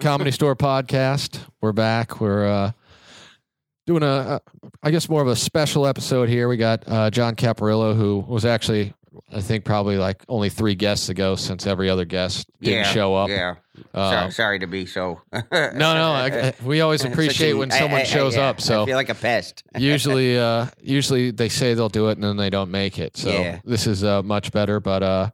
Comedy Store podcast. We're back. We're uh, doing a, a, I guess, more of a special episode here. We got uh, John Caparulo, who was actually, I think, probably like only three guests ago since every other guest didn't yeah, show up. Yeah. Uh, sorry, sorry to be so. no, no. I, I- we always appreciate a- when someone I- I- shows yeah, up. So I feel like a pest. usually uh usually they say they'll do it and then they don't make it so Yeah. this is uh much better but uh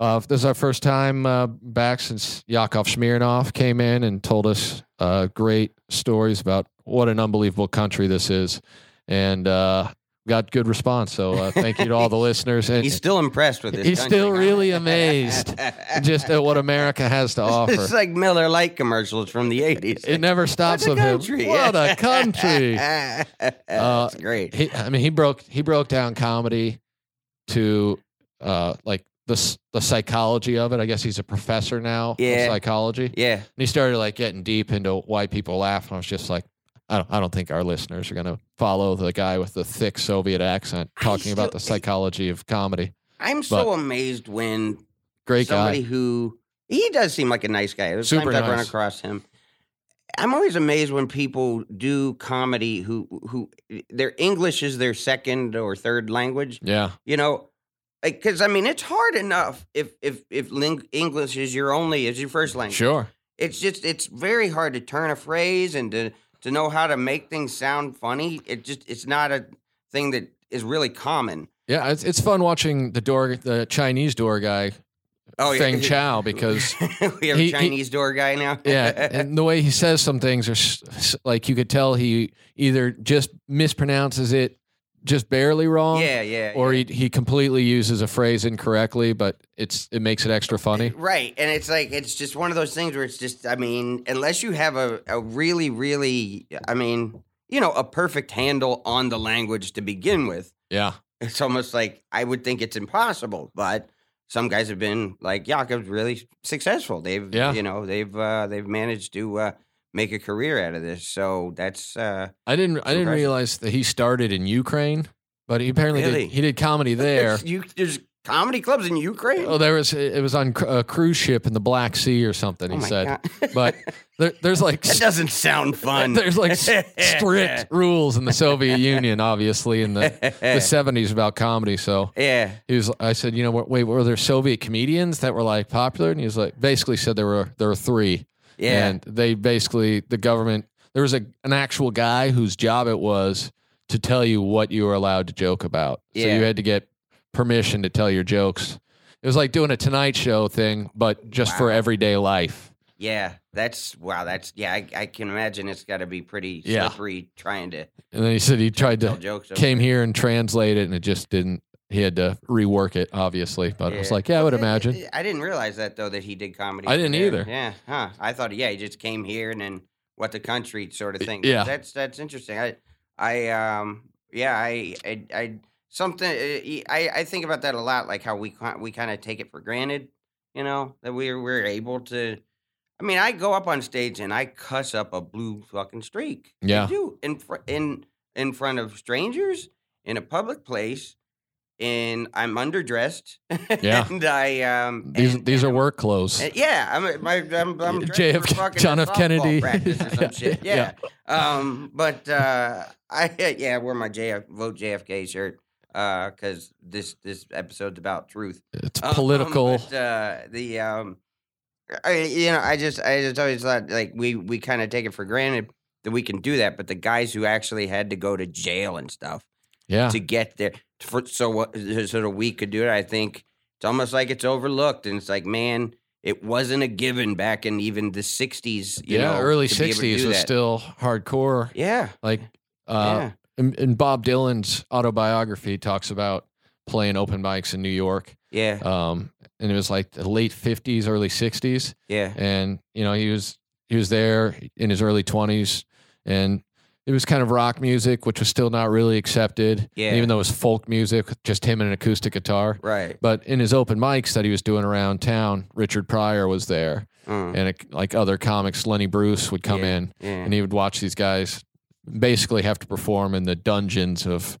uh, this is our first time uh, back since Yakov Smirnoff came in and told us uh, great stories about what an unbelievable country this is, and uh, got good response. So uh, thank you to all the listeners. And He's still impressed with this. he's country, still really amazed just at what America has to offer. It's like Miller Lite commercials from the eighties. It never stops with him. What a country! That's great. he, I mean, he broke he broke down comedy to uh like the the psychology of it. I guess he's a professor now Yeah. of psychology. Yeah. And he started like getting deep into why people laugh, and I was just like, I don't I don't think our listeners are gonna follow the guy with the thick Soviet accent talking about the psychology of comedy. I'm so amazed when Great somebody guy. who he does seem like a nice guy. There's Super times I've run across him. I'm always amazed when people do comedy who who their English is their second or third language. Yeah. You know, because I mean it's hard enough if if if ling- English is your only is your first language. Sure. It's just it's very hard to turn a phrase and to to know how to make things sound funny. It just it's not a thing that is really common. Yeah, it's it's fun watching the door the Chinese door guy Oh Feng Chow because we have he- a he- Chinese door guy now. yeah, and the way he says some things are like you could tell he either just mispronounces it just barely wrong, yeah, yeah. or yeah. he he completely uses a phrase incorrectly, but it's it makes it extra funny. Right. And it's like it's just one of those things where it's just I mean, unless you have a, a really, really I mean, you know, a perfect handle on the language to begin with, Yeah, it's almost like I would think it's impossible. But some guys have been like Yakov's really successful. They've Yeah. you know, they've uh they've managed to uh make a career out of this. So that's uh I didn't I didn't realize that he started in Ukraine, but he apparently Really? did, he did comedy there. it's- you there's comedy clubs in Ukraine. Oh, there was it was on a cruise ship in the Black Sea or something. Oh He my said, but there, there's like that doesn't sound fun. There's like strict rules in the Soviet Union, obviously, in the, the 70s about comedy. So yeah. he was, I said, you know, what, wait, were there Soviet comedians that were like popular? And he was like, basically said there were, there were three. Yeah. And they basically, the government, there was a, an actual guy whose job it was to tell you what you were allowed to joke about. So you had to get permission to tell your jokes. It was like doing a Tonight Show thing, but just for everyday life. Yeah, that's wow. That's yeah. I, I can imagine it's got to be pretty Yeah. slippery trying to And then he said he tried tell to jokes. came here and translated and it just didn't he had to rework it obviously but i was like yeah i would imagine I, didn't realize that though that he did comedy. I didn't there. either. Yeah, huh? I thought yeah, he just came here and then what the country sort of thing. yeah. that's that's interesting. I I um yeah I I, I something uh, I I think about that a lot. Like how we we kind of take it for granted, you know, that we're we're able to. I mean, I go up on stage and I cuss up a blue fucking streak. Yeah, I Yeah. do in fr- in in front of strangers in a public place, and I'm underdressed. Yeah. and I um these and- these are work clothes uh, yeah, I'm my I'm, I'm dressed JFK for fucking John F. Kennedy. practice or some shit. Yeah. Yeah. Um, but uh, I yeah, I wore my JF vote JFK shirt uh because this this episode's about truth. it's Um, political but, uh, the um, I, you know, I just I just always thought like we we kind of take it for granted that we can do that, but the guys who actually had to go to jail and stuff yeah to get there for so what so that we could do it. I think it's almost like it's overlooked, and it's like, man, it wasn't a given back in even the '60s. You yeah know, early to be able to 60s was that. still hardcore yeah, like uh yeah, in, in bob dylan's autobiography talks about playing open mics in new york yeah, um and it was like the late 50s early 60s yeah, and you know he was he was there in his early 20s and it was kind of rock music which was still not really accepted Yeah. even though it was folk music just him and an acoustic guitar right. but in his open mics that he was doing around town richard pryor was there Mm, and it, like other comics lenny bruce would come Yeah. in yeah. and he would watch these guys basically have to perform in the dungeons of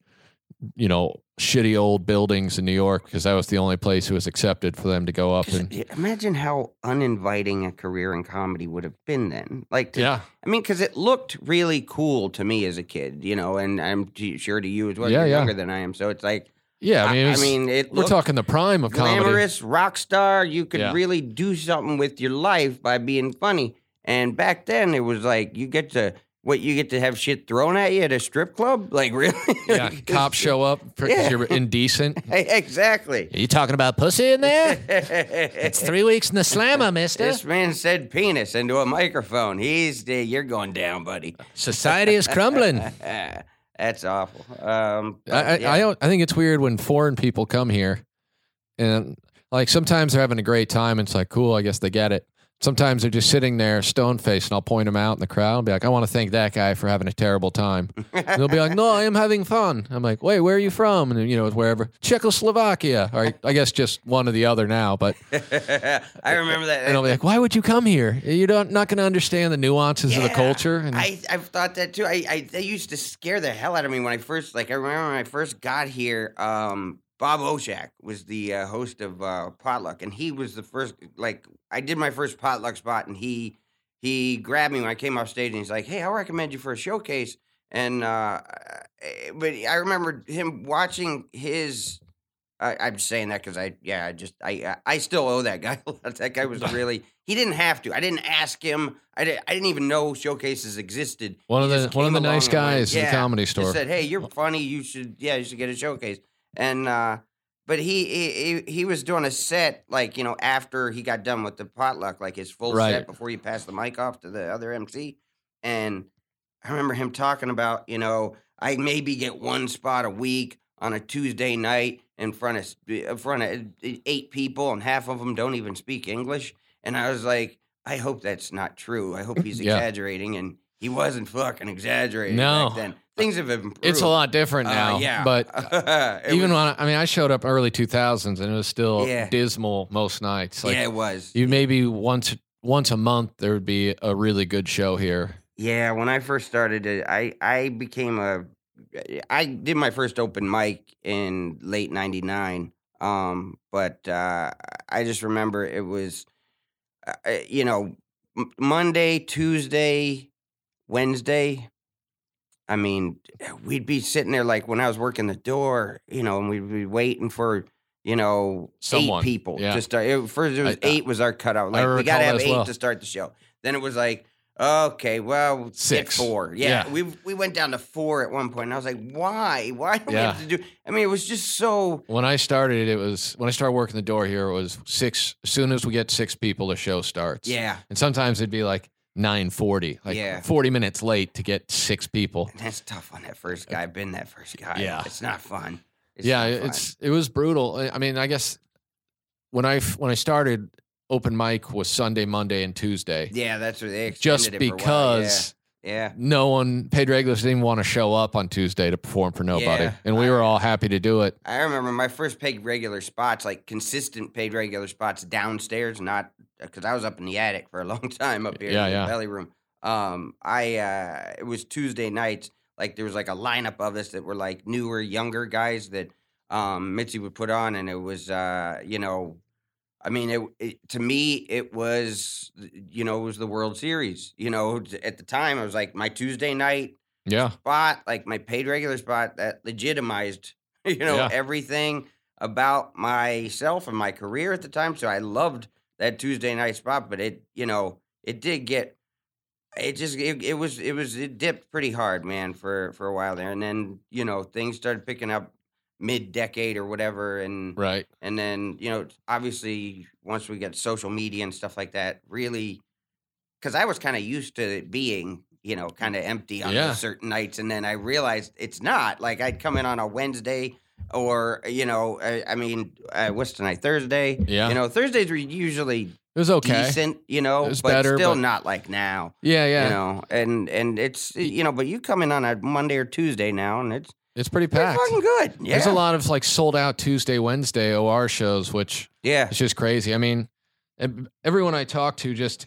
you know, shitty old buildings in New York because that was the only place it was accepted for them to go up and Imagine how uninviting a career in comedy would have been then. Like, to, yeah, I mean, because it looked really cool to me as a kid, you know, and I'm sure to you as well. Yeah, You're yeah. younger than I am, so it's like, yeah. I mean, was- I mean, it we're talking the prime of comedy. glamorous, rock star. You could Yeah. really do something with your life by being funny. And back then, it was like you get to what you get to have shit thrown at you at a strip club. Like really? Yeah, cops show up because Yeah. you're indecent. exactly. Are you talking about pussy in there? it's three weeks in the slammer, mister. This man said penis into a microphone. He's uh, you're going down, buddy. Society is crumbling. That's awful. Um, but, I, I. I don't. I think it's weird when foreign people come here, and like sometimes they're having a great time. And it's like cool. I guess they get it. Sometimes they're just sitting there stone faced, and I'll point them out in the crowd and be like, "I want to thank that guy for having a terrible time." And they'll be like, "No, I am having fun." I'm like, "Wait, where are you from?" And you know, wherever Czechoslovakia, or I guess just one or the other now. But I remember that. and I'll be like, "Why would you come here? You're not, not going to understand the nuances of the culture." And I I've thought that too. I, I they used to scare the hell out of me when I first like I remember when I first got here. Um, Bob Oschack was the uh, host of uh, Potluck, and he was the first. Like I did my first potluck spot, and he he grabbed me when I came off stage, and he's like, "Hey, I'll recommend you for a showcase." And uh, eh, but I remember him watching his. I, I'm saying that because I, yeah, I just, I, I still owe that guy. a lot. that guy was really. He didn't have to. I didn't ask him. I, did, I didn't even know showcases existed. one of the one of the nice and went, guys in the comedy store. said, "Hey, you're funny. You should, yeah, you should get a showcase." And uh, but he, he he- was doing a set like you know after he got done with the potluck, like his full Right. set before he passed the mic off to the other MC. And I remember him talking about you know I maybe get one spot a week on a Tuesday night in front of in front of uh, eight people, and half of them don't even speak English. And I was like, I hope that's not true. I hope he's Yeah. exaggerating, and he wasn't fucking exaggerating No. back then. Things have improved. It's a lot different Uh, now. yeah, But even was- when I, I mean, I showed up early 2000s and it was still Yeah. dismal most nights. Like yeah, it was. you maybe once once a month there would be a really good show here. Yeah, when I first started it, I I became a I did my first open mic in late 99. Um but uh I just remember it was uh, uh, you know Monday, Tuesday, Wednesday I mean, we'd be sitting there like when I was working the door, you know, and we'd be waiting for, you know, Someone, eight people yeah. to start. It, first, it was I- eight was our cutout. Like we got to have eight well. to start the show. Then it was like, okay, well, Six. four. Yeah, Yeah. we we went down to four at one point, and I was like, why? Why do we have to do? I mean, it was just so. When I started, it was when I started working the door here. It was six. As soon as we get six people, the show starts. Yeah, and sometimes it'd be like 9:40, like Yeah. 40 minutes late to get six people. and that's tough on that first guy. I've been that first guy. Yeah. it's not fun. It's yeah, not fun. it's it was brutal. I mean, I guess when i when I started, open mic was Sunday, Monday, and Tuesday. yeah, that's what they just it for a while, yeah. because Yeah. no one paid regulars didn't want to show up on Tuesday to perform for nobody, Yeah, and we were all happy to do it. I remember my first paid regular spots, like consistent paid regular spots downstairs, not because I was up in the attic for a long time up here Yeah, in the belly room. Um, I uh, it was Tuesday nights. Like there was like a lineup of us that were like newer, younger guys that um, Mitzi would put on, and it was uh, you know, I mean, it, it to me it was you know it was the World Series. You know, at the time I was like my Tuesday night Yeah, spot, like my paid regular spot, that legitimized, you know, Yeah. everything about myself and my career at the time. So I loved that Tuesday night spot, but it, you know, it did get, it just, it, it was, it was, it dipped pretty hard, man, for for a while there, and then you know things started picking up mid decade or whatever, and right. and then, you know, obviously once we get social media and stuff like that, really, because I was kind of used to it being, you know, kind of empty on Yeah. certain nights. And then I realized it's not. Like I'd come in on a Wednesday or, you know, I, I mean, uh, what's tonight? Thursday? Yeah. You know, Thursdays were usually It was okay. decent, you know, but better, still but- not like now. Yeah, yeah. You know, and and it's you know, but you come in on a Monday or Tuesday now, and it's, It's pretty it's packed. fucking good. Yeah, There's a lot of like sold out Tuesday, Wednesday OR shows, which Yeah, It's just crazy. I mean, everyone I talk to, just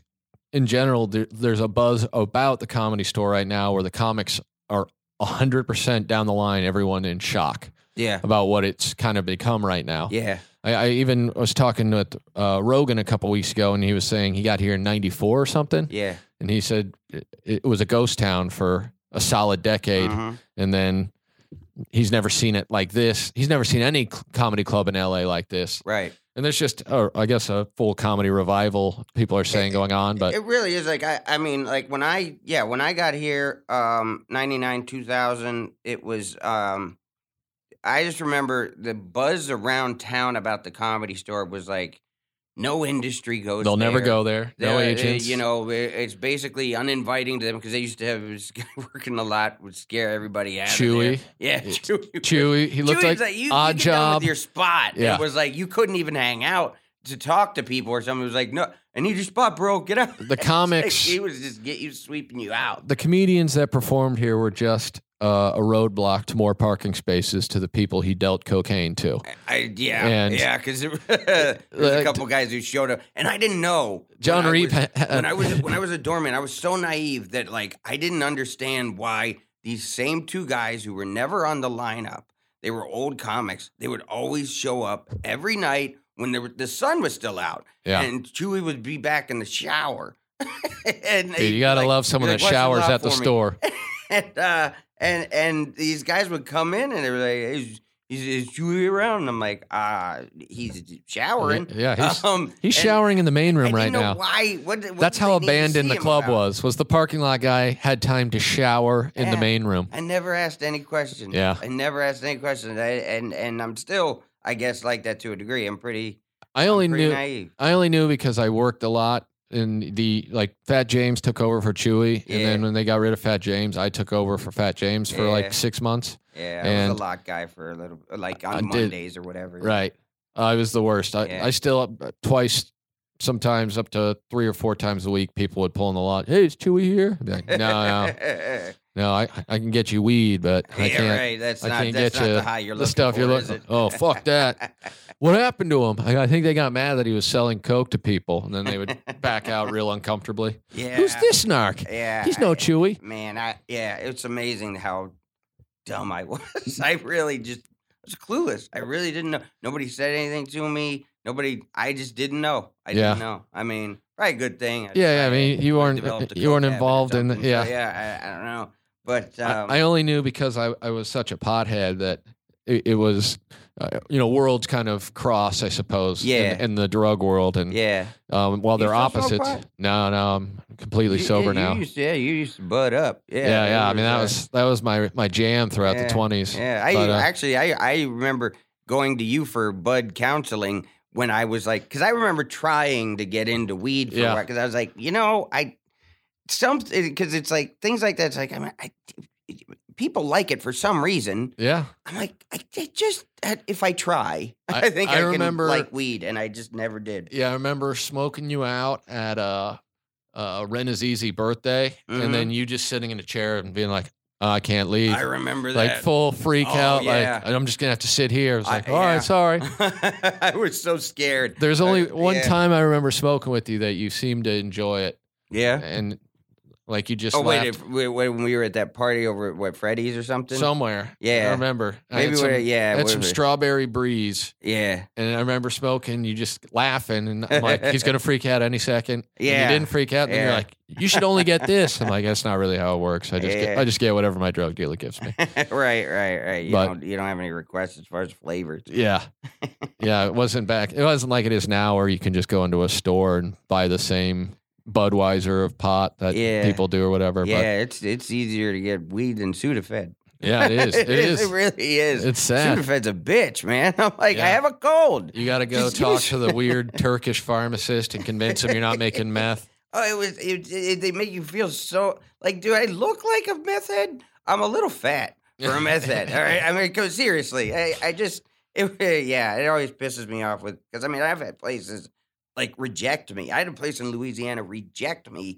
in general, there, there's a buzz about the comedy store right now where the comics are 100% down the line, everyone in shock. Yeah. about what it's kind of become right now. Yeah. I, I even was talking with uh, Rogan a couple weeks ago, and he was saying he got here in '94 or something, Yeah. and he said it, it was a ghost town for a solid decade, Mhm. and then he's never seen it like this. He's never seen any cl- comedy club in LA like this. Right. And there's just, uh, I guess, a full comedy revival. People are saying going on, but it really is like I I mean like when I yeah when I got here um 99 2000 it was um I just remember the buzz around town about the comedy store was like no industry goes there. they'll never go there. No They're, agents. You know, it- it's basically uninviting to them because they used to have this guy working a lot would scare everybody out. of there. Chewy. Yeah, Chewy. Chewy. He looked Chewy's like, you, odd you job. with your spot. Yeah. It was like you couldn't even hang out to talk to people or something. It was like, no, I need your spot, bro. Get out. The It's like comics- he was just get you sweeping you out. the comedians that performed here were just uh, a roadblock to more parking spaces to the people he dealt cocaine to. I yeah And- yeah because there's a couple guys who showed up and I didn't know John when I ha- had- when I was when I was a doorman, I was so naive that like I didn't understand why these same two guys who were never on the lineup, they were old comics. They would always show up every night when were- the sun was still out, Yeah. and Chewy would be back in the shower. and Dude, you gotta like- love some of the like, showers at the me." store. and uh, and and these guys would come in and they were like, "Is is, is Chewy around?" And I'm like, "Ah, he's showering." Yeah, he's, um, he's showering in the main room right know now. Why? What, what That's how they need to abandoned the club about? was. Was the parking lot guy had time to shower in the main room? I never asked any questions. Yeah. I never asked any questions. I, and and I'm still, I guess, like that to a degree. I'm pretty, I only knew naive. I only knew because I worked a lot in the like Fat James took over for Chewy, and then when they got rid of Fat James, I took over for Fat James for Yeah. like six months. Yeah, I And- was a lot guy for a little, like I on did- Mondays or whatever. Right, I was the worst. I, Yeah. I still up twice, sometimes up to three or four times a week, people would pull in the lot. Hey, is Chewy here? I'd be like, no, no, no. I I can get you weed, but I yeah, can't. right. That's I not, can't that's get you the high you're the stuff for, you're looking- oh, fuck that. What happened to him? I, I think they got mad that he was selling coke to people, and then they would back out real uncomfortably. yeah. Who's this narc? Yeah. He's no I- Chewy. Man, I yeah, it's amazing how dumb I was. I really just was clueless. I really didn't know. Nobody said anything to me. Nobody. I just didn't know. I Yeah. didn't know. I mean, probably a good thing. Yeah, yeah, I mean, you weren't you weren't coke habit or involved in the, something, so yeah. yeah. I, I don't know, but I- um, I, only knew because I, I was such a pothead that it, it was, uh, you know, worlds kind of cross, I suppose. in- Yeah. In, the drug world, and yeah. um, while You they're opposites. No, no, I'm completely You- sober yeah, now. You used to, yeah, you used to bud up. Yeah, yeah, yeah. I mean, that uh, was that was my my jam throughout Yeah, the twenties. Yeah, I But, uh, actually I I remember going to you for bud counseling when I was like, because I remember trying to get into weed for Yeah. because I was like, you know, I some because it's like things like that. It's like I mean, I, people like it for some reason. Yeah, I'm like, I, I just if I try, I- I, think I I, remember- can like weed, and I just never did. yeah. I remember smoking you out at uh, uh, Easy birthday, and then you just sitting in a chair and being like, oh, "I can't leave." Mm-hmm. I remember like full freak Oh, out. yeah. Like I'm just gonna have to sit here. I was I- like, all right, yeah. sorry. I was so scared. There's only Uh, one yeah. time I remember smoking with you that you seemed to enjoy it, Yeah. and like you just Oh wait, if, wait, when we were at that party over at what Freddy's or something. somewhere. Yeah, I Yeah. remember. I Maybe had some, we're yeah, I had some strawberry breeze, yeah, and I remember smoking. You just laughing, and I'm like, he's gonna freak out any second. And Yeah. you didn't freak out. And then you're like, you should only get this. I'm like, that's not really how it works. I just get, I just get whatever my drug dealer gives me. right, right, right. You But- don't you don't have any requests as far as flavors. Yeah. Yeah. It wasn't back. It wasn't like it is now where you can just go into a store and buy the same Budweiser of pot that Yeah. people do or whatever. Yeah, it's it's easier to get weed than Sudafed. Yeah, it is. It is. It really is. It's sad. Sudafed's a bitch, man. I'm like, I have a cold. You got to go Just talk to the weird Turkish pharmacist and convince him you're not making meth. Oh, it was. It, it, they make you feel so like. Do I look like a meth head? I'm a little fat for a meth head. All right. I mean, go seriously. I, I just. It, yeah, it always pisses me off with because I mean I've had places like reject me. I had a place in Louisiana reject me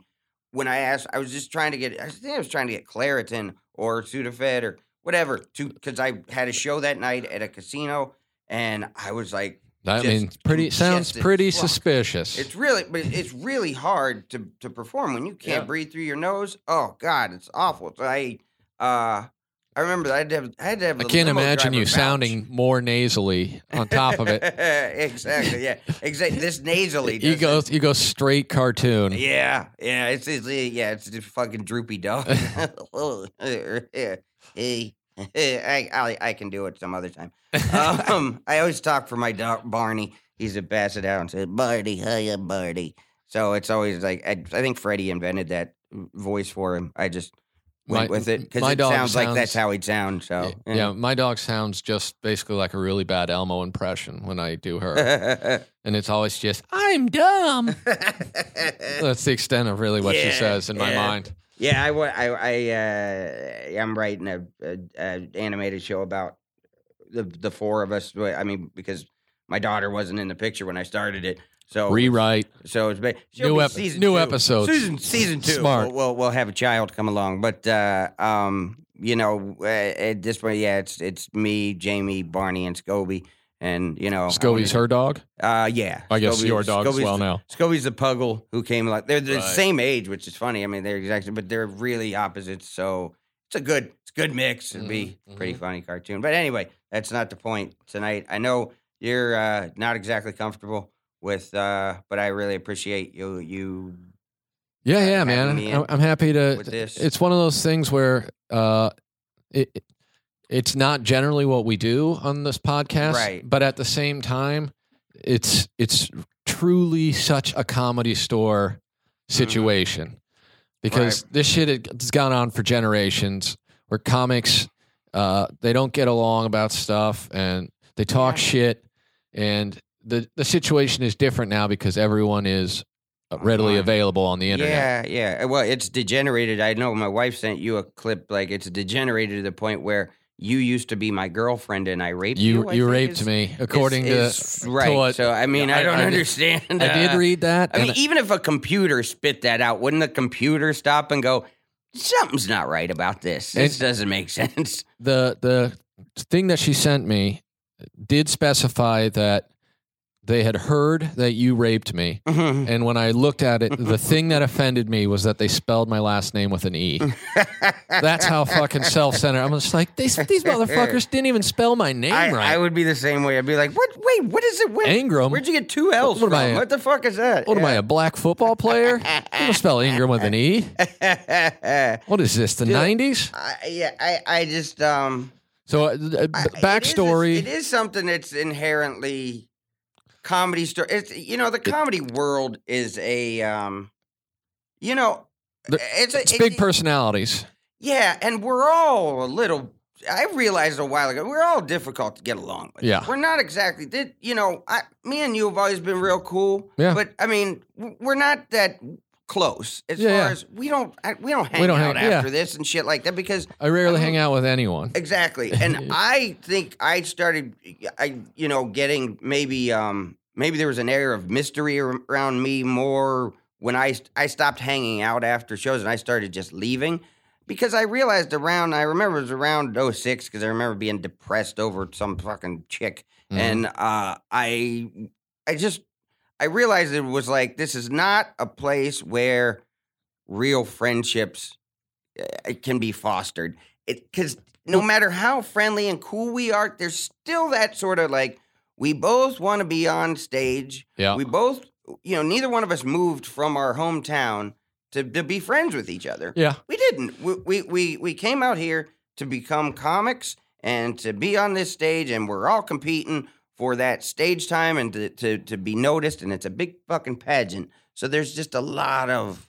when I asked. I was just trying to get. I think I was trying to get Claritin or Sudafed or whatever to because I had a show that night at a casino and I was like. That Just means pretty sounds pretty suspicious. It's really, but it's really hard to to perform when you can't Yeah. breathe through your nose. Oh God, it's awful. So I, uh, I remember I had to have. I had to have. I can't imagine you sounding more nasally on top of it. exactly. Yeah. Exactly. This nasally. You go, you go straight cartoon. Yeah. Yeah. It's, it's yeah. It's just fucking droopy dog. Hey. I, I I can do it some other time. Um, I always talk for my dog Barney. He's a basset out and says, "Barney, hiya, Barney." So it's always like I, I think Freddie invented that voice for him. I just went My- with it because it dog sounds, like that's how he sounds. sound. So Yeah, my dog sounds just basically like a really bad Elmo impression when I do her, and it's always just "I'm dumb." That's the extent of really what she says in my mind. Yeah, I, I, I, uh, I'm writing a, a, a animated show about the the four of us. I mean, because my daughter wasn't in the picture when I started it, so Rewrite. So it's ba- New be ep- season new two. episodes. Season season two. Smart. We'll, we'll we'll have a child come along, but uh, um, you know, at this point, yeah, it's it's me, Jamie, Barney, and Scobie, and you know, I Scobie's her dog. Uh, yeah. I guess Scobie- your dog as well the- now. Scobie's the puggle who came like they're the Right. same age, which is funny. I mean, they're exactly, but they're really opposites. So it's a good, it's a good mix. It'd be Mhm, pretty mhm. funny cartoon. But anyway, that's not the point tonight. I know you're uh, not exactly comfortable with, uh, but I really appreciate you. You Yeah, yeah, man. I'm, I'm happy to. this. It's one of those things where uh, it, it- it's not generally what we do on this podcast, Right. But at the same time, it's it's truly such a comedy store situation because Right. this shit has gone on for generations. Where comics, uh, they don't get along about stuff and they talk Yeah. shit, and the the situation is different now because everyone is uh, readily available on the internet. Yeah, yeah. Well, it's degenerated. I know my wife sent you a clip. Like it's degenerated to the point where you used to be my girlfriend and I raped you. You you raped is- me according is- to is right. what- so I mean, Yeah, I, I- don't I did- understand. I did uh, read that. I mean, even if a computer spit that out, wouldn't the computer stop and go, "Something's not right about this. This doesn't make sense." the the thing that she sent me did specify that they had heard that you raped me. Mhm. And when I looked at it, the thing that offended me was that they spelled my last name with an E. That's how fucking self centered. I'm just like, these, these motherfuckers didn't even spell my name I, right. I would be the same way. I'd be like, "What? Wait, what is it? Where, Ingram? Where'd you get two L's What am from? I- what the fuck is that? what am I, a black football player? I'm going to spell Ingram with an E. what is this, the Dude, 90s? yeah, I, I just um. So, uh, b- I- it is- backstory. It is, something that's inherently comedy story. It's you know the comedy world is a um, you know, it's a, it's it- big personalities. Yeah, and we're all a little. I realized a while ago we're all difficult to get along with. Yeah. we're not exactly. Did you know? I, me and you have always been real cool. Yeah. but I mean, we're not that close as Yeah, far yeah. as we don't. We don't hang don't out hang- yeah. after this and shit like that because I rarely I hang out with anyone. Exactly. And I think I started I you know getting maybe um maybe there was an air of mystery around me more when I I stopped hanging out after shows and I started just leaving because I realized around I remember it was around 06 cuz I remember being depressed over some fucking chick Mhm. and uh I I just I realized it was like this is not a place where real friendships uh, can be fostered. It because no matter how friendly and cool we are, there's still that sort of like we both want to be on stage. yeah. We both, you know, neither one of us moved from our hometown to, to be friends with each other. yeah. We didn't. We, we we we came out here to become comics and to be on this stage, and we're all competing for that stage time and to to, to be noticed, and it's a big fucking pageant. So there's just a lot of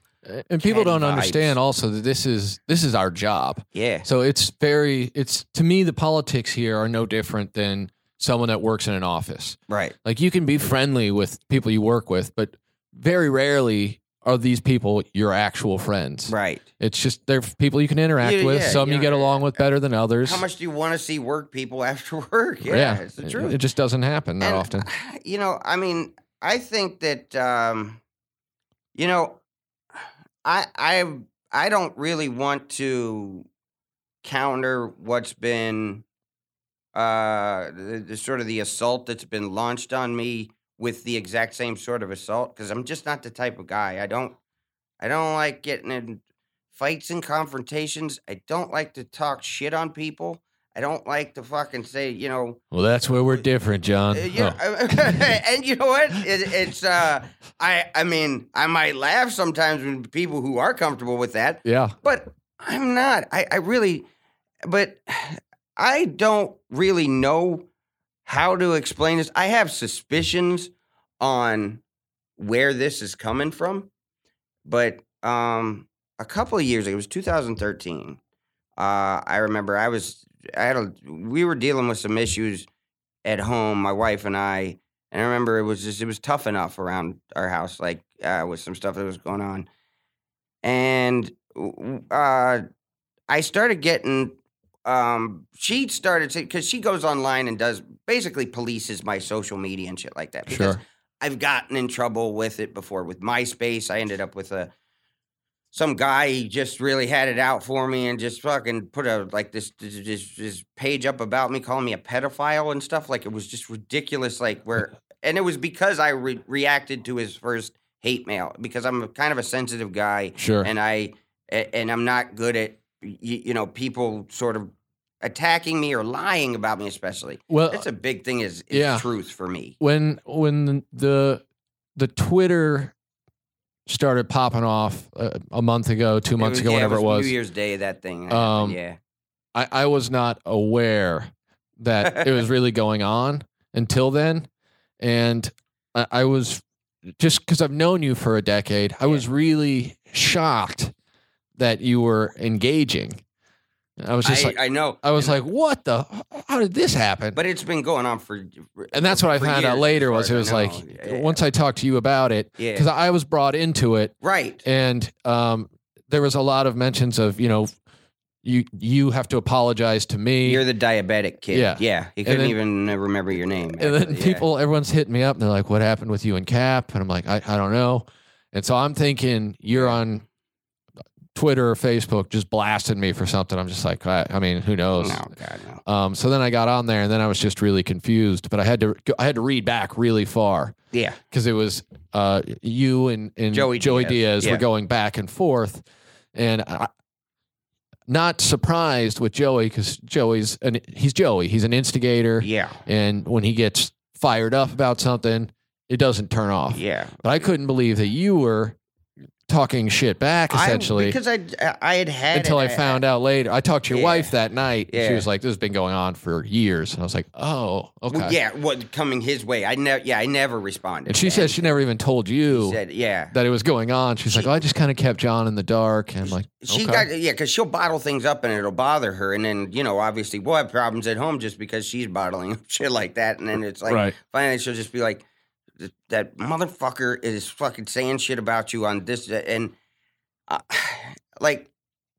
And people don't vibes. understand also that this is this is our job. yeah, So it's very it's to me the politics here are no different than someone that works in an office. right, Like you can be friendly with people you work with, but very rarely are these people your actual friends. right. It's just they're people you can interact Yeah, with. yeah, Some you know, get along with better than others. How much do you want to see work people after work? Yeah, it's the it- truth. It just doesn't happen that And, often. You know, I mean, I think that um, you know, I I I don't really want to counter what's been uh the, the sort of the assault that's been launched on me with the exact same sort of assault because I'm just not the type of guy. I don't I don't like getting in fights and confrontations. I don't like to talk shit on people. I don't like to fucking say, you know, Well, that's where we're different, John. uh, you know, Oh, and you know what? It, it's uh, I I mean, I might laugh sometimes when people who are comfortable with that, yeah. but I'm not. I I really, but I don't really know how to explain this. I have suspicions on where this is coming from, but um, a couple of years ago, it was 2013. Uh, I remember I was I had a we were dealing with some issues at home, my wife and I, and I remember it was just it was tough enough around our house, like uh, with some stuff that was going on, and uh, I started getting. Um, she started to because she goes online and does basically polices my social media and shit like that. Because Sure. I've gotten in trouble with it before with MySpace. I ended up with a some guy just really had it out for me and just fucking put a like this this, this this page up about me calling me a pedophile and stuff like it was just ridiculous like where and it was because I re- reacted to his first hate mail because I'm kind of a sensitive guy Sure. and I and I'm not good at y- you know people sort of attacking me or lying about me especially well, that's a big thing is, is yeah. truth for me when when the the Twitter started popping off uh, a month ago, two months was- ago, yeah, whenever it was, New Year's Day that thing Um, yeah I, I was not aware that it was really going on until then, and I, I was just because I've known you for a decade. I Yeah. was really shocked that you were engaging. I was just I, like, I know I was and- like, what the? How did this happen? but it's been going on for and that's what I found out later was it was like. Yeah. once I talked to you about it yeah because I was brought into it right and um, there was a lot of mentions of you know you you have to apologize to me You're the diabetic kid. Yeah. Yeah. He couldn't then- even remember your name. and then yeah. people everyone's hitting me up and they're like what happened with you and cap and i'm like i, I don't know and so i'm thinking you're on twitter or facebook just blasting me for something i'm just like i, I mean who knows No, God, no. um, so then i got on there and then i was just really confused but i had to i had to read back really far Yeah. because it was uh, you and, and Joey Joey, Diaz, Diaz, yeah. were going back and forth, and I, not surprised with Joey because Joey's an, he's Joey. He's an instigator, Yeah. and when he gets fired up about something, it doesn't turn off. Yeah. But I couldn't believe that you were talking shit back essentially. I, because I, I had had until it, I found out later, I talked to your Yeah. wife that night. and She was like, "This has been going on for years," and I was like, "Oh, okay." Well, yeah. What coming his way? I never. Yeah. I never responded. And she said she never even told She you said, yeah. that it was going on. She's like, She- oh, I just kind of kept John in the dark. And I'm like, She okay. got yeah, because she'll bottle things up and it'll bother her, and then you know, obviously, we'll have problems at home just because she's bottling shit like that, and then it's like right. finally she'll just be like, "Th- "That motherfucker is fucking saying shit about you on this," and uh, like,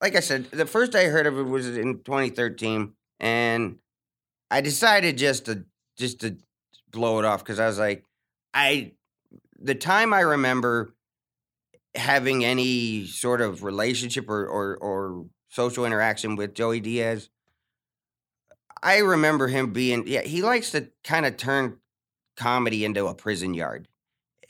like I said, the first I heard of it was in 2013, and I decided just to just to blow it off because I was like, I the time I remember having any sort of relationship or or, or social interaction with Joey Diaz. I remember him being yeah, he likes to kind of turn comedy into a prison yard.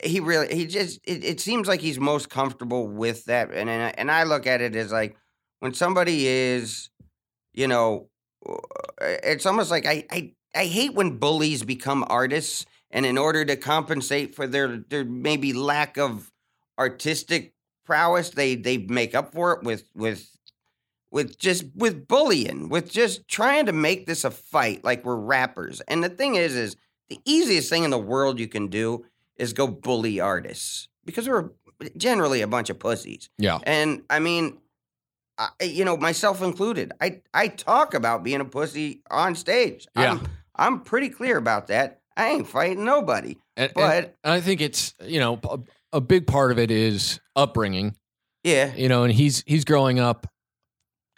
He really he just it, it seems like he's most comfortable with that and and I, and I look at it as like when somebody is you know uh, it's almost like I I I hate when bullies become artists and in order to compensate for their their maybe lack of artistic prowess they they make up for it with with with just with bullying with just trying to make this a fight like we're rappers and the thing is is the easiest thing in the world you can do is go bully artists because we're generally a bunch of pussies Yeah. and i mean I, you know myself included i i talk about being a pussy on stage Yeah. I'm, I'm pretty clear about that i ain't fighting nobody And, and but I think it's, you know, a, a big part of it is upbringing, yeah you know, and he's, he's growing up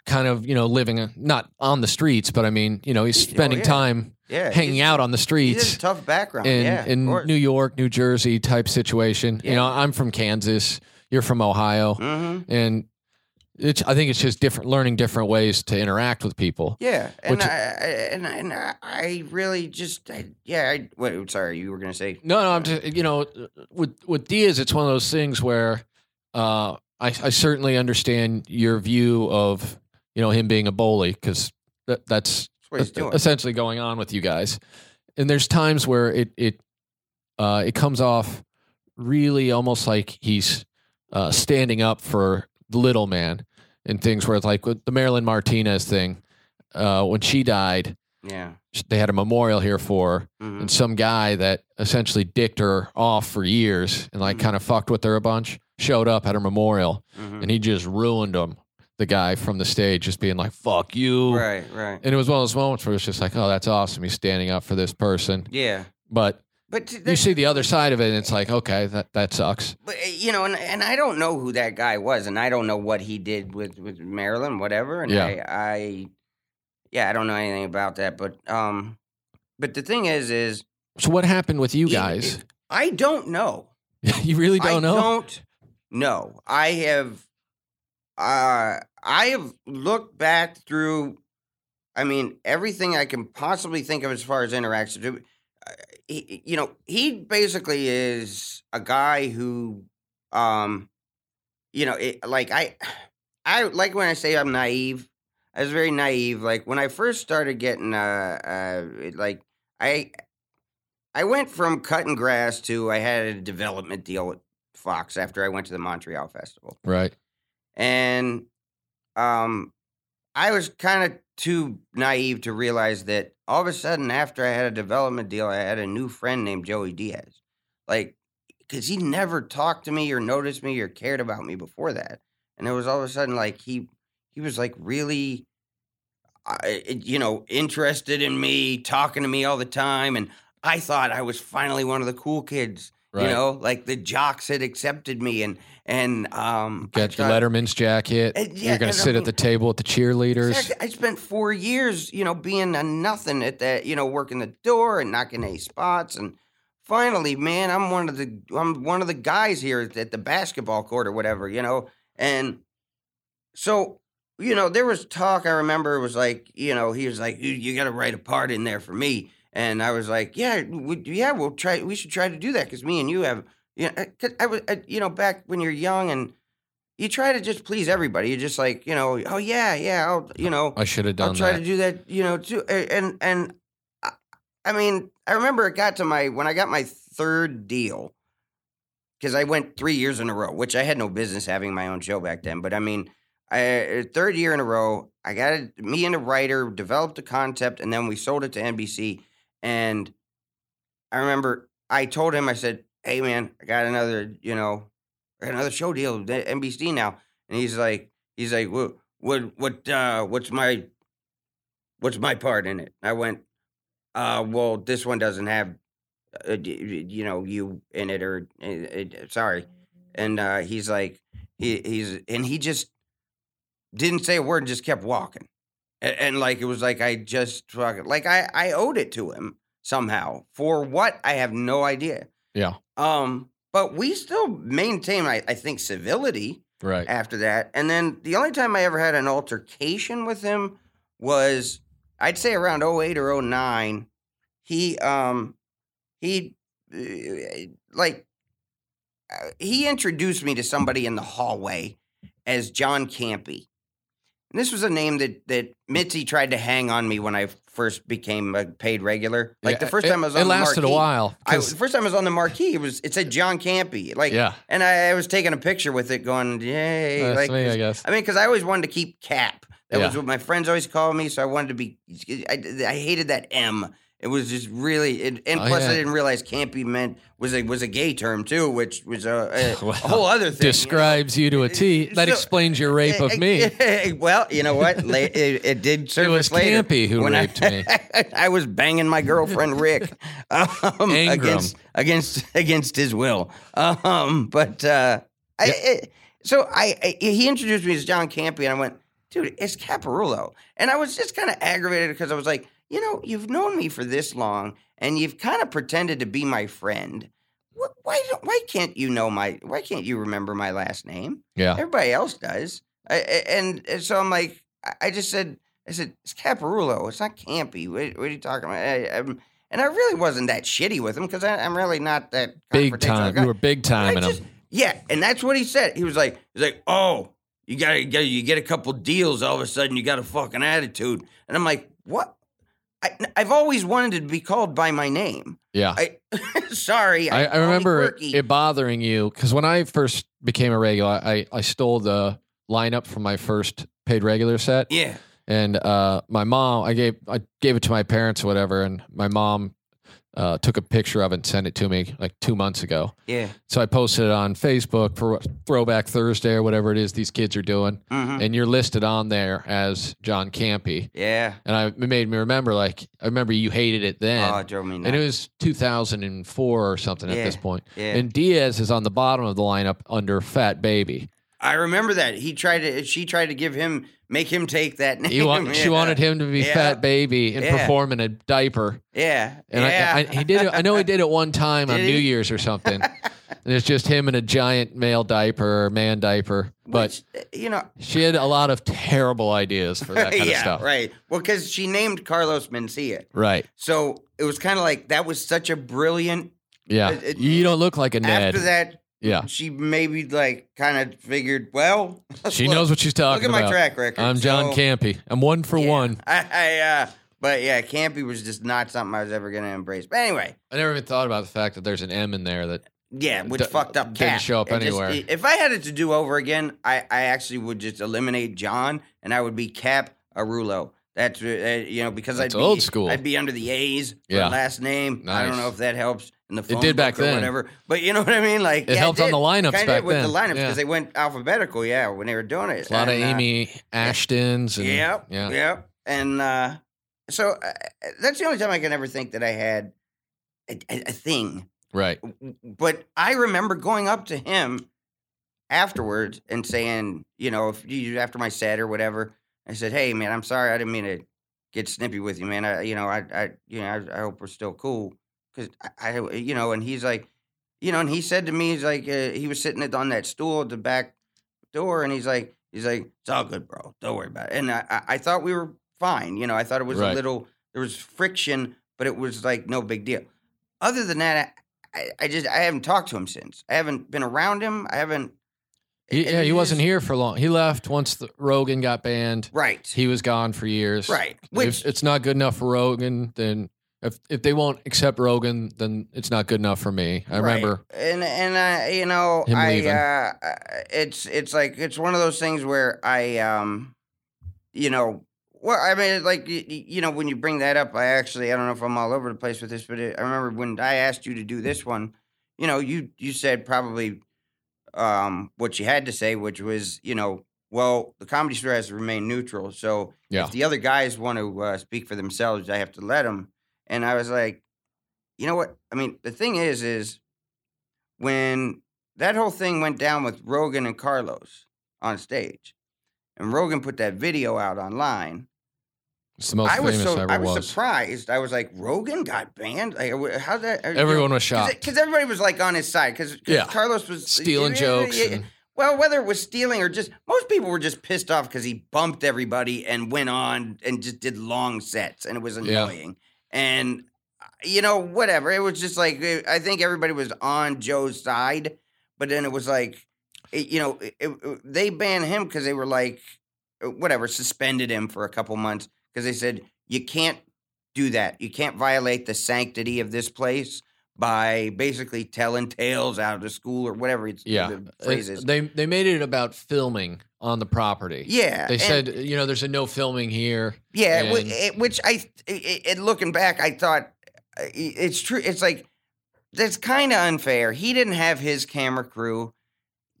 kind of, you know, living uh, not on the streets, but I mean, you know, he's Oh, spending yeah. time yeah hanging out on the streets a tough background in, yeah in. New York, New Jersey type situation. You know, I'm from Kansas, you're from Ohio, Mhm. and it's, I think it's just different, learning different ways to interact with people. Yeah, and Which- I, and I- and I- really just I, yeah. I, wait, sorry, you were gonna say No, no, I'm just you know with with Diaz, it's one of those things where uh, I, I certainly understand your view of you know him being a bully because that, That's what he's doing. essentially going on with you guys. And there's times where it it uh, it comes off really almost like he's uh, standing up for the little man and things where it's like with the Marilyn Martinez thing uh, when she died. Yeah. They had a memorial here for her, Mhm. and some guy that essentially dicked her off for years and like Mhm. kind of fucked with her a bunch showed up at her memorial Mhm. and he just ruined him. The guy from the stage just being like, fuck you. Right. Right. And it was one of those moments where it's just like, oh, that's awesome. He's standing up for this person. Yeah. But But you see the other side of it, and it's like, okay, that, that sucks. But uh, you know, and, and I don't know who that guy was, and I don't know what he did with with Marilyn, whatever. And Yeah. I, I, yeah, I don't know anything about that. But um, but the thing is, is So what happened with you guys? it- I don't know. you really don't know? I know? don't know. I have, uh, I have looked back through. I mean, everything I can possibly think of as far as interactions. Uh, He, you know, he basically is a guy who, um, you know, it, like I, I like when I say I'm naive. I was very naive. Like when I first started getting, uh, uh, like I, I went from cutting grass to I had a development deal with Fox after I went to the Montreal Festival, Right. And um, I was kind of too naive to realize that all of a sudden after I had a development deal, I had a new friend named Joey Diaz, like because he never talked to me or noticed me or cared about me before that, and it was all of a sudden like he he was like really. Uh, you know, interested in me, talking to me all the time, and I thought I was finally one of the cool kids. Right. You know, like the jocks had accepted me, and and um, Got your Letterman's jacket. Uh, yeah, You're going and to I sit at the table with the cheerleaders. Exactly. I spent four years, you know, being a nothing at that, you know, working the door and knocking a spots, and finally, man, I'm one of the I'm one of the guys here at the basketball court or whatever, you know, and so you know there was talk. I remember it was like, you know, he was like, you, you got to write a part in there for me, and I was like, yeah, we, yeah, we'll try. We should try to do that because me and you have, you uh, know, 'cause I was, I, you know, back when you're young and you try to just please everybody. You're just like, you know, oh yeah, yeah, I'll, you know, I should have done I'll try that. to do that, you know, too. And and I, I mean, I remember it got to my when I got my third deal because I went three years in a row, which I had no business having my own show back then. But I mean, I, uh, third year in a row, I got it. Me and a writer developed a concept, and then we sold it to NBC. And I remember I told him, I said, "Hey, man, I got another, you know, I got another show deal with NBC now." And he's like, he's like, "What, what, what, uh, what's my, what's my part in it?" I went, "Uh, well, this one doesn't have, uh, you know, you in it, or uh, uh, sorry." And uh, he's like, he, he's, and he just didn't say a word and just kept walking. And, and like it was like I just like I I owed it to him somehow for what I have no idea. Yeah. Um, but we still maintain I, I think civility Right. after that. And then the only time I ever had an altercation with him was I'd say around 08 or 09. He um he uh, like uh, he introduced me to somebody in the hallway as John Campy. And this was a name that that Mitzi tried to hang on me when I first became a paid regular. Like the first it- time I was on It the lasted a while. I, the first time I was on the marquee, it was it said John Campy. Like yeah. and I, I was taking a picture with it, going, "Yay!" That's like, me, I guess. I mean, because I always wanted to keep Cap. That was Yeah. what my friends always called me, so I wanted to be. I, I hated that M. It was just really, it, and Oh, plus I didn't realize campy meant was a was a gay term too, which was a, a, Well, a whole other thing. you know? Describes you to a T. That So- explains your rape of me. well, you know what? It, it did It was later. Campy who when I- raped me. I was banging my girlfriend Rick um, against against against his will. Um, but uh, I, Yeah. it- so I, I he introduced me as John Campy, and I went, dude, it's Caparulo, and I was just kind of aggravated because I was like, you know, you've known me for this long, and you've kind of pretended to be my friend. Why don't, why can't you know my why can't you remember my last name? Yeah. Everybody else does. I, and, and so I'm like, I- just said, I said, it's Caparulo. It's not Campy. What, what are you talking about? I, and I really wasn't that shitty with him because I'm really not that Big time. guy. You were big time in just, him. Yeah, and that's what he said. He was like, he's like, oh, you got you get a couple deals, all of a sudden you got a fucking attitude, and I'm like, what? I, I've always wanted to be called by my name. Yeah. I sorry. I, I remember it, it bothering you because when I first became a regular, I, I stole the lineup from my first paid regular set. yeah, and uh, my mom i gave i gave it to my parents or whatever and my mom uh, took a picture of it and sent it to me like two months ago. Yeah, so i posted it on facebook for throwback thursday or whatever it is these kids are doing. Hmm and you're listed on there as john campy. Yeah. and I, it made me remember like i remember you hated it then. Oh, it drove me nuts. and it was 2004 or something at this point. Yeah. and diaz is on the bottom of the lineup under fat baby. I remember that. He tried to. She tried to give him, make him take that name. he want, she Yeah. wanted him to be Yeah. fat baby and Yeah. perform in a diaper Yeah, And yeah. I, I, he did it. I know he did it one time on Did New? Year's or something. and it's just him in a giant male diaper or man diaper. But Which, uh, you know, she had a lot of terrible ideas for that kind yeah, of stuff. right. Well, because she named Carlos Mencia, Right. so it was kind of like that was such a brilliant. Yeah. It- it- you don't look like a Ned. After that, yeah. she maybe like kind of figured, well, She look- knows what she's talking about. Look at my track record. I'm John so, Campy. I'm one for yeah. one. I, I uh, but yeah, Campy was just not something I was ever gonna embrace. But anyway, I never even thought about the fact that there's an M in there that yeah, which D- fucked up. didn't Cap. show up It just- anywhere. if I had it to do over again, I, I actually would just eliminate John, and I would be Cap Arulo. That's uh, you know because That's I'd be old school. I'd be under the A's Yeah. last name. I don't know if that helps in the phone did back then. whatever, but you know what I mean. Like It yeah, helped on the lineups Kinda back with then. the lineups because Yeah. they went alphabetical. Yeah, when they were doing it, a lot of And, uh, Amy Ashtons and Yep. yeah. Yep. And uh, so uh, that's the only time I can ever think that I had a, a, a thing. Right. But I remember going up to him afterwards and saying, you know, if you after my set or whatever, I said, "Hey, man, I'm sorry, I didn't mean to get snippy with you, man. I, you know, I, I, you know, I, I hope we're still cool, because I, I, you know." And he's like, you know, and he said to me, he's like, uh, he was sitting on that stool at the back door, and he's like, he's like, "It's all good, bro. Don't worry about it." And I, I, thought we were fine. You know, I thought it was Right. a little, there was friction, but it was like no big deal. Other than that, I, I just I haven't talked to him since. I haven't been around him. I haven't. He, yeah, he wasn't here for long. He left once the, Rogan got banned. Right. He was gone for years. Right. If Which it's not good enough for Rogan, then if if they won't accept Rogan, then it's not good enough for me. I right. remember. and and I you know I leaving. uh it's it's like it's one of those things where I um you know well I mean like y- y- you know when you bring that up I actually I don't know if I'm all over the place with this but it, I remember when I asked you to do this one you know you you said probably um what you had to say which was you know well the comedy store has to remain neutral so Yeah. if the other guys want to uh, speak for themselves I have to let them and I was like you know what I mean the thing is is when that whole thing went down with Rogan and Carlos on stage, and Rogan put that video out online, It's the most I was so I was, was. surprised. I was like, Rogan got banned. Like, how that? uh, you know, Everyone was shocked. because everybody was like on his side because Yeah. Carlos was Stealing yeah, jokes. yeah, and- Well, whether it was stealing or just most people were just pissed off because he bumped everybody and went on and just did long sets and it was annoying. And uh, you know, whatever. It was just like uh, I think everybody was on Joe's side, but then it was like, it- you know, it, it- they banned him because they were like, uh, whatever, suspended him for a couple months because they said you can't do that. You can't violate the sanctity of this place by basically telling tales out of the school or whatever it's yeah. the It- phrase. They they made it about filming on the property. Yeah, They said, you know, there's a no filming here. yeah, and- it- which I, it, it, looking back, I thought uh, it's true. It's like that's kind of unfair. He didn't have his camera crew.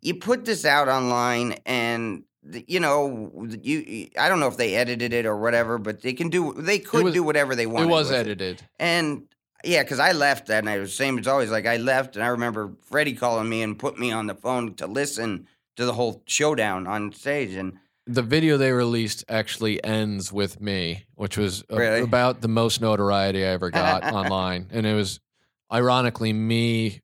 You put this out online, and you know, you I don't know if they edited it or whatever, but they can do. They could was- do whatever they want. It was edited. And yeah, because I left that night. It was the same as always. Like I left, and I remember Freddie calling me and put me on the phone to listen to the whole showdown on stage. And The video they released actually ends with me, which was a- Really? about the most notoriety I ever got online. And it was ironically me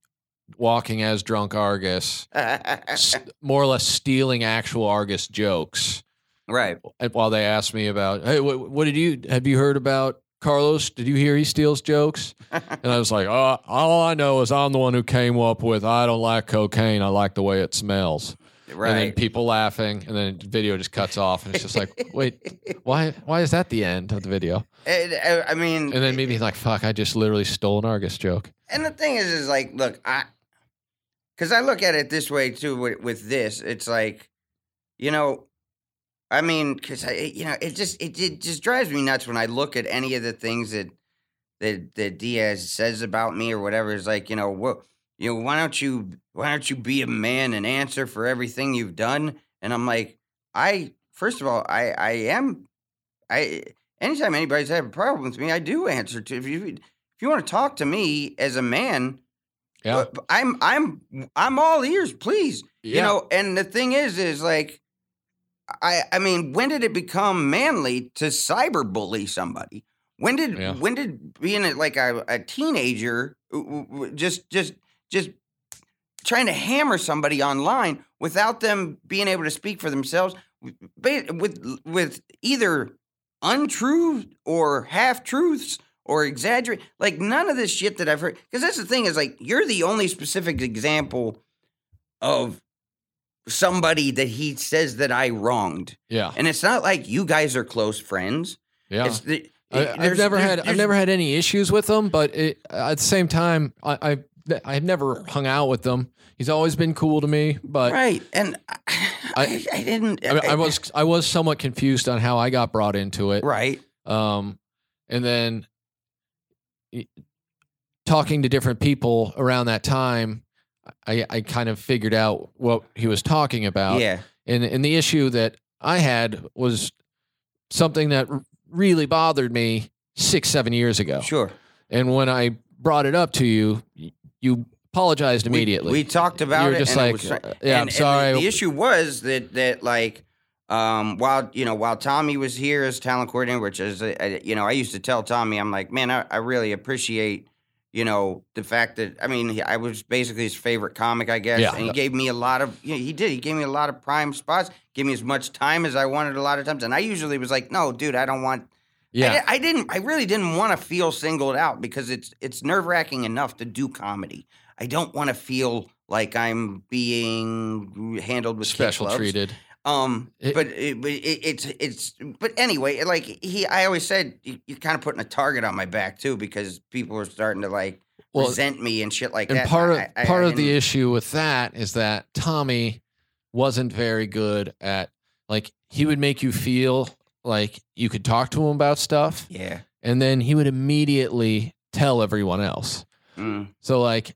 walking as drunk Argus, s- more or less stealing actual Argus jokes. right, And while they asked me about, hey, what, what did you have you heard about Carlos, did you hear he steals jokes? And I was like, oh, all I know is I'm the one who came up with I don't like cocaine. I like the way it smells. And then people laughing, and then video just cuts off, and it's just like, wait, why? Why is that the end of the video? And, uh, I mean, And then maybe like, fuck, I just literally stole an Argus joke. And the thing is, is like, look, I, because I look at it this way too. With, with this, it's like, you know, I mean, because I, you know, it just it, it just drives me nuts when I look at any of the things that that that Diaz says about me or whatever. It's like, you know, what, you know, why don't you why don't you be a man and answer for everything you've done? And I'm like, I first of all, I I am, I anytime anybody's had a problem with me, I do answer to if you if you want to talk to me as a man, Yeah. I'm I'm I'm all ears, please. You know, and the thing is, is like, I I mean, when did it become manly to cyberbully somebody? When did Yeah. when did being like a, a teenager just just just trying to hammer somebody online without them being able to speak for themselves with with either untrue or half truths or exaggerate like none of this shit that I've heard because that's the thing is like you're the only specific example of somebody that he says that I wronged. Yeah, and it's not like you guys are close friends. Yeah. it's the, I, I've never had I've never had any issues with them, but it, at the same time, I, I I've never hung out with him. He's always been cool to me, but right and I, I, I didn't I, mean, I was I was somewhat confused on how I got brought into it. right Um, and then talking to different people around that time, I, I kind of figured out what he was talking about. yeah And and the issue that I had was something that really bothered me six seven years ago. sure And when I brought it up to you, you apologized immediately. We, talked about You were it. just and like, was, uh, and- yeah, I'm and the- sorry. The, issue was that that like um, while you know while Tommy was here as talent coordinator, which is uh, you know I used to tell Tommy, I'm like, man, I, I really appreciate you know the fact that I mean I was basically his favorite comic, I guess, Yeah. and he gave me a lot of you know, he did he gave me a lot of prime spots, gave me as much time as I wanted a lot of times, and I usually was like, no, dude, I don't want. Yeah. I, I didn't. I really didn't want to feel singled out because it's it's nerve wracking enough to do comedy. I don't want to feel like I'm being handled with special treated. Um, It- but it, it, it's it's but anyway, like he, I always said, you, you're kind of putting a target on my back too because people were starting to like Well, resent me and shit like and that. And part of I- I- part of the issue with that is that Tommy wasn't very good at like he would make you feel like you could talk to him about stuff yeah. and then he would immediately tell everyone else. Mm. So like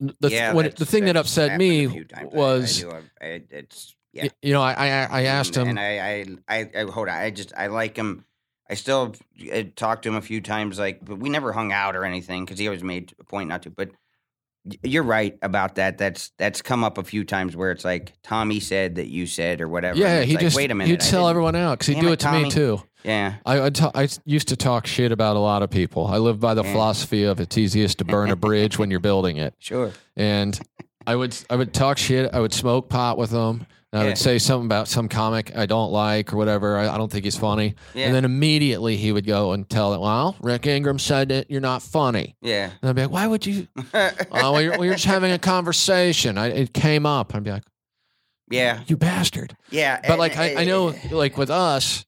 the yeah, that's- the thing that upset me. I- was I, I, I, it's yeah. you know I I, I asked and, him and I, I, I, I hold on. I just, I like him. I still uh, talked to him a few times, like, but we never hung out or anything because he always made a point not to. But you're right about that. That's that's come up a few times where it's like Tommy said that you said or whatever. yeah he like, just wait a minute. he'd I tell everyone out because he'd do it, it to me too. Yeah, I I'd ta- I used to talk shit about a lot of people. I live by the Yeah. philosophy of it's easiest to burn a bridge when you're building it. sure. and I would I would talk shit. I would smoke pot with him. And I Yeah. would say something about some comic I don't like or whatever. I, I don't think he's funny. Yeah, And then immediately he would go and tell it. Well, Rick Ingraham said that you're not funny. yeah. And I'd be like, Why would you? Oh, well, you're, well, you're just having a conversation. I, it came up. I'd be like, yeah, You bastard. yeah. But like I, I know, like with us,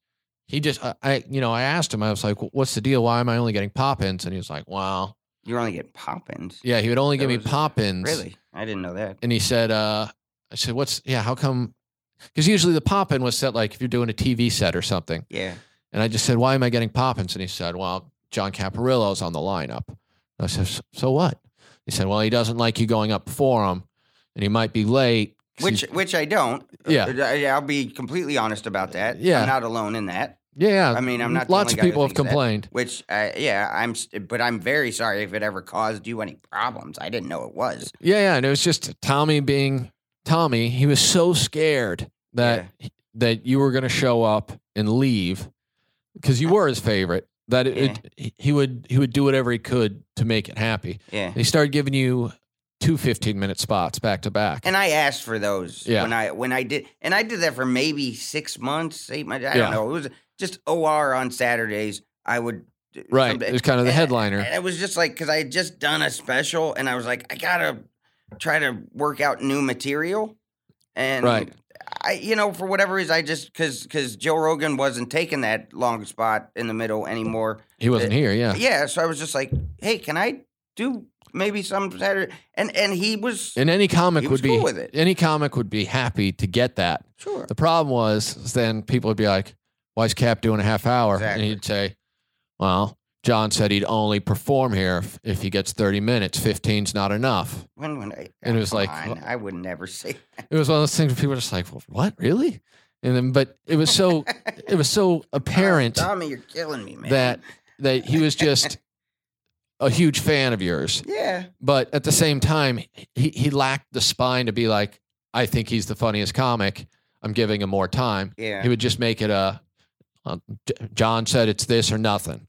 he just I, I you know I asked him. I was like, What's the deal? Why am I only getting pop-ins? And he was like, Well, you're only getting pop-ins. yeah, he would only That give me was- pop-ins. Really, I didn't know that. and he said, uh, I said, what's, yeah, how come? Because usually the pop in was set like if you're doing a TV set or something. Yeah, And I just said, why am I getting pop ins? And he said, well, John Caparulo's on the lineup. I said, "So- what? He said, well, he doesn't like you going up for him and he might be late." which which I don't. Yeah. Uh, I'll be completely honest about that. Yeah. I'm not alone in that. yeah, I mean, I'm not the Lots of people have thinks that. complained. Which, uh, yeah, I'm. But I'm very sorry if it ever caused you any problems. I didn't know it was. Yeah, yeah. And it was just Tommy being Tommy. He was so scared that that you were going to show up and leave because you were his favorite. That it, it, he- would he would do whatever he could to make it happy. Yeah. And he started giving you two 15 minute spots back to back. And I asked for those Yeah. when I when I did, and I did that for maybe six months, eight months. I Yeah. don't know. It was just OR on Saturdays. I would uh, Right. some- It was kind of the and- headliner. And it was just like because I had just done a special, and I was like, I gotta try to work out new material, and Right. I, you know, for whatever reason, I just because because Joe Rogan wasn't taking that long spot in the middle mm, anymore. He eh, wasn't here. Yeah. Yeah, so I was just like, hey, can I do maybe some Saturday? And and he was And any comic would was be with it. any comic would be happy to get that. sure. The problem was then people would be like, "Why is Cap doing a half hour?" Exactly. And he'd say, "Well, John said he'd only perform here if, if he gets 30 minutes. 15's not enough." When when I, And it was like, on, I would never say. It was one of those things where people were just like, well, "What, really?" And then, but it was so it was so oh, apparent Tommy, you're killing me, man. that that he was just a huge fan of yours. yeah, but at the same time, he, he lacked the spine to be like, I think he's the funniest comic. I'm giving him more time. yeah. He would just make it a, uh, John said it's this or nothing.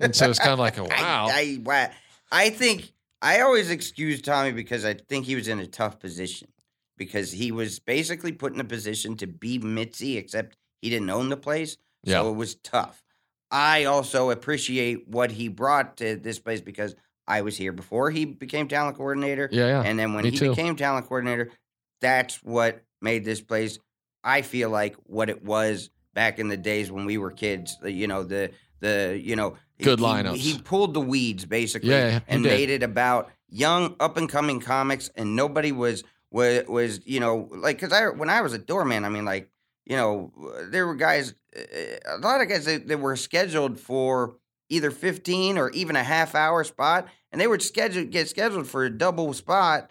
And so it's kind of like, a, wow. I, I, wow. I think I always excuse Tommy because I think he was in a tough position because he was basically put in a position to be Mitzi, except he didn't own the place. Yeah. So it was tough. I also appreciate what he brought to this place because I was here before he became talent coordinator. yeah, yeah. And then when me he too. became talent coordinator, that's what made this place. I feel like what it was back in the days when we were kids. You know the the you know Good he- lineups. He, pulled the weeds basically, Yeah, and did. made it about young up and coming comics, and nobody was was was you know like because I when I was a doorman, I mean like you know there were guys, uh, a lot of guys that, that were scheduled for either 15 or even a half hour spot and they would schedule get scheduled for a double spot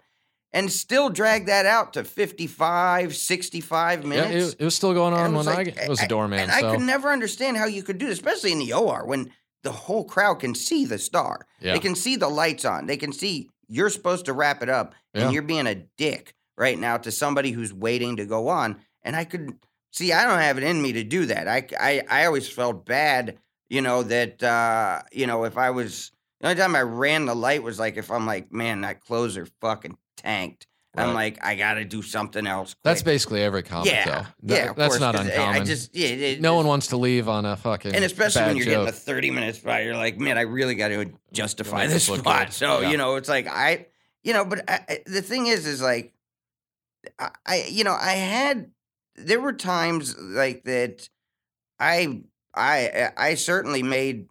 and still drag that out to 55 65 Yeah, minutes. it, it was still going on when like- I was a doorman. and so i could never understand how you could do this especially in the or when the whole crowd can see the star. Yeah, they can see the lights on. They can see you're supposed to wrap it up and Yeah. you're being a dick right now to somebody who's waiting to go on. And i could see i don't have it in me to do that. I i, I always felt bad you know that uh you know if i was the only time i ran the light was like if i'm like man that closer fucking tanked i'm like i gotta do something else that's basically every comic, yeah though. That- yeah that's course, not eh, I- uncommon. i just yeah it, no one wants to leave on a fucking and especially when you're joke. getting a 30 minute spot, you're like, man, I really got to justify this spot. good. So, Yeah. you know, it's like, I, you know, but I, I- the thing is, is like, I, I, you know, I had, there were times like that I, I, I certainly made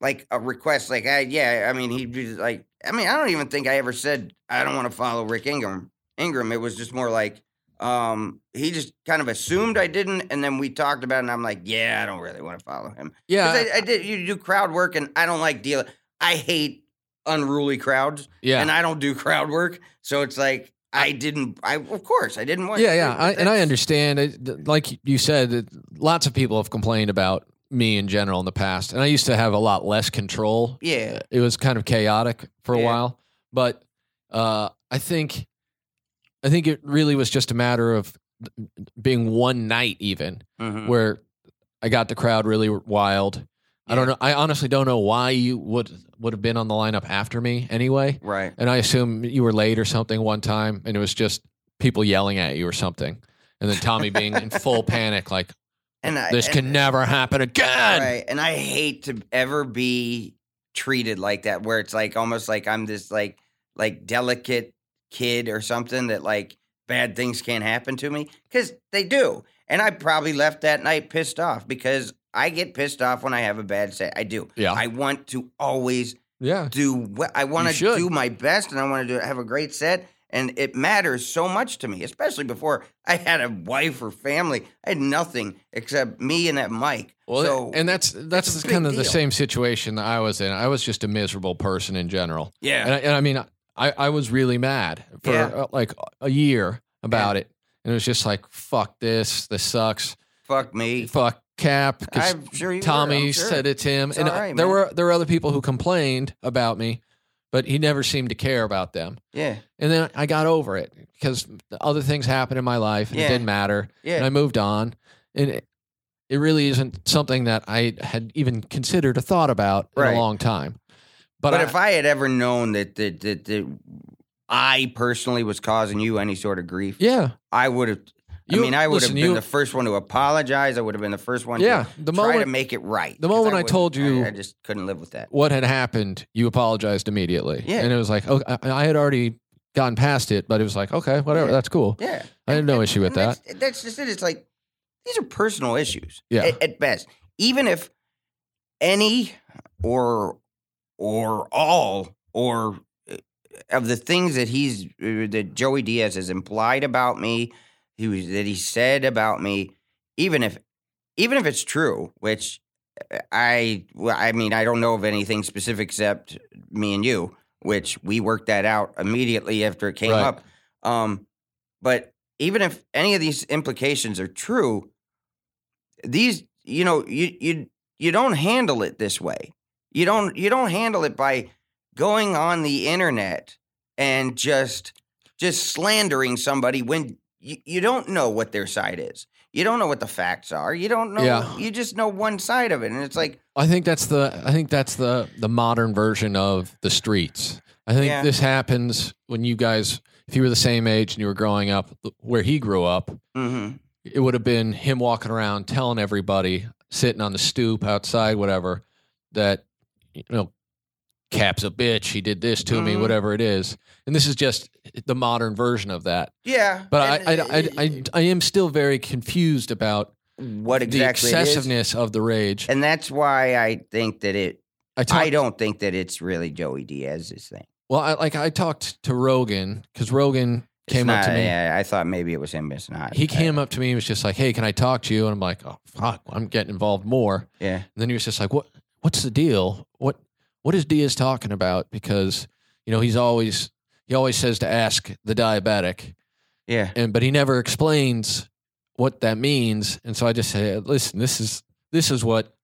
like a request. Like, I, yeah, I mean, he'd be like, I mean, I don't even think I ever said, I don't want to follow Rick Ingraham. Ingraham, it was just more like, um, he just kind of assumed I didn't, and then we talked about it, and I'm like, yeah, I don't really want to follow him. yeah, I, I did. You do crowd work, and I don't like dealing. I hate unruly crowds, yeah. and I don't do crowd work. So it's like I didn't. I of course I didn't want. Yeah, yeah, I, and I understand. Like you said, lots of people have complained about me in general in the past, and I used to have a lot less control. Yeah, It was kind of chaotic for a Yeah. while, but uh, I think, I think it really was just a matter of being one night, even mhm. where I got the crowd really wild. I don't know. I honestly don't know why you would would have been on the lineup after me anyway. right. And I assume you were late or something one time, and it was just people yelling at you or something. And then Tommy being in full panic, like, And I, this and- can never happen again. Right. And I hate to ever be treated like that, where it's like almost like I'm this like like delicate kid or something that like bad things can't happen to me because they do. And I probably left that night pissed off because I get pissed off when I have a bad set. I do. Yeah. I want to always Yeah. do what I want to do my best and I want to do have a great set. And it matters so much to me, especially before I had a wife or family. I had nothing except me and that mic. Well, so, and that's that's kind of the same situation that I was in. I was just a miserable person in general, yeah. and I, and I mean, I I was really mad for Yeah. uh, like a year about it, and it was just like, fuck this, this sucks, Fuck me. fuck Cap, 'cause I'm sure Tommy sure. said it's him, It's and right, there man. were there were other people who complained about me, but he never seemed to care about them. Yeah. And then I got over it because other things happened in my life and Yeah. it didn't matter. Yeah. And I moved on. And it, it really isn't something that I had even considered or thought about in a long time. But, But, I, if I had ever known that that, that that I personally was causing you any sort of grief, yeah, I would have. I mean, I would listen, have been you- the first one to apologize. I would have been the first one Yeah, to the try to moment make it right. the moment I wouldn't- told you- I, I just couldn't live with that. what had happened, you apologized immediately. Yeah. and it was like, oh, I, I had already gotten past it, but it was like, okay, whatever, Yeah. that's cool. Yeah, I had no And- issue with that. That's, that's just it. It's like these are personal issues. Yeah. at, at best. Even if any or or all or uh, of the things that he's uh, that Joey Diaz has implied about me, he was that he said about me, even if even if it's true, which uh, I I mean I don't know of anything specific except me and you, which we worked that out immediately after it came Right. up. Um, but even if any of these implications are true, these you know you you you don't handle it this way. You don't you don't handle it by going on the internet and just just slandering somebody when you, you don't know what their side is. You don't know what the facts are. You don't know. Yeah. You just know one side of it, and it's like, I think that's the I think that's the the modern version of the streets. I think Yeah. this happens when you guys, if you were the same age and you were growing up where he grew up, mhm. it would have been him walking around telling everybody, sitting on the stoop outside, whatever, that you know, Cap's a bitch. He did this to me, Mhm. whatever it is. And this is just the modern version of that. yeah. But I, I, I, I, I am still very confused about what exactly the excessiveness of the rage. and that's why I think that it. I talked, I don't think that it's really Joey Diaz's thing. well, I, like I talked to Rogan because Rogan came up to me. Yeah, I thought maybe it was him. It's not. He Uh, came up to me and was just like, "Hey, can I talk to you?" And I'm like, "Oh fuck, I'm getting involved more." Yeah. And then he was just like, "What? What's the deal? What? What is Diaz talking about?" Because you know he's always he always says to ask the diabetic, Yeah. and but he never explains what that means. And so I just say, "Listen, this is this is what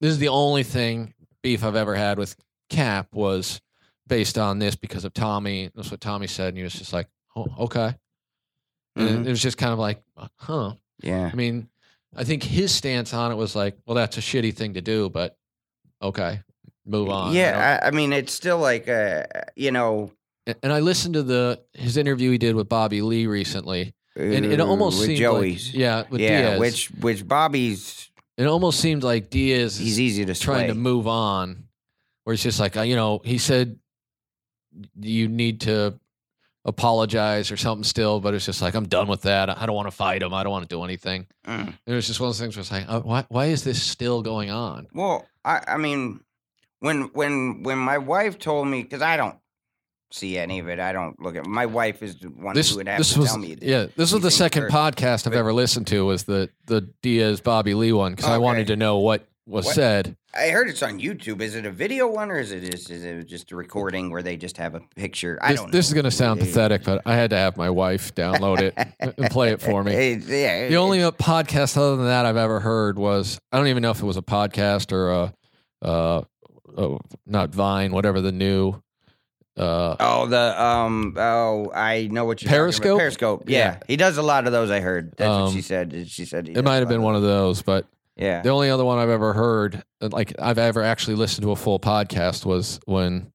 this is the only thing beef I've ever had with Cap was based on this because of Tommy. That's what Tommy said, and he was just like, "Oh, okay." And Mhm. it was just kind of like, "Huh." Yeah. I mean, I think his stance on it was like, well, that's a shitty thing to do, but okay, move on. Yeah, I, I mean, it's still like, uh, you know, and I listened to the his interview he did with Bobby Lee recently, and it almost with seemed Joey's. like, yeah, with yeah, Diaz, which which Bobby's it almost seemed like Diaz he's easy to trying to move on, where it's just like, uh, you know, he said you need to apologize or something still, but it's just like I'm done with that. I don't want to fight him. I don't want to do anything. Mm. It was just one of those things where it's like, uh, why why is this still going on? Well, I, I mean, when when when my wife told me, because I don't see any of it, I don't look at. My wife is the one this who would have this to was tell me. that yeah this was the second first. podcast I've But- ever listened to was the the Diaz Bobby Lee one because I wanted to know what was What- said. I heard it's on YouTube. Is it a video one or is it just, is it just a recording where they just have a picture? I This, don't. this is going to sound pathetic, but I had to have my wife download it and play it for me. yeah, The only podcast other than that I've ever heard was I don't even know if it was a podcast or a uh, oh, not Vine, whatever the new. Uh, Oh, the um. Oh, I know what you're Periscope? Talking about. Periscope. Yeah. Yeah. he does a lot of those. I heard. That's what she Um, said. She said he it might have been one of those, but Yeah. The only other one I've ever heard, uh, like I've ever actually listened to a full podcast, was when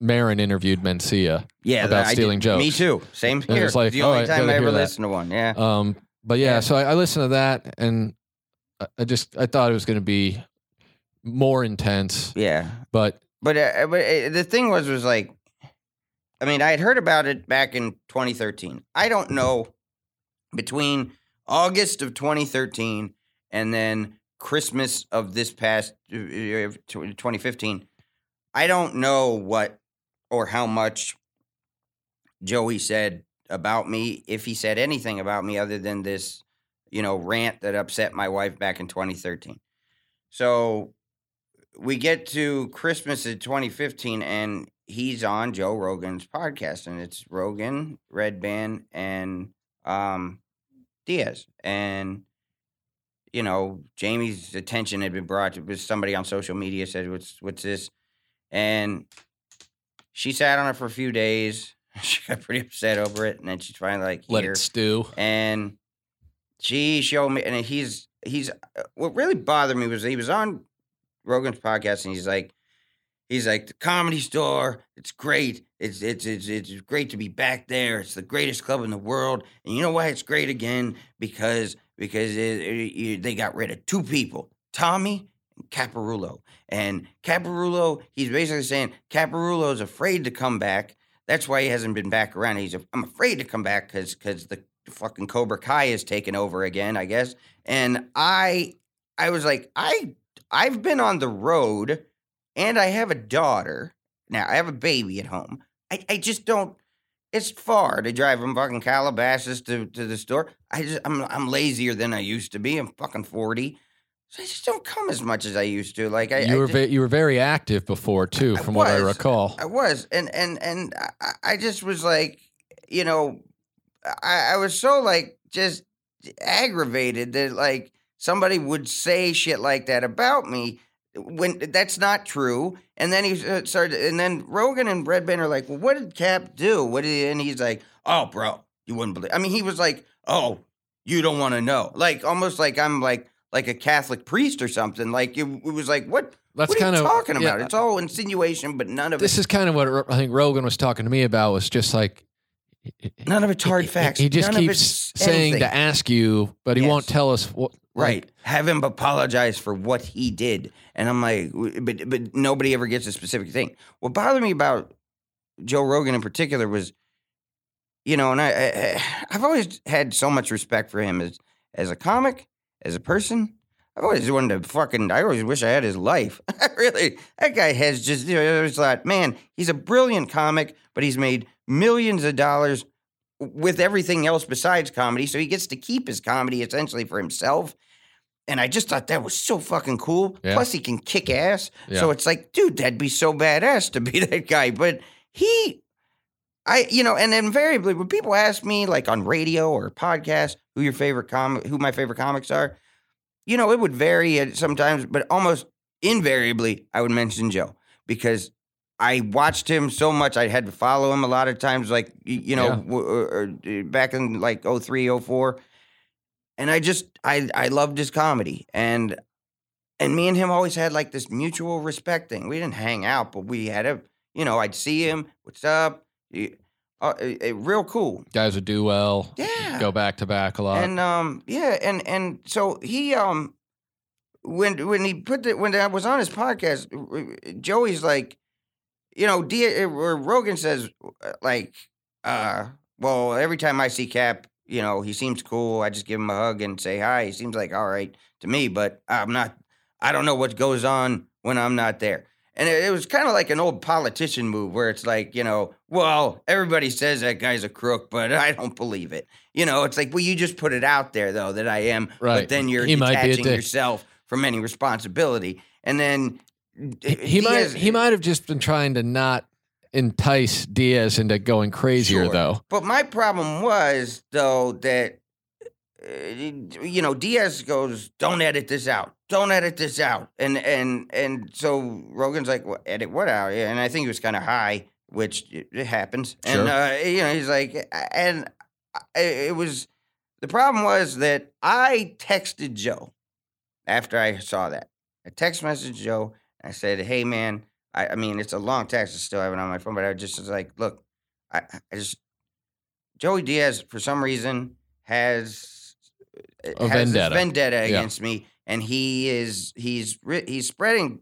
Maron interviewed Mencia. Yeah, about I did- stealing Me too. Same here. it's like, the oh, only I time gotta I ever listened to one. Yeah. Um, but yeah, Yeah. so I, I listened to that, and I- I just I thought it was going to be more intense, yeah. but But uh, but uh, the thing was was like, I mean, I had heard about it back in 2013. I don't know between August of 2013 and then Christmas of this past uh, uh, 2015. I don't know what or how much Joey said about me, if he said anything about me other than this, you know, rant that upset my wife back in 2013. So we get to Christmas of 2015 and he's on Joe Rogan's podcast and it's Rogan, Redban, and um, Diaz. And, you know, Jamie's attention had been brought to somebody on social media said, What's what's this? And she sat on it for a few days. She got pretty upset over it, and then she's finally like, let "Here." it stew. and she showed me and he's he's uh, what really bothered me was he was on Rogan's podcast and he's like he's like the comedy store it's great It's it's it's it's great to be back there. It's the greatest club in the world, and you know why it's great again? Because because it, it- you- they got rid of two people, Tommy and Caparulo. And Caparulo, he's basically saying Caparulo is afraid to come back. That's why he hasn't been back around. He's I'm afraid to come back because because the fucking Cobra Kai is taking over again, I guess. And I I was like I I've been on the road, and I have a daughter. Now I have a baby at home. I, I just don't. It's far to drive from fucking Calabasas to, to the store. I just I'm I'm lazier than I used to be. I'm fucking forty, so I just don't come as much as I used to. Like I you I were just- ve- you were very active before too, I from what I recall. I was, and and and I, I just was like, you know, I, I was so like just aggravated that like somebody would say shit like that about me when that's not true. And then he uh, started, and then Rogan and Redban are like, well, what did Cap do? What did he, and he's like, oh, bro, you wouldn't believe. I mean, he was like, oh, you don't want to know, like almost like I'm like like a Catholic priest or something. Like it, it was like, what? That's what are kind you of talking yeah, about? It's all insinuation, but none of this it. is kind of what I think Rogan was talking to me about was just like None of it's hard facts. He just None keeps saying anything. to ask you, but he won't tell us what. Right. Have him apologize for what he did. And I'm like, but but nobody ever gets a specific thing. What bothered me about Joe Rogan in particular was, you know, and I, I I've always had so much respect for him as as a comic, as a person. I've always wanted to fucking. I always wish I had his life. Really, that guy has just. You know, I always thought, man, he's a brilliant comic, but he's made millions of dollars with everything else besides comedy. So he gets to keep his comedy essentially for himself. And I just thought that was so fucking cool. Yeah. Plus, he can kick ass. Yeah. So it's like, dude, that'd be so badass to be that guy. But he, I, you know, and invariably when people ask me, like on radio or podcast, who your favorite comic, who my favorite comics are, you know, it would vary at sometimes, but almost invariably, I would mention Joe because I watched him so much. I had to follow him a lot of times, like you know, Yeah. w- or, or, uh, back in like 03, 04. and I just I I loved his comedy, and and me and him always had like this mutual respect thing. We didn't hang out, but we had a you know I'd see him, what's up, He- uh, uh, uh, real cool. Guys would do well. Yeah. Go back to back a lot. And um, yeah, and and so he um, when when he put the when I was on his podcast, uh, Joey's like, you know, D, or Rogan says uh, like, uh, well, every time I see Cap, you know, he seems cool. I just give him a hug and say hi. He seems like all right to me, but I'm not. I don't know what goes on when I'm not there. And it, it was kind of like an old politician move where it's like, you know, well, everybody says that guy's a crook, but I don't believe it. You know, it's like, well, you just put it out there though that I am, Right. but then you're He detaching yourself from any responsibility. And then he, he might Diaz- he might have just been trying to not entice Diaz into going crazier Sure. though. But my problem was though that uh, you know Diaz goes, "Don't edit this out. Don't edit this out." And and and so Rogan's like, well, "Edit what out?" And I think he was kind of high, which it, it happens. Sure. And uh, you know, he's like, and it was the problem was that I texted Joe after I saw that. I text messaged Joe. I said, "Hey man, I, I mean it's a long text. I still have it on my phone, but I just was like, look, I, I just Joey Diaz for some reason has uh, A has vendetta. vendetta Yeah. against me, and he is he's he's spreading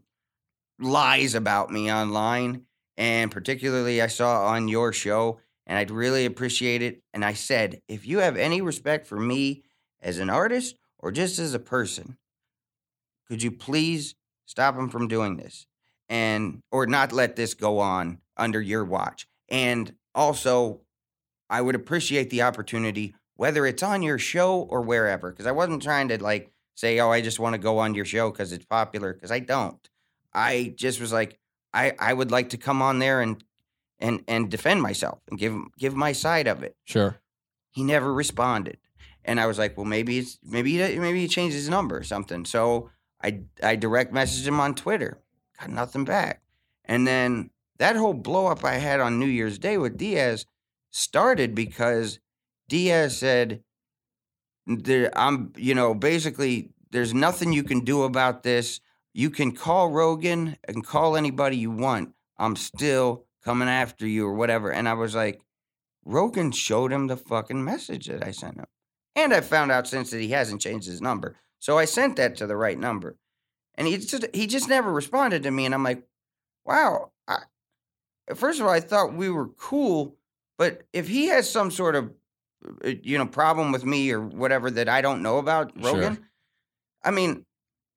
lies about me online, and particularly I saw on your show, and I'd really appreciate it. And I said, if you have any respect for me as an artist or just as a person, could you please stop him from doing this and or not let this go on under your watch. And also i would appreciate the opportunity whether it's on your show or wherever because i wasn't trying to like say oh i just want to go on your show because it's popular because i don't. I just was like i i would like to come on there and and and defend myself and give give my side of it. Sure. he never responded. And i was like well maybe it's maybe he, maybe he changed his number or something. So i i direct messaged him on twitter got nothing back and then that whole blow up i had on new year's day with diaz started because diaz said i'm you know basically there's nothing you can do about this you can call rogan and call anybody you want i'm still coming after you or whatever. And I was like, Rogan showed him the fucking message that I sent him. And I found out since that he hasn't changed his number. So I sent that to the right number. And he just he just never responded to me. And I'm like, wow. I, first of all, I thought we were cool, but if he has some sort of uh, you know problem with me or whatever that I don't know about Sure. Rogan, I mean,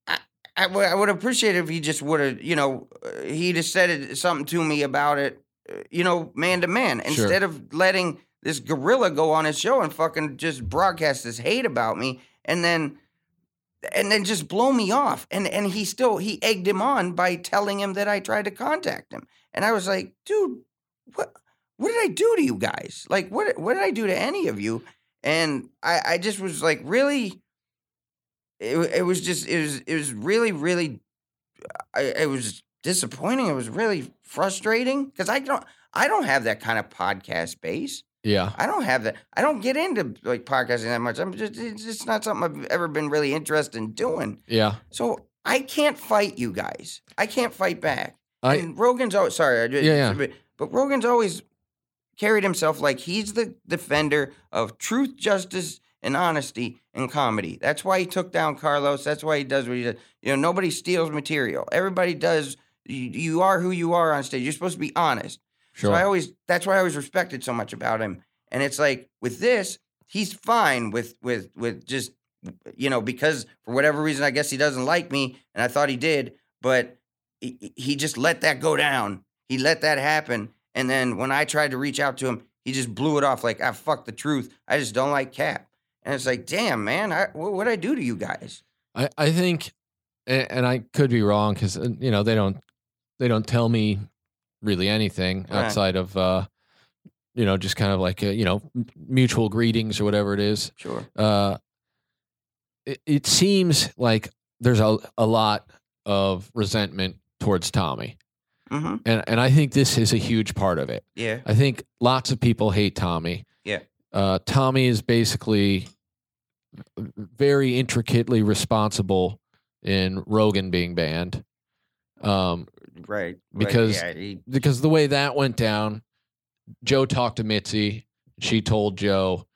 I, I would I would appreciate if he just would have you know uh, he'd have said it, something to me about it, uh, you know, man to man, Sure. instead of letting this gorilla go on his show and fucking just broadcast this hate about me, and then and then just blow me off. And and he still he egged him on by telling him that I tried to contact him. And I was like, dude, what what did I do to you guys? Like what what did I do to any of you? And I I just was like, really it, it was just it was it was really really I, it was disappointing. It was really frustrating because I don't I don't have that kind of podcast base. Yeah. I don't have that. I don't get into like podcasting that much. I'm just it's just not something I've ever been really interested in doing. Yeah. So I can't fight you guys. I can't fight back. I and Rogan's always sorry. I just, Yeah, yeah. But, but Rogan's always carried himself like he's the defender of truth, justice, and honesty in comedy. That's why he took down Carlos. That's why he does what he does. You know, nobody steals material. Everybody does. You, you are who you are on stage. You're supposed to be honest. Sure. So I always that's why I always respected so much about him. And it's like with this, he's fine with with with just you know because for whatever reason I guess he doesn't like me, and I thought he did, but he, he just let that go down. He let that happen, and then when I tried to reach out to him, he just blew it off like ah fuck the truth. I just don't like Cap, and it's like damn man, I, what would I do to you guys? I, I think, and, and I could be wrong because you know they don't they don't tell me really anything Right. outside of uh, you know just kind of like uh you know mutual greetings or whatever it is. Sure. Uh, it, it seems like there's a a lot of resentment towards Tommy, Mm-hmm. and and I think this is a huge part of it. Yeah. I think lots of people hate Tommy. Yeah. Uh, Tommy is basically very intricately responsible in Rogan being banned. Um, Right. Because- yeah, he, because the way that went down, Joe talked to Mitzi. She told Joe,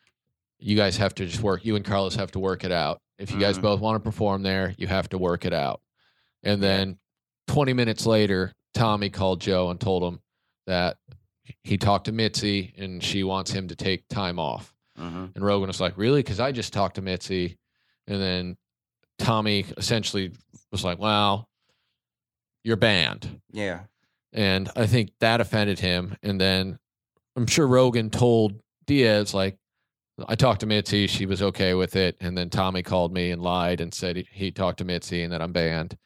"You guys have to just work. You and Carlos have to work it out. If you guys Mhm. both want to perform there, you have to work it out." And then 20 minutes later, Tommy called Joe and told him that he talked to Mitzi and she wants him to take time off. mhm. And Rogan was like, "Really? Because I just talked to Mitzi." And then Tommy essentially was like, "Well, you're banned." Yeah. And I think that offended him. And then I'm sure Rogan told Diaz, like, I talked to Mitzi, she was okay with it. And then Tommy called me and lied and said he, he talked to Mitzi and that I'm banned.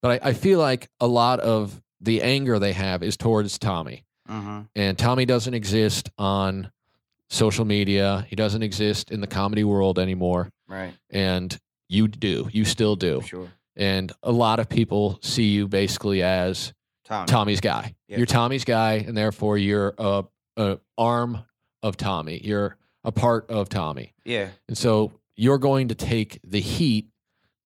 But I, I feel like a lot of the anger they have is towards Tommy. Mm-hmm. And Tommy doesn't exist on social media, he doesn't exist in the comedy world anymore. Right. And you do, you still do. Sure. And a lot of people see you basically as Tommy. Tommy's guy. Yeah. You're Tommy's guy, and therefore you're a, a arm of Tommy. You're a part of Tommy, Yeah. and so you're going to take the heat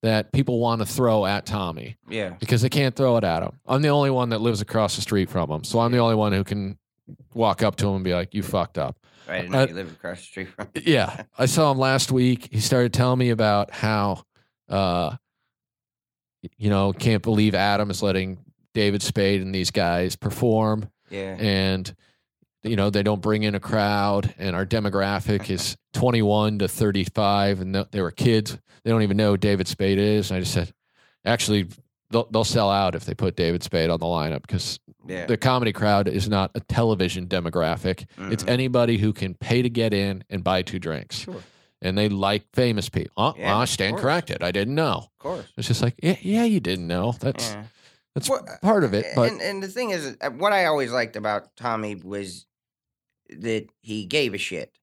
that people want to throw at Tommy Yeah. because they can't throw it at him. I'm the only one that lives across the street from him, so I'm the only one who can walk up to him and be like, "You fucked up." I didn't know you lived across the street from. Yeah, I saw him last week. He started telling me about how, uh, you know, can't believe Adam is letting David Spade and these guys perform, Yeah. and you know they don't bring in a crowd, and our demographic is 21 to 35, and they were kids. They don't even know who David Spade is. And I just said, actually, they'll they'll sell out if they put David Spade on the lineup because Yeah. the comedy crowd is not a television demographic. It's Mhm. anybody who can pay to get in and buy two drinks Sure. And they like famous people. Oh, Yeah, well, I stand corrected. I didn't know. Of course. It's just like, yeah, yeah, you didn't know. That's Yeah. that's Well, part of it. But and, and the thing is, uh, what I always liked about Tommy was that he gave a shit.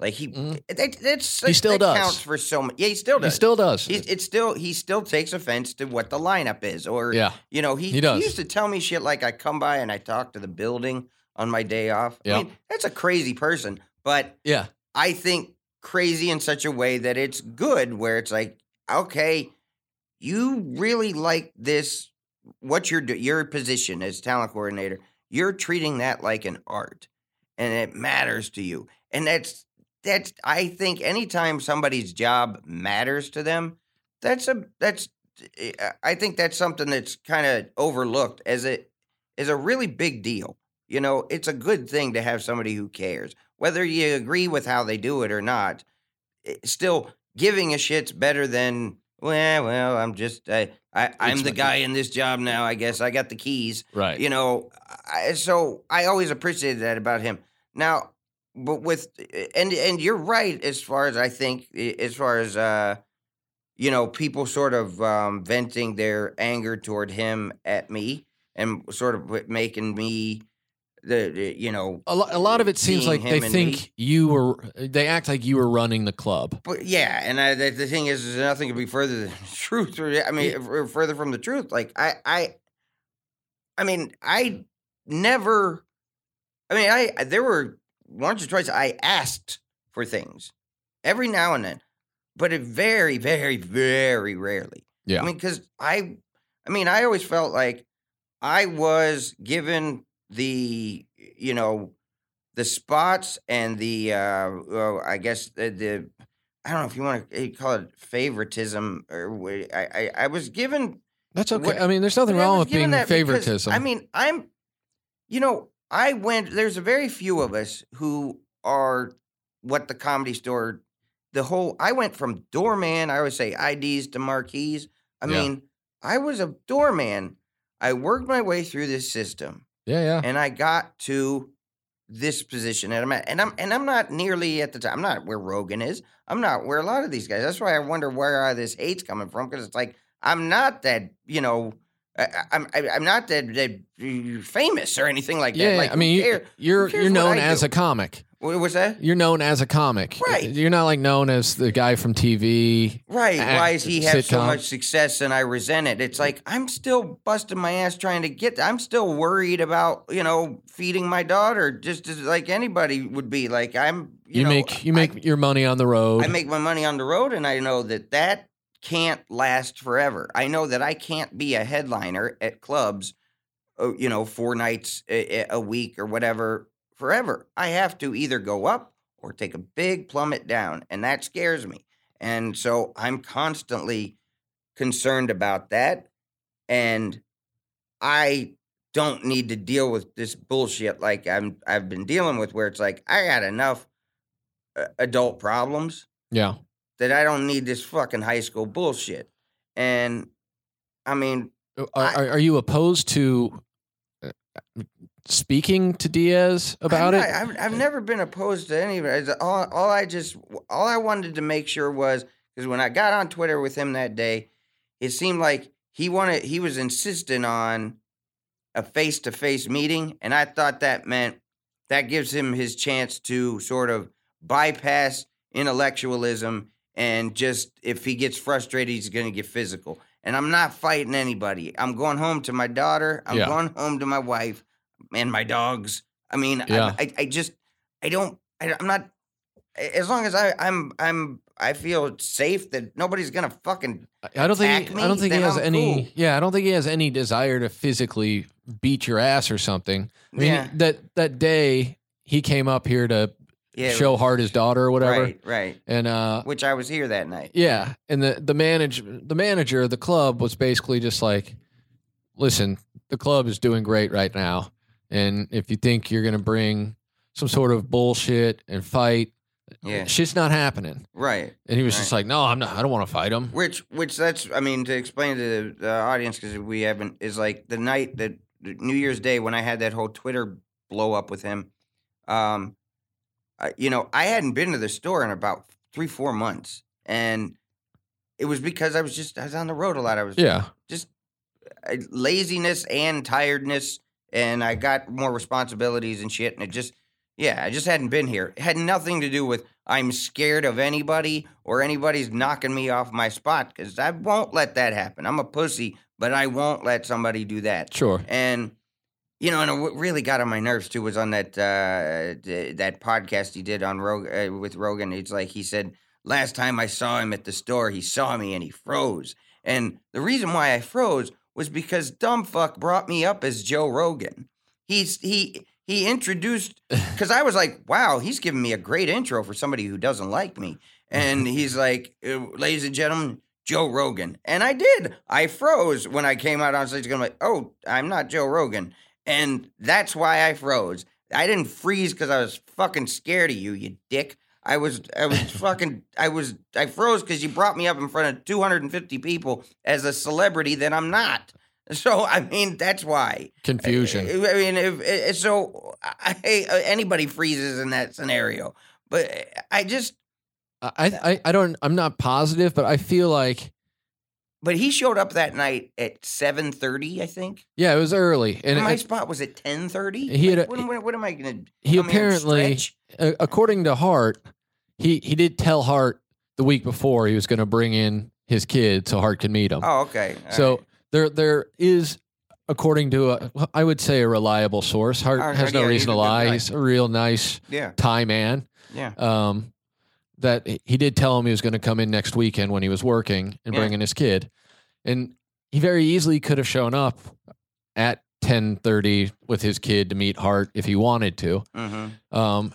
Like he, Mhm. that, that's He still that does. counts for so much. Yeah, he still does. he still does. He's, it's still he still takes offense to what the lineup is, or yeah, you know he He does. used to tell me shit like I come by and I talk to the building on my day off. Yeah. I mean that's a crazy person, but yeah, I think crazy in such a way that it's good, where it's like, okay, you really like this, what you're your position as talent coordinator. you're treating that like an art and it matters to you. And that's that's I think anytime somebody's job matters to them, that's a that's eh, I think that's something that's kind of overlooked as it is a really big deal. You know, it's a good thing to have somebody who cares. Whether you agree with how they do it or not, eh, still giving a shit's better than well, well, I'm just I, I I'm the guy in this job now. I guess I got the keys. Right. You know, I, so I always appreciated that about him. Now, but with and and you're right as far as I think as far as uh you know people sort of um venting their anger toward him at me and sort of making me the, eh, the you know A, lo- a lot of it seems like they and me. think you were. They act like you were running the club. But yeah, and I, the, the thing is, is nothing could be further than the truth. or- I mean, f- further from the truth. Like I, I, I mean, I never. I mean, I there were once or twice I asked for things every now and then, but it very, very, very rarely. Yeah. I mean, because I, I mean, I always felt like I was given the, you know, the spots and the, uh, well, I guess the, the, I don't know if you want to call it favoritism or I, I, I was given. That's okay. What- I mean, there's nothing wrong with being that because, favoritism. I mean, I'm, you know, I went. There's a very few of us who are what the comedy store. The whole. I went from doorman. I always say IDs to marquees. I Yeah. mean, I was a doorman. I worked my way through this system, yeah, yeah. and I got to this position that I'm at. And I'm and I'm not nearly at the top. I'm not where Rogan is. I'm not where a lot of these guys. That's why I wonder where all this hate's coming from. Because it's like I'm not that. You know. I, I- I'm I'm not that, that uh, famous or anything like that. Yeah, like, I mean, you, care- you're you're known as do? a comic. What was that? You're known as a comic. Right. You're not like known as the guy from TV. Right. act- Why does he have so much success and I resent it? It's like I'm still busting my ass trying to get. I'm still worried about you know feeding my daughter just as like anybody would be. Like I'm. You, You, know, make you I- make your money on the road. I make my money on the road, and I know that that can't last forever. I know that I can't be a headliner at clubs, uh, you know, four nights a, a week or whatever forever. I have to either go up or take a big plummet down, and that scares me. And so I'm constantly concerned about that, and I don't need to deal with this bullshit like I'm I've been dealing with, where it's like I got enough uh, adult problems yeah. that I don't need this fucking high school bullshit. And I mean, Are, I- are, are you opposed to uh, speaking to Diaz about I'm it? I've, I've never been opposed to any of it. All, all I just, all I wanted to make sure was because when I got on Twitter with him that day, it seemed like he wanted, he was insisting on a face to face meeting, and I thought that meant that gives him his chance to sort of bypass intellectualism and just if he gets frustrated, he's going to get physical. And I'm not fighting anybody. I'm going home to my daughter. I'm Yeah. going home to my wife and my dogs. I mean, Yeah. I, I, I just, I don't, I, I'm not. As long as I, I'm, I'm, I feel safe that nobody's gonna fucking. I don't think he, I don't think he has I'm any. cool. Yeah, I don't think he has any desire to physically beat your ass or something. I mean, yeah, that that day he came up here to yeah. show Hart his daughter or whatever, Right, right. and uh, Which I was here that night. yeah, and the the manage the manager of the club was basically just like, listen, the club is doing great right now, and if you think you're gonna bring some sort of bullshit and fight, Yeah. shit's not happening. Right. And he was just like, no, I'm not. I don't want to fight him. Which, which that's, I mean, to explain to the, the audience because we haven't is like the night that New Year's Day when I had that whole Twitter blow up with him. Um, I, you know, I hadn't been to the store in about three, four months, and it was because I was just I was on the road a lot. I was Yeah, just uh, laziness and tiredness, and I got more responsibilities and shit, and it just yeah, I just hadn't been here. It had nothing to do with I'm scared of anybody or anybody's knocking me off my spot because I won't let that happen. I'm a pussy, but I won't let somebody do that. sure. And you know, and what really got on my nerves too was on that uh, that podcast he did on Rog- uh, with Rogan. It's like he said last time I saw him at the store, he saw me and he froze. And the reason why I froze was because dumb fuck brought me up as Joe Rogan. he's he he introduced because I was like, wow, he's giving me a great intro for somebody who doesn't like me, and he's like, "Uh, ladies and gentlemen. Joe Rogan. And I did. I froze when I came out on stage. I'm like, oh, I'm not Joe Rogan. And that's why I froze. I didn't freeze because I was fucking scared of you, you dick. I was, I was fucking, I was, I froze because you brought me up in front of 250 people as a celebrity that I'm not. So I mean, that's why Confusion. I mean, if, if so, I, I- anybody freezes in that scenario. But I just, I, I I don't I'm not positive, but I feel like but he showed up that night at 7:30, I think. yeah, it was early, and my it- spot was at 10:30. He had a- when, when, when am I going to? he apparently, according to Hart, he he did tell Hart the week before he was going to bring in his kid so Hart could meet him. Oh, okay. All so right. there there is, according to a, I would say a reliable source. Hart Oh, has no yeah, reason to lie. guy. He's a real nice yeah, Thai man. yeah. um, that he- did tell him he was going to come in next weekend when he was working and Yeah. bring in his kid, and he very easily could have shown up at ten thirty with his kid to meet Hart if he wanted to. Mm-hmm. Um,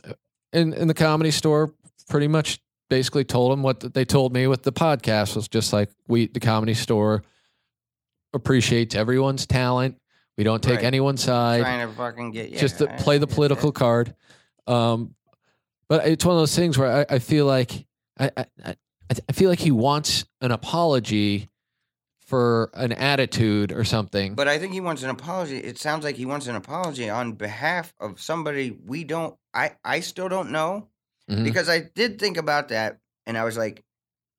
and and the comedy store pretty much basically told him what they told me with the podcast was just like we the comedy store appreciates everyone's talent. We don't take Right. anyone's side Trying to fucking get yeah, just to play the political card. Um, but it's one of those things where I, I feel like I, I I I feel like he wants an apology for an attitude or something. But I think he wants an apology. It sounds like he wants an apology on behalf of somebody we don't. I I still don't know Mhm. because I did think about that, and I was like,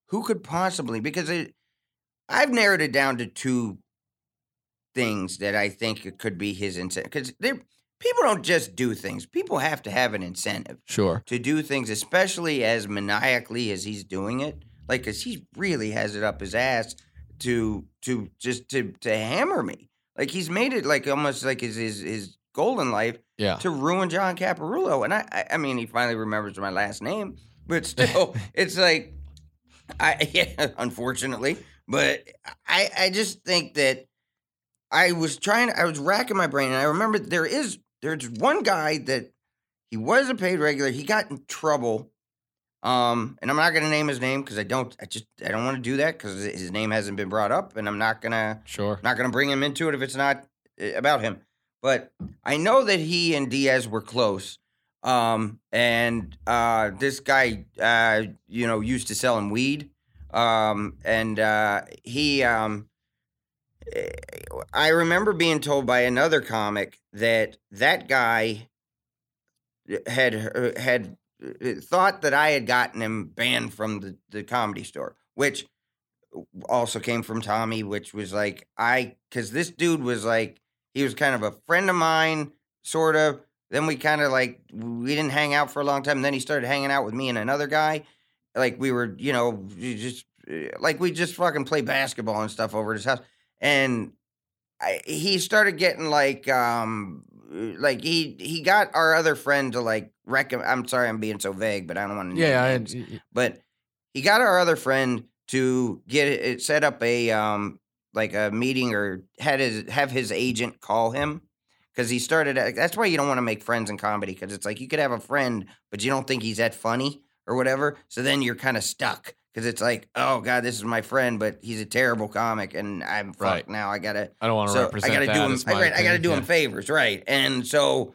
who could possibly? Because it, I've narrowed it down to two things that I think it could be his incentive. Because people don't just do things; people have to have an incentive. sure. to do things, especially as maniacally as he's doing it. Like, cause he really has it up his ass to to just to to hammer me. Like he's made it like almost like his his, his goal in life Yeah. to ruin John Caparulo. And I, I I mean he finally remembers my last name, but still it's like I yeah, unfortunately. But I I just think that I was trying I was racking my brain and I remember there is there's one guy that he was a paid regular. He got in trouble. Um, and I'm not gonna name his name because I don't. I just I don't want to do that because his name hasn't been brought up, and I'm not gonna Sure. not gonna bring him into it if it's not uh, about him. But I know that he and Diaz were close. Um, and uh, this guy, uh, you know, used to sell him weed. Um, and uh, he, um, eh, I remember being told by another comic that that guy had had uh, thought that I had gotten him banned from the, the comedy store, which also came from Tommy, which was like I because this dude was like he was kind of a friend of mine, sort of. Then we kind of like we didn't hang out for a long time. then he started hanging out with me and another guy. Like we were, you know, just uh, like we just fucking play basketball and stuff over at his house. And I, he started getting like um like he he got our other friend to like recommend. I'm sorry, I'm being so vague, but I don't want to. Yeah. I, but he got our other friend to get it set up a um like a meeting or had his have his agent call him because he started at- that's why you don't want to make friends in comedy because it's like you could have a friend but you don't think he's that funny or whatever so then you're kind of stuck because it's like oh god this is my friend but he's a terrible comic and i'm fucked Right. now i gotta I don't want to so represent I gotta that. do him. I, right, I gotta do him Yeah. favors, right? And so,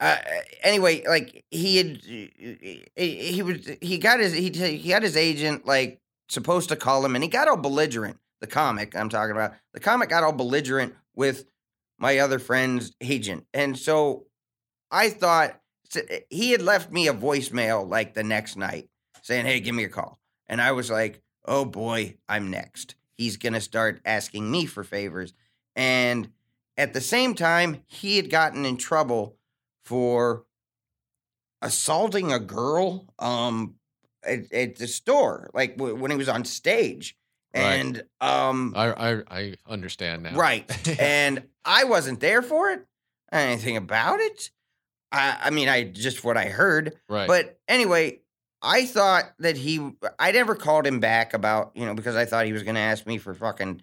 uh, anyway, like he had, he, he was, he got his, he, he got his agent like supposed to call him, and he got all belligerent. The comic I'm talking about, the comic got all belligerent with my other friend's agent, and so I thought he had left me a voicemail like the next night saying, "Hey, give me a call," and I was like, "Oh boy, I'm next." He's gonna start asking me for favors. And at the same time, he had gotten in trouble for assaulting a girl um, at, at the store, like w- when he was on stage. Right. And um, I, I I understand now. right, and I wasn't there for it. Anything about it? I, I mean, I just what I heard. right. But anyway, I thought that he, I never called him back about, you know, because I thought he was going to ask me for fucking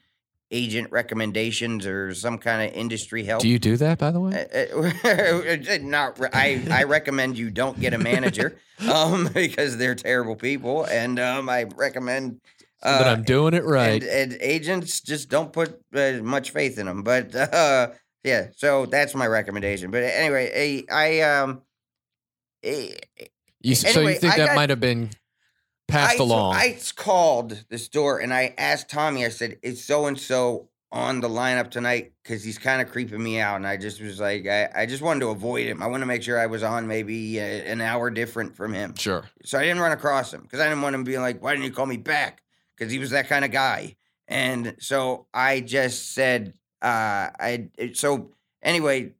agent recommendations or some kind of industry help. Do you do that, by the way? Uh, uh, not I, I recommend you don't get a manager um, because they're terrible people and um, I recommend but uh, I'm doing it right. and, and agents just don't put uh, much faith in them. But uh, yeah, so that's my recommendation. But anyway, I, I um, eh, you, so you think I that got- might have been passed I, along? I called the store and I asked Tommy. I said, "Is so and so on the lineup tonight?" Because he's kind of creeping me out, and I just was like, I, I just wanted to avoid him. I want to make sure I was on maybe uh, an hour different from him, sure. so I didn't run across him because I didn't want him being like, "Why didn't you call me back?" Because he was that kind of guy, and so I just said, uh, I so anyway.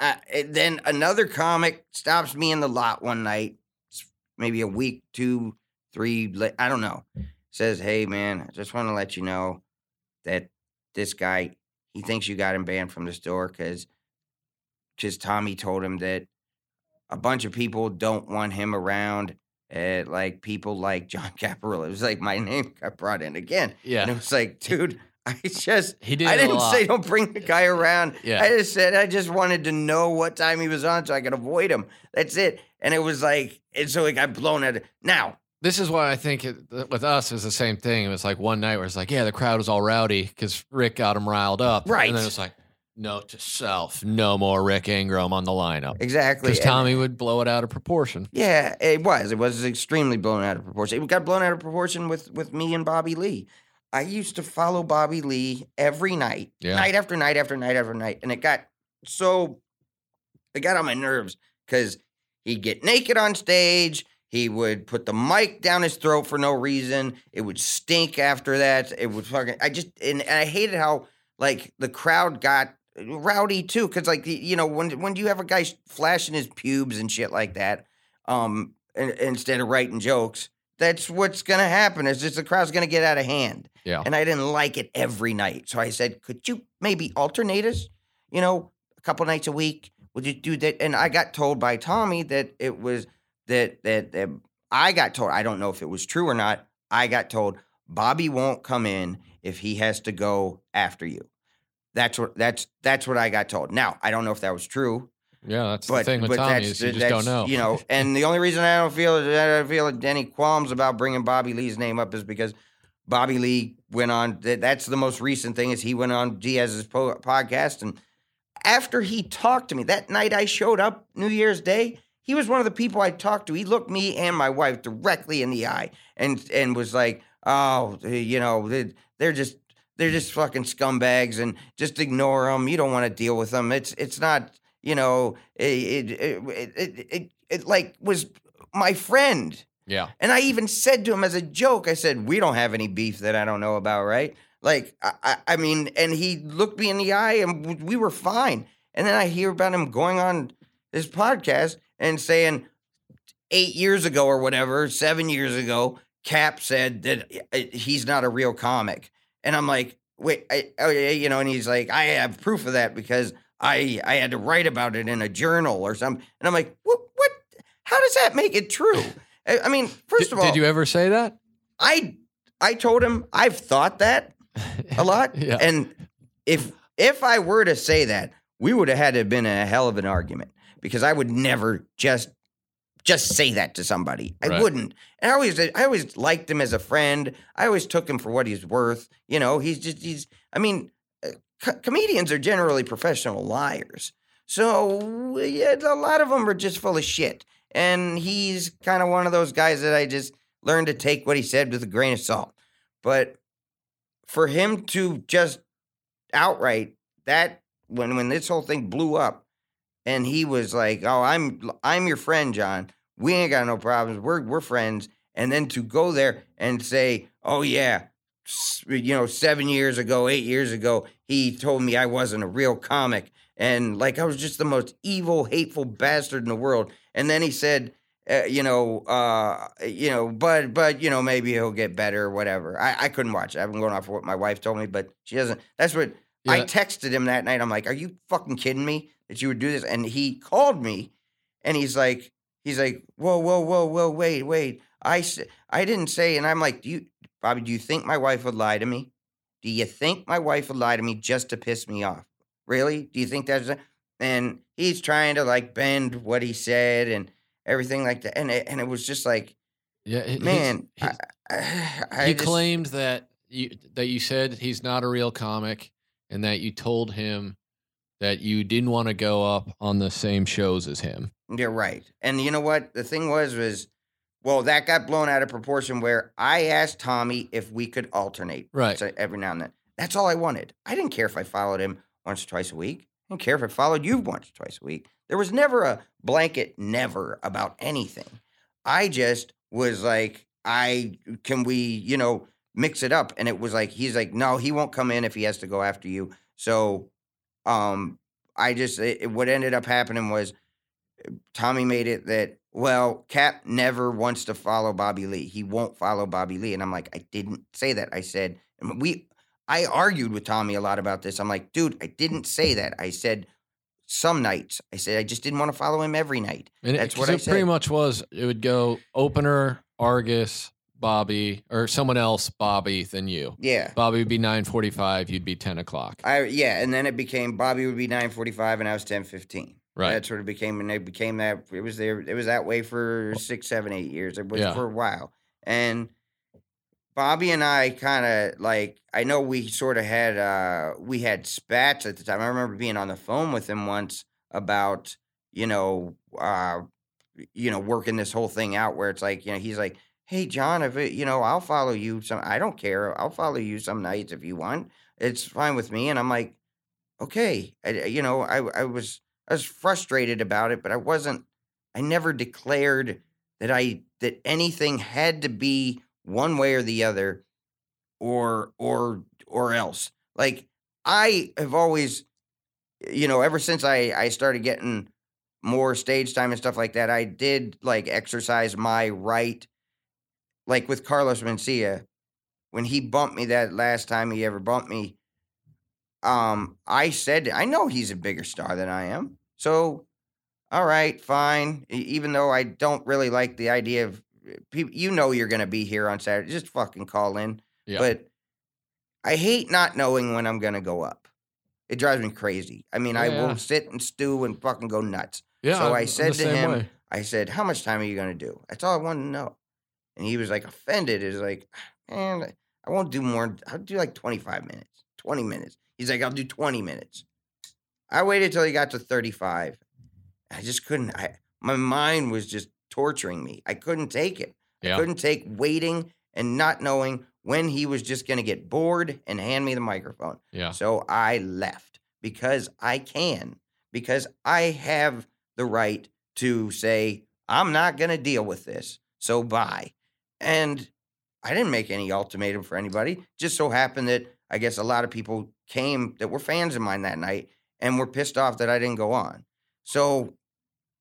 Uh, and then another comic stops me in the lot one night, maybe a week, two, three, I don't know. Says, "Hey man, I just want to let you know that this guy, he thinks you got him banned from the store because because Tommy told him that a bunch of people don't want him around." Uh, like people like John Caparulo. It was like my name got brought in again. Yeah. And it was like, dude, I just He did I didn't say don't bring the guy around. Yeah. I just said I just wanted to know what time he was on so I could avoid him. That's it. And it was like, and so it got blown out. of- Now, This is why I think it, with us it was the same thing. It was like one night where it's like, yeah, the crowd was all rowdy because Rick got them riled up. Right. And then it's like, note to self, no more Rick Ingraham on the lineup. exactly. Because Tommy would blow it out of proportion. Yeah, it was. It was extremely blown out of proportion. It got blown out of proportion with with me and Bobby Lee. I used to follow Bobby Lee every night, Yeah. night after night after night after night, and it got so it got on my nerves because he'd get naked on stage. He would put the mic down his throat for no reason. It would stink after that. It would fucking. I just and, and I hated how like the crowd got rowdy too because like you know when when you have a guy flashing his pubes and shit like that um in- instead of writing jokes? That's what's gonna happen is just the crowd's gonna get out of hand. Yeah. and i didn't like it every night so i said could you maybe alternate us you know a couple nights a week? Would you do that. And i got told by tommy that it was that that, that i got told i don't know if it was true or not i got told bobby won't come in if he has to go after you that's what that's that's what I got told. Now I don't know if that was true, Yeah, that's the but thing with Tommy is you just don't know. You know, and the only reason I don't feel I don't feel any qualms about bringing Bobby Lee's name up is because Bobby Lee went on. that- That's the most recent thing is he went on Diaz's po- podcast, and after he talked to me that night, I showed up New Year's Day. He was one of the people I talked to. He looked me and my wife directly in the eye and and was like, "Oh, you know, they're just." They're just fucking scumbags, and just ignore them. You don't want to deal with them. It's it's not, you know, it it it, it, it, it like was my friend. yeah. And I even said to him as a joke, I said, "We don't have any beef that I don't know about, right?" Like, I, I, mean, and he looked me in the eye, and we were fine. And then I hear about him going on this podcast and saying, eight years ago or whatever, seven years ago, Cap said that uh, he's not a real comic, and I'm like, wait, I, oh yeah, you know, and he's like, I have proof of that because I I had to write about it in a journal or something, and I'm like, what what? How does that make it true? I I mean, first Did, of all, did you ever say that? I I told him I've thought that a lot, Yeah. and if if I were to say that, we would have had to have been a hell of an argument because I would never just just say that to somebody. I Right. wouldn't. And I always I always liked him as a friend. I always took him for what he's worth. You know, he's just he's. I mean, uh, co- comedians are generally professional liars. So yeah, a lot of them are just full of shit. And he's kind of one of those guys that I just learned to take what he said with a grain of salt. But for him to just outright that when when this whole thing blew up, and he was like, "Oh, I'm I'm your friend, John. We ain't got no problems. We're we're friends." And then to go there and say, "Oh yeah, you know, seven years ago, eight years ago, he told me I wasn't a real comic, and like I was just the most evil, hateful bastard in the world." And then he said, uh, "You know, uh, you know, but but you know, maybe he'll get better or whatever." I, I couldn't watch it. I've been going off of what my wife told me, but she doesn't. That's what I texted him that night. I'm like, "Are you fucking kidding me that you would do this?" And he called me, and he's like, he's like, "Whoa, whoa, whoa, whoa, wait, wait. I, I didn't say." And I'm like, "Do you, Bobby? Do you think my wife would lie to me?" Do you think my wife would lie to me just to piss me off? Really? Do you think that's a-" and he's trying to like bend what he said and everything like that. And it, and it was just like, Yeah, he- he's- man, he, I, I, I he just- claimed that you that you said he's not a real comic, and that you told him that you didn't want to go up on the same shows as him. You're right. And you know what? The thing was, was, well, that got blown out of proportion where I asked Tommy if we could alternate. Right. So every now and then. That's all I wanted. I didn't care if I followed him once or twice a week. I didn't care if I followed you once or twice a week. There was never a blanket never about anything. I just was like, I can we, you know, mix it up. And it was like, he's like, no, he won't come in if he has to go after you. So um I just it, what ended up happening was Tommy made it that well, Cap never wants to follow Bobby Lee. He won't follow Bobby Lee, and I'm like, I didn't say that. I said we. I argued with Tommy a lot about this. I'm like, dude, I didn't say that. I said some nights. I said I just didn't want to follow him every night. And it- what I it pretty much was. It would go opener, Argus, Bobby, or someone else, Bobby, than you. Yeah. Bobby would be nine forty-five. You'd be ten o'clock. I yeah, and then it became Bobby would be 9:45 and I was 10:15. Right. That's what it became, and they became that. It was there. It was that way for six, seven, eight years. It was Yeah. for a while, and Bobby and I kind of like. I know we sort of had uh we had spats at the time. I remember being on the phone with him once about you know uh you know working this whole thing out where it's like you know he's like. Hey John, if it, you know, I'll follow you. Some I don't care. I'll follow you some nights if you want. It's fine with me. And I'm like, okay. I, you know, I I was I was frustrated about it, but I wasn't. I never declared that I that anything had to be one way or the other, or or or else. Like I have always, you know, ever since I I started getting more stage time and stuff like that, I did like exercise my right. Like with Carlos Mencia, when he bumped me that last time he ever bumped me, um, I said I know he's a bigger star than I am. So, all right, fine. Even though I don't really like the idea of people, you know, you're gonna be here on Saturday. Just fucking call in. Yeah. But I hate not knowing when I'm gonna go up. It drives me crazy. I mean, I will sit and stew and fucking go nuts. yeah. so I said to him, way. I said, "How much time are you gonna do?" That's all I wanted to know. And he was like offended. Is like, man, I won't do more. I'll do like 25 minutes, 20 minutes. He's like, I'll do 20 minutes. I waited till he got to 35. I just couldn't. I my mind was just torturing me. I couldn't take it. Yeah. I couldn't take waiting and not knowing when he was just gonna get bored and hand me the microphone. Yeah. So I left because I can, because I have the right to say, I'm not going to deal with this. So bye. And I didn't make any ultimatum for anybody. Just so happened that I guess a lot of people came that were fans of mine that night and were pissed off that I didn't go on. So,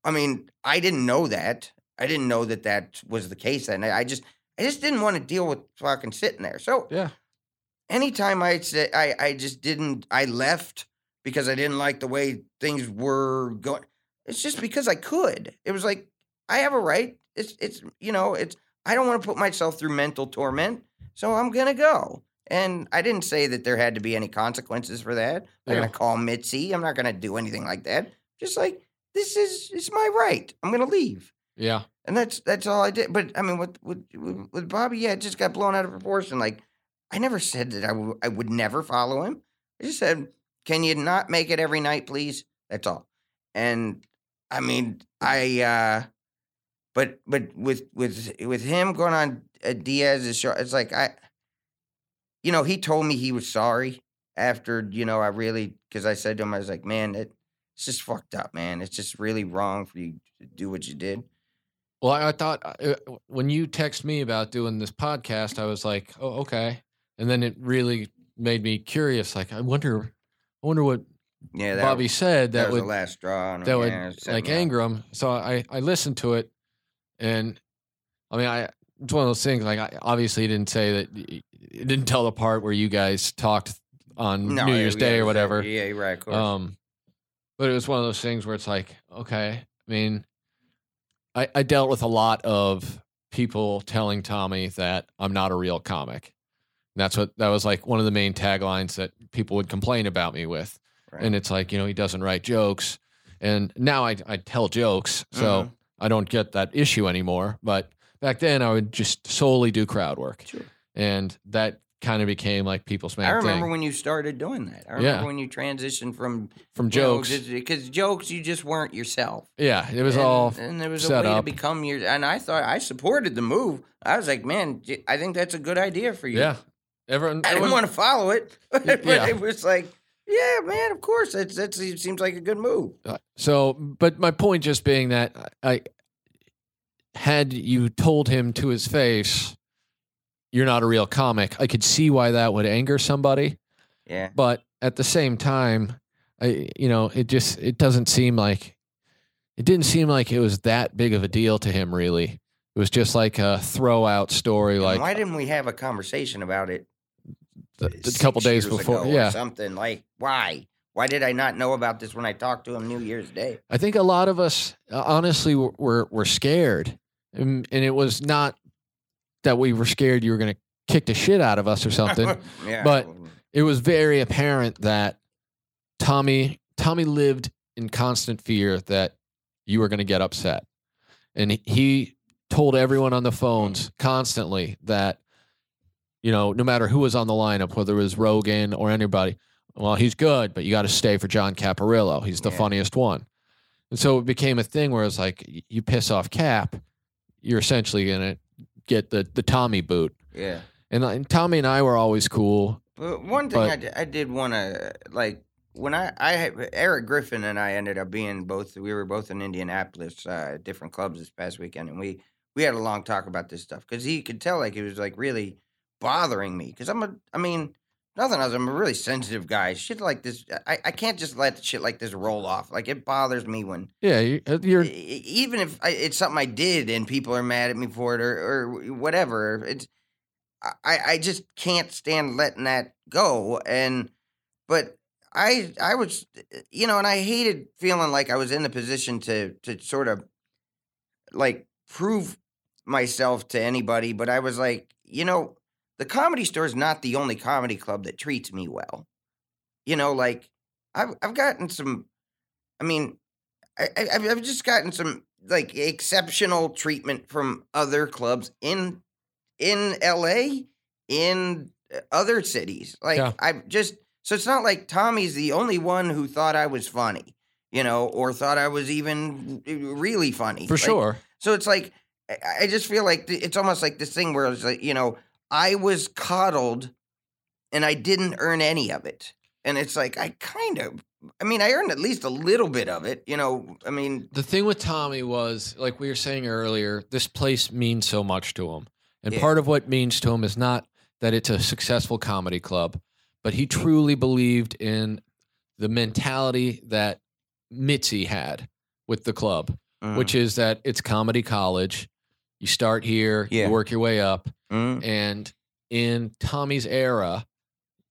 I mean, I didn't know that. I didn't know that that was the case that night. I just, I just didn't want to deal with fucking sitting there. So Yeah. anytime I say I, I just didn't I left because I didn't like the way things were going. It's just because I could. It was like I have a right. It's it's you know it's I don't want to put myself through mental torment, so I'm gonna go. And I didn't say that there had to be any consequences for that. I'm Yeah. gonna call Mitzi. I'm not gonna do anything like that. Just like this is it's my right. I'm gonna leave. Yeah. And that's that's all I did. But I mean, with with with with Bobby, yeah, it just got blown out of proportion. Like I never said that I w- I would never follow him. I just said, "Can you not make it every night, please?" That's all. And I mean, I. uh But but with with with him going on uh, Diaz's show, it's like I. You know, he told me he was sorry after you know I really because I said to him I was like, "Man, it, it's just fucked up, man. It's just really wrong for you to do what you did." Well, I I thought uh, when you text me about doing this podcast, I was like, "Oh, okay." And then it really made me curious. Like, I wonder, I wonder what Yeah, that, Bobby said that, that, was would the last straw. on that would yeah, like anger him. So I I listened to it, and I mean, I it's one of those things. Like, I obviously he didn't say that. It didn't tell the part where you guys talked on No, New Year's yeah, Day or whatever. Yeah, you're right. Of course. Um, but it was one of those things where it's like, okay, I mean, I, I dealt with a lot of people telling Tommy that I'm not a real comic. And that's what that was like one of the main taglines that people would complain about me with. Right. And it's like, you know, he doesn't write jokes. And now I, I tell jokes. So Mhm. I don't get that issue anymore. But back then I would just solely do crowd work. Sure. And that kind of became like people's main I remember thing. when you started doing that. I remember Yeah. when you transitioned from From jokes. because jokes you just weren't yourself. yeah, it was and, all and there was a way to become your. And I thought I supported the move. I was like, man, I think that's a good idea for you. yeah. Everyone, I didn't want to follow it, but Yeah. it was like, yeah, man, of course, that's it seems like a good move. Uh, So, but my point just being that I had you told him to his face, you're not a real comic. I could see why that would anger somebody, Yeah, but at the same time, I you know, it just it doesn't seem like it didn't seem like it was that big of a deal to him really. It was just like a throw out story And like why didn't we have a conversation about it a couple days before. Yeah. something like why? Why did I not know about this when I talked to him New Year's Day? I think a lot of us uh, honestly were were, were scared, and, and it was not that we were scared you were going to kick the shit out of us or something. yeah, but- it was very apparent that Tommy Tommy lived in constant fear that you were going to get upset, and he- told everyone on the phones constantly that you know no matter who was on the lineup, whether it was Rogan or anybody, well he's good, but you got to stay for John Caparulo. He's the Yeah. funniest one, and so it became a thing where it's like you piss off Cap, you're essentially going to get the the Tommy boot. yeah. And, and Tommy and I were always cool. But one thing But- I did want to like when I I Eric Griffin and I ended up being both we were both in Indianapolis uh, different clubs this past weekend and we we had a long talk about this stuff because he could tell like it was like really bothering me because I'm a I mean nothing else I'm a really sensitive guy shit like this I, I can't just let shit like this roll off like it bothers me when Yeah, uh, you're even if I, it's something I did and people are mad at me for it or, or whatever, it's I, I just can't stand letting that go. And but I I was you know, and I hated feeling like I was in the position to to sort of like prove myself to anybody. But I was like, you know, the comedy store is not the only comedy club that treats me well. You know, like I've I've gotten some. I mean, I, I I've I've just gotten some like exceptional treatment from other clubs in in LA, in uh, other cities. Like Yeah. I've just so it's not like Tommy's the only one who thought I was funny, you know, or thought I was even really funny. for Like, sure. so it's like I- I just feel like it's almost like this thing where it's like you know I was coddled, and I didn't earn any of it, and it's like I kind of. I mean, I earned at least a little bit of it, you know. I mean, The thing with Tommy was, like we were saying earlier, this place means so much to him. And Yeah. part of what means to him is not that it's a successful comedy club, but he truly believed in the mentality that Mitzi had with the club, mm, which is that it's comedy college. You start here, Yeah. you work your way up. Mm, And in Tommy's era,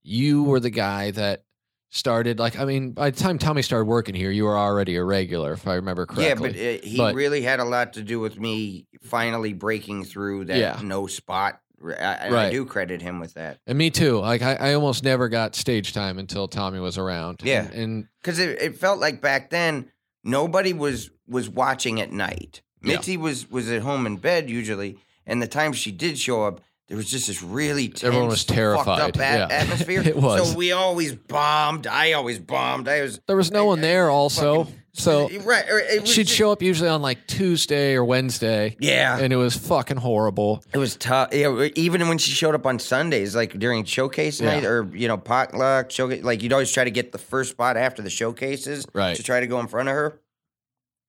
you were the guy that started like I mean, by the time Tommy started working here, you were already a regular, if I remember correctly. yeah, but uh, he But- really had a lot to do with me finally breaking through that Yeah. no spot. I, I Right. do credit him with that and me too. Like I, I almost never got stage time until Tommy was around. Yeah. And, because it, it felt like back then nobody was was watching at night. Yeah. Mitzi was was at home in bed usually, and the time she did show up, there was just this really tense, Everyone was fucked terrified. up at- Yeah. atmosphere. It was. So we always bombed. I always bombed. I was there was no one there also. fucking- So right. She'd just- show up usually on like Tuesday or Wednesday. Yeah, And it was fucking horrible. It was tough. Yeah, even when she showed up on Sundays, like during showcase Yeah. night or you know potluck showcase, like you'd always try to get the first spot after the showcases Right. to try to go in front of her,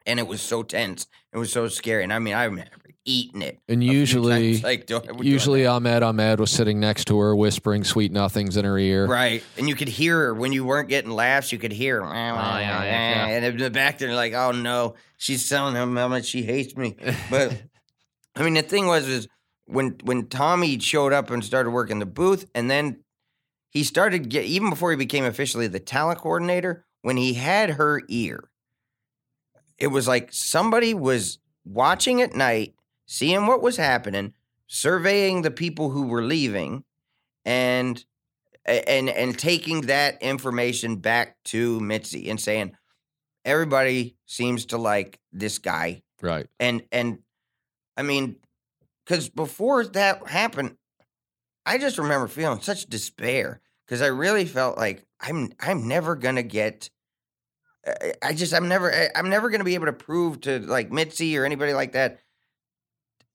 and it was so tense. It was so scary. And I mean, I remember eating it. And usually like usually. Ahmed Ahmed was sitting next to her whispering sweet nothings in her ear. right, and you could hear her when you weren't getting laughs. You could hear, her, oh, yeah, yeah. and in the back there, like, oh no, she's telling him how much she hates me. But I mean, the thing was, is when when Tommy showed up and started working the booth, and then he started get even before he became officially the talent coordinator. When he had her ear, it was like somebody was watching at night, seeing what was happening, surveying the people who were leaving, and and and taking that information back to Mitzi and saying everybody seems to like this guy Right. and and I mean, because before that happened, I just remember feeling such despair because I really felt like I'm I'm never gonna get. I- just I'm never I'm never gonna be able to prove to like Mitzi or anybody like that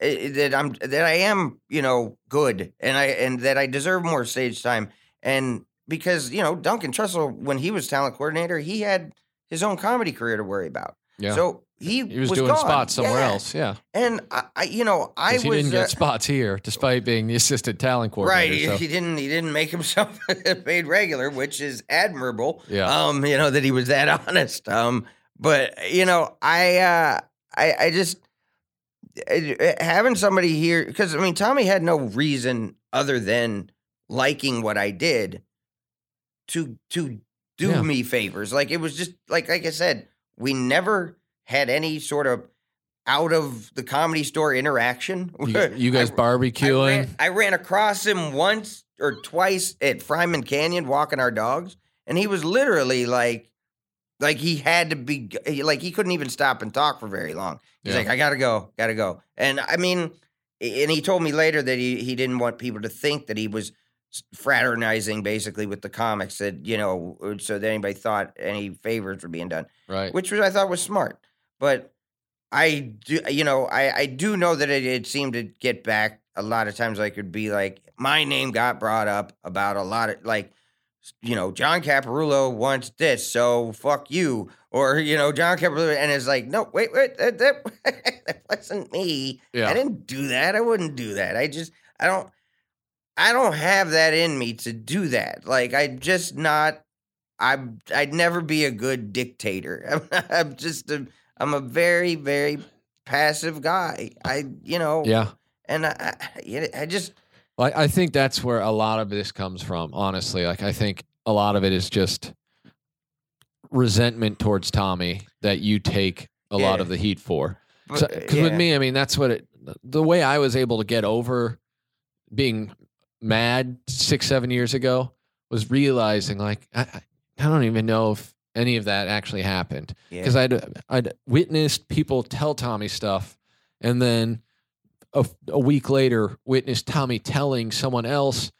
that I'm that I am you know good and I and that I deserve more stage time and because you know Duncan Trussell when he was talent coordinator he had his own comedy career to worry about Yeah. so he, he was, was doing gone. spots somewhere Yeah. else. Yeah. And I, I you know, I 'Cause he was didn't get uh, spots here, despite being the assistant talent coordinator. Right. so- he didn't. He didn't make himself paid regular, which is admirable. Yeah. Um, you know that he was that honest. Um, but you know, I, uh, I, I just Uh, having somebody here because I mean, Tommy had no reason other than liking what I did to to do Yeah. me favors. Like it was just like like I said, we never had any sort of out of the comedy store interaction. you, you guys I- I barbecuing. ran, I ran across him once or twice at Fryman Canyon walking our dogs, and he was literally like, like he had to be like he couldn't even stop and talk for very long. He's Yeah. like, I gotta go, gotta go. And I mean, and he told me later that he he didn't want people to think that he was fraternizing basically with the comics that you know uh, so that anybody thought any favors were being done right. which was I thought was smart. But I do, uh, you know, I I do know that it, it seemed to get back a lot of times. I could be like, my name got brought up about a lot of like, you know, John Caparulo wants this, so fuck you, or you know, John Caparulo, and it's like, no, wait, wait, that that, that wasn't me. Yeah. I didn't do that. I wouldn't do that. I just, I don't. I don't have that in me to do that. Like I'm just not I'm I'd never be a good dictator. I'm, I'm just a I'm a very very passive guy. I you know Yeah. and I I, I just I, I think that's where a lot of this comes from, honestly. Like, I think a lot of it is just resentment towards Tommy that you take a lot of the heat for. Because uh, yeah. with me, I mean, that's what it, the way I was able to get over being mad six, seven years ago was realizing, like, I, I- don't even know if any of that actually happened yeah. because I'd I'd witnessed people tell Tommy stuff, and then a, a week later witnessed Tommy telling someone else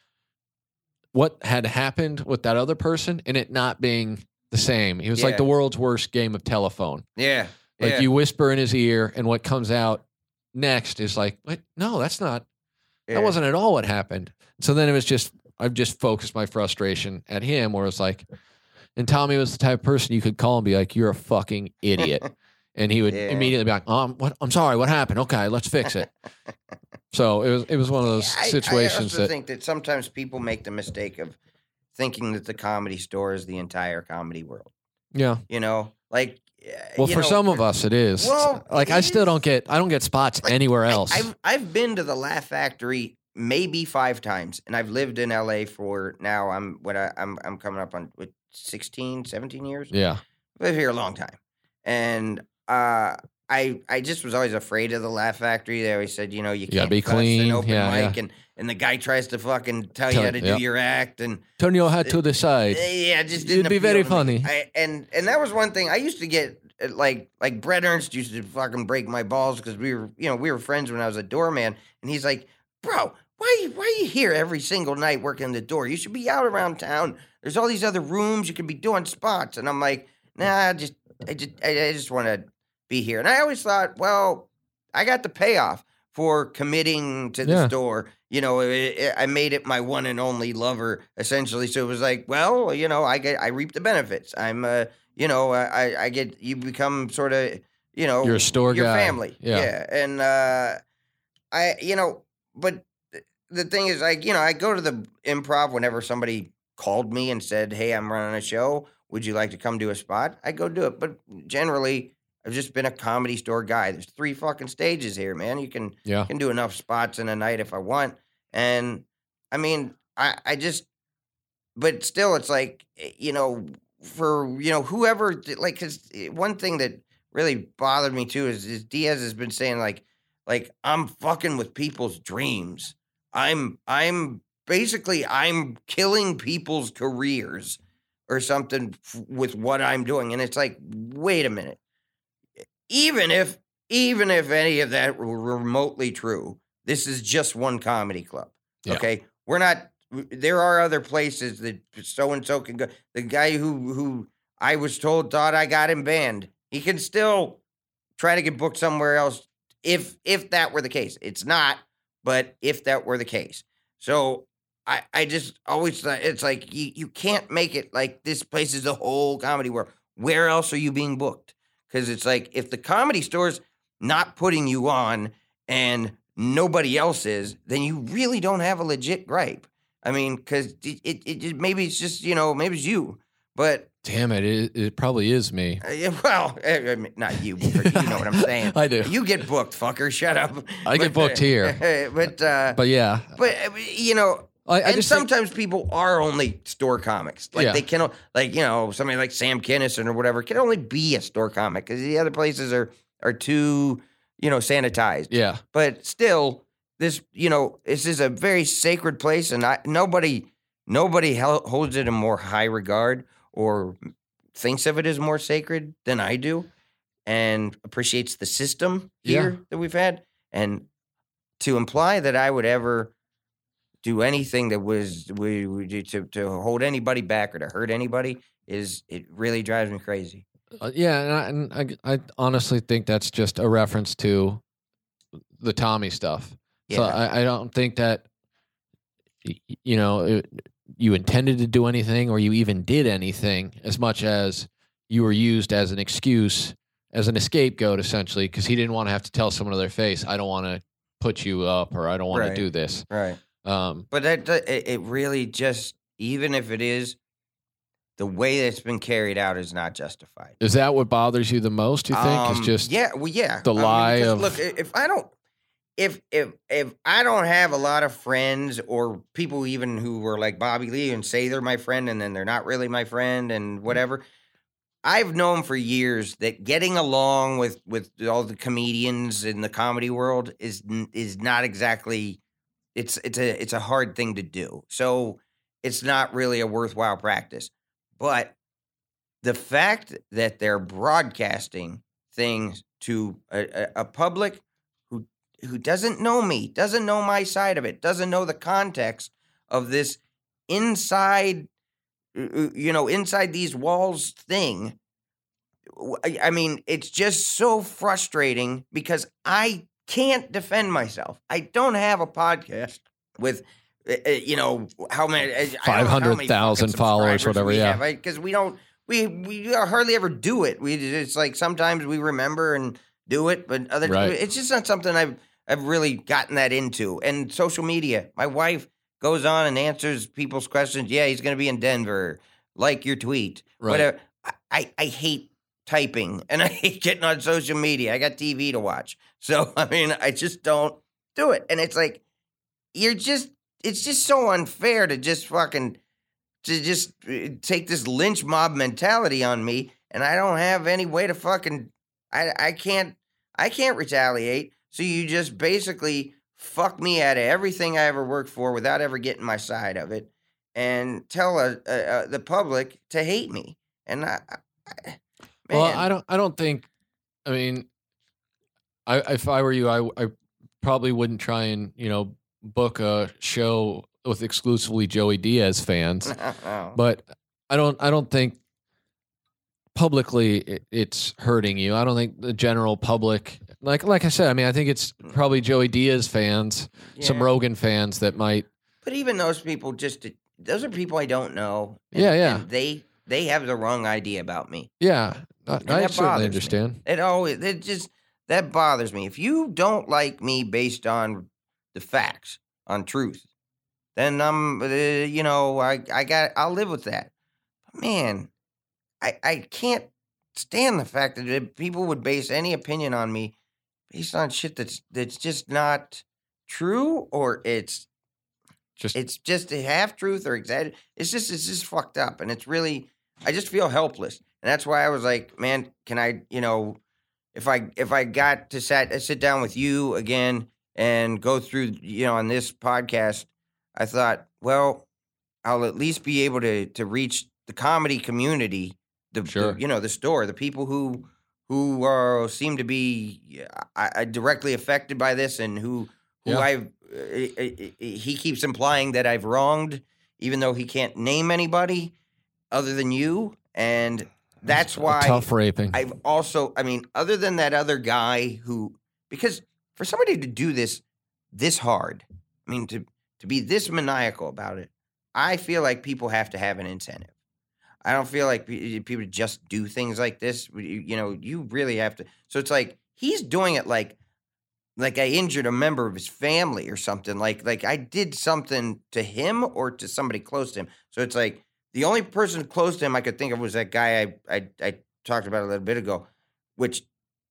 what had happened with that other person, and it not being the same. It was like the world's worst game of telephone. yeah Like yeah. you whisper in his ear, and what comes out next is like, "Wait, no, that's not. yeah. That wasn't at all what happened." So then it was just I've just focused my frustration at him, where it's like, and Tommy was the type of person you could call and be like, "You're a fucking idiot," and he would Yeah. immediately be like, "Um, what? I'm sorry, what happened? Okay, let's fix it." so it was it was one of those I- situations I also that think that sometimes people make the mistake of thinking that the comedy store is the entire comedy world. yeah. You know, like uh, Well, for know, some of us, it is. Well, like I still is. don't get I don't get spots Like, anywhere else. I've I've been to the Laugh Factory maybe five times, and I've lived in LA for now. I'm what I, I'm I'm coming up on with 16, 17 years. yeah, lived here a long time, and uh, I I just was always afraid of the Laugh Factory. They always said, you know, you gotta can't be clean. open Yeah, mic, and and the guy tries to fucking tell, you how to yep. do your act, and turn your head to the side. eh, yeah, just It'd be very appeal to me. funny. I, and and that was one thing I used to get. uh, Like like Brett Ernst used to fucking break my balls because we were you know we were friends when I was a doorman and he's like, bro, why why are you here every single night working the door? You should be out around town. There's all these other rooms you could be doing spots. And I'm like, nah, I just I just I, I just want to be here. And I always thought, well, I got the payoff for committing to the Yeah. store. You know, it, it- I made it my one and only lover essentially. So it was like, well, you know, I get I reap the benefits. I'm uh, you know, I I- get you become sort of, you know, You're a store your guy. family. Yeah. And uh I you know, but the thing is like, you know, I go to the improv whenever somebody called me and said, "Hey, I'm running a show. Would you like to come do a spot?" I go do it. But generally, I've just been a comedy store guy. There's three fucking stages here, man. You can Yeah, can do enough spots in a night if I want. And I mean, I I just but still it's like eh, you know for you know whoever like cuz one thing that really bothered me too is, is Diaz has been saying like like I'm fucking with people's dreams. I'm I'm basically I'm killing people's careers or something f- with what I'm doing. And it's like, wait a minute. Even if even if any of that were remotely true, this is just one comedy club. Yeah. Okay. We're not there are other places that so and so can go. The guy who who I was told thought I got him banned. He can still try to get booked somewhere else if if that were the case. It's not, but if that were the case. So I I just always thought it's like you you can't make it like this place is the whole comedy world. Where else are you being booked? Because it's like if the comedy store's not putting you on and nobody else is, then you really don't have a legit gripe. I mean, because it, it, it maybe it's just you know maybe it's you, but Damn it, it, it probably is me. uh, well, I mean, not you. But you know what I'm saying. I do. You get booked, fucker. Shut up. I get booked uh, here. but uh, But yeah, but uh, you know, I, I and just think- sometimes people are only store comics. Like Yeah. they can, like you know, somebody like Sam Kinison or whatever can only be a store comic because the other places are are too, you know, sanitized. yeah, But still, this you know, this is a very sacred place, and I, nobody nobody holds it in more high regard or thinks of it as more sacred than I do, and appreciates the system Yeah. here that we've had, and to imply that I would ever do anything that was we, we to to hold anybody back or to hurt anybody is it really drives me crazy. Uh, yeah, and, I, and I, I honestly think that's just a reference to the Tommy stuff. Yeah, So I, I don't think that you know it, you intended to do anything or you even did anything as much as you were used as an excuse as an scapegoat essentially because he didn't want to have to tell someone to their face i don't want to put you up or i don't want Right. to do this right. Um But that it, really just even if it is the way that it's been carried out is not justified. is that what bothers you the most you think Um, is just yeah, well, yeah. the lie because of- look. If I don't, if if if I don't have a lot of friends or people even who were like Bobby Lee and say they're my friend and then they're not really my friend Mm. and whatever. I've known for years that getting along with with all the comedians in the comedy world is is not exactly it's it's a it's a hard thing to do. So it's not really a worthwhile practice. But the fact that they're broadcasting things to a, a, public who who doesn't know me, doesn't know my side of it, doesn't know the context of this inside uh, uh, you know inside these walls thing I mean it's just so frustrating because i can't defend myself. I don't have a podcast with uh, uh, you know how many I- I don't know how many 500,000 followers, whatever, we yeah. because we don't we we hardly ever do it. We it's like sometimes we remember and do it but other Right. it's just not something i've i've really gotten that into. And social media my wife goes on and answers people's questions. Yeah he's going to be in denver. Like your tweet. Right. whatever. I i hate typing and i hate getting on social media i got tv to watch so i mean i just don't do it and it's like you're just it's just so unfair to just fucking to just uh, take this lynch mob mentality on me and I don't have any way to fucking I I can't I can't retaliate. So you just basically fuck me out of everything I ever worked for without ever getting my side of it and tell uh, uh, uh, the public to hate me. And I, I well i don't i don't think i mean i if i were you i i probably wouldn't try and you know book a show with exclusively joey diaz fans no. but I don't I don't think publicly it, it's hurting you. I don't think the general public like like I said, I mean I think it's mm. probably Joey Diaz fans, some Rogan fans that might But even those people, just those are people I don't know. and- Yeah, yeah. and they they have the wrong idea about me. yeah, I, I certainly bothers me. understand. It always it just that bothers me. If you don't like me based on the facts, on truth, then I'm uh, you know I I got I'll live with that. But man, I I can't stand the fact that people would base any opinion on me based on shit that's that's just not true or it's Just it's just a half truth or exagger. It's just it's just fucked up, and it's really I just feel helpless, and that's why I was like, man, can I, you know, if I if I got to sat sit down with you again and go through, you know, on this podcast, I thought, well, I'll at least be able to to reach the comedy community, the, the- you know the store, the people who who are seem to be uh, I, directly affected by this, and who who Yeah. I've uh, uh, uh, he keeps implying that I've wronged, even though he can't name anybody other than you, and that's why tough raping. I've also, I mean, other than that other guy who, because for somebody to do this this hard, I mean, to to be this maniacal about it, I feel like people have to have an incentive. I don't feel like eh, people just do things like this. You, you know, you really have to. So it's like he's doing it like like I injured a member of his family or something. Like like I did something to him or to somebody close to him. So it's like the only person close to him I could think of was that guy I I, I talked about a little bit ago, which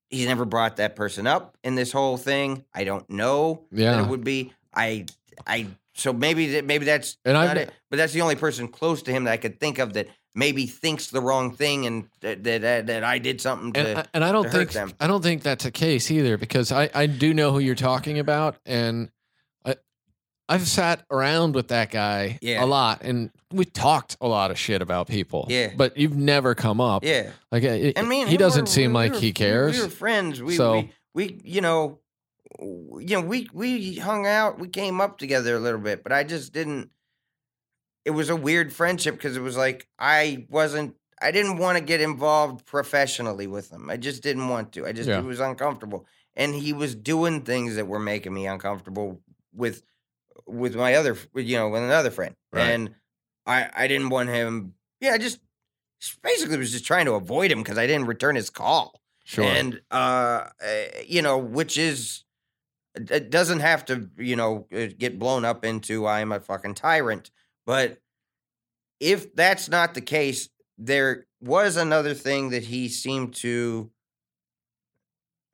he's never brought that person up in this whole thing. I don't know that yeah. it would be. I I so maybe that maybe that's And not I've- it, but that's the only person close to him that I could think of that maybe thinks the wrong thing and that that, that, that I did something to. and, I- and I don't think. I don't think that's a case either because I, I do know who you're talking about and I I've sat around with that guy Yeah. a lot and we talked a lot of shit about people. Yeah. But you've never come up. yeah, Like uh, it, and me and he doesn't were- seem we like were- he cares. We were friends. We, So- we we you know you know we we hung out. We came up together a little bit, but I just didn't. It was a weird friendship because it was like I wasn't. I didn't want to get involved professionally with him. I just didn't want to. I just Yeah. it was uncomfortable, and he was doing things that were making me uncomfortable with with my other you know with another friend, Right. and I I didn't want him. Yeah, I just basically was just trying to avoid him because I didn't return his call. sure. And uh, eh, you know, which is it doesn't have to, you know, uh, get blown up into I'm a fucking tyrant. But if that's not the case, there was another thing that he seemed to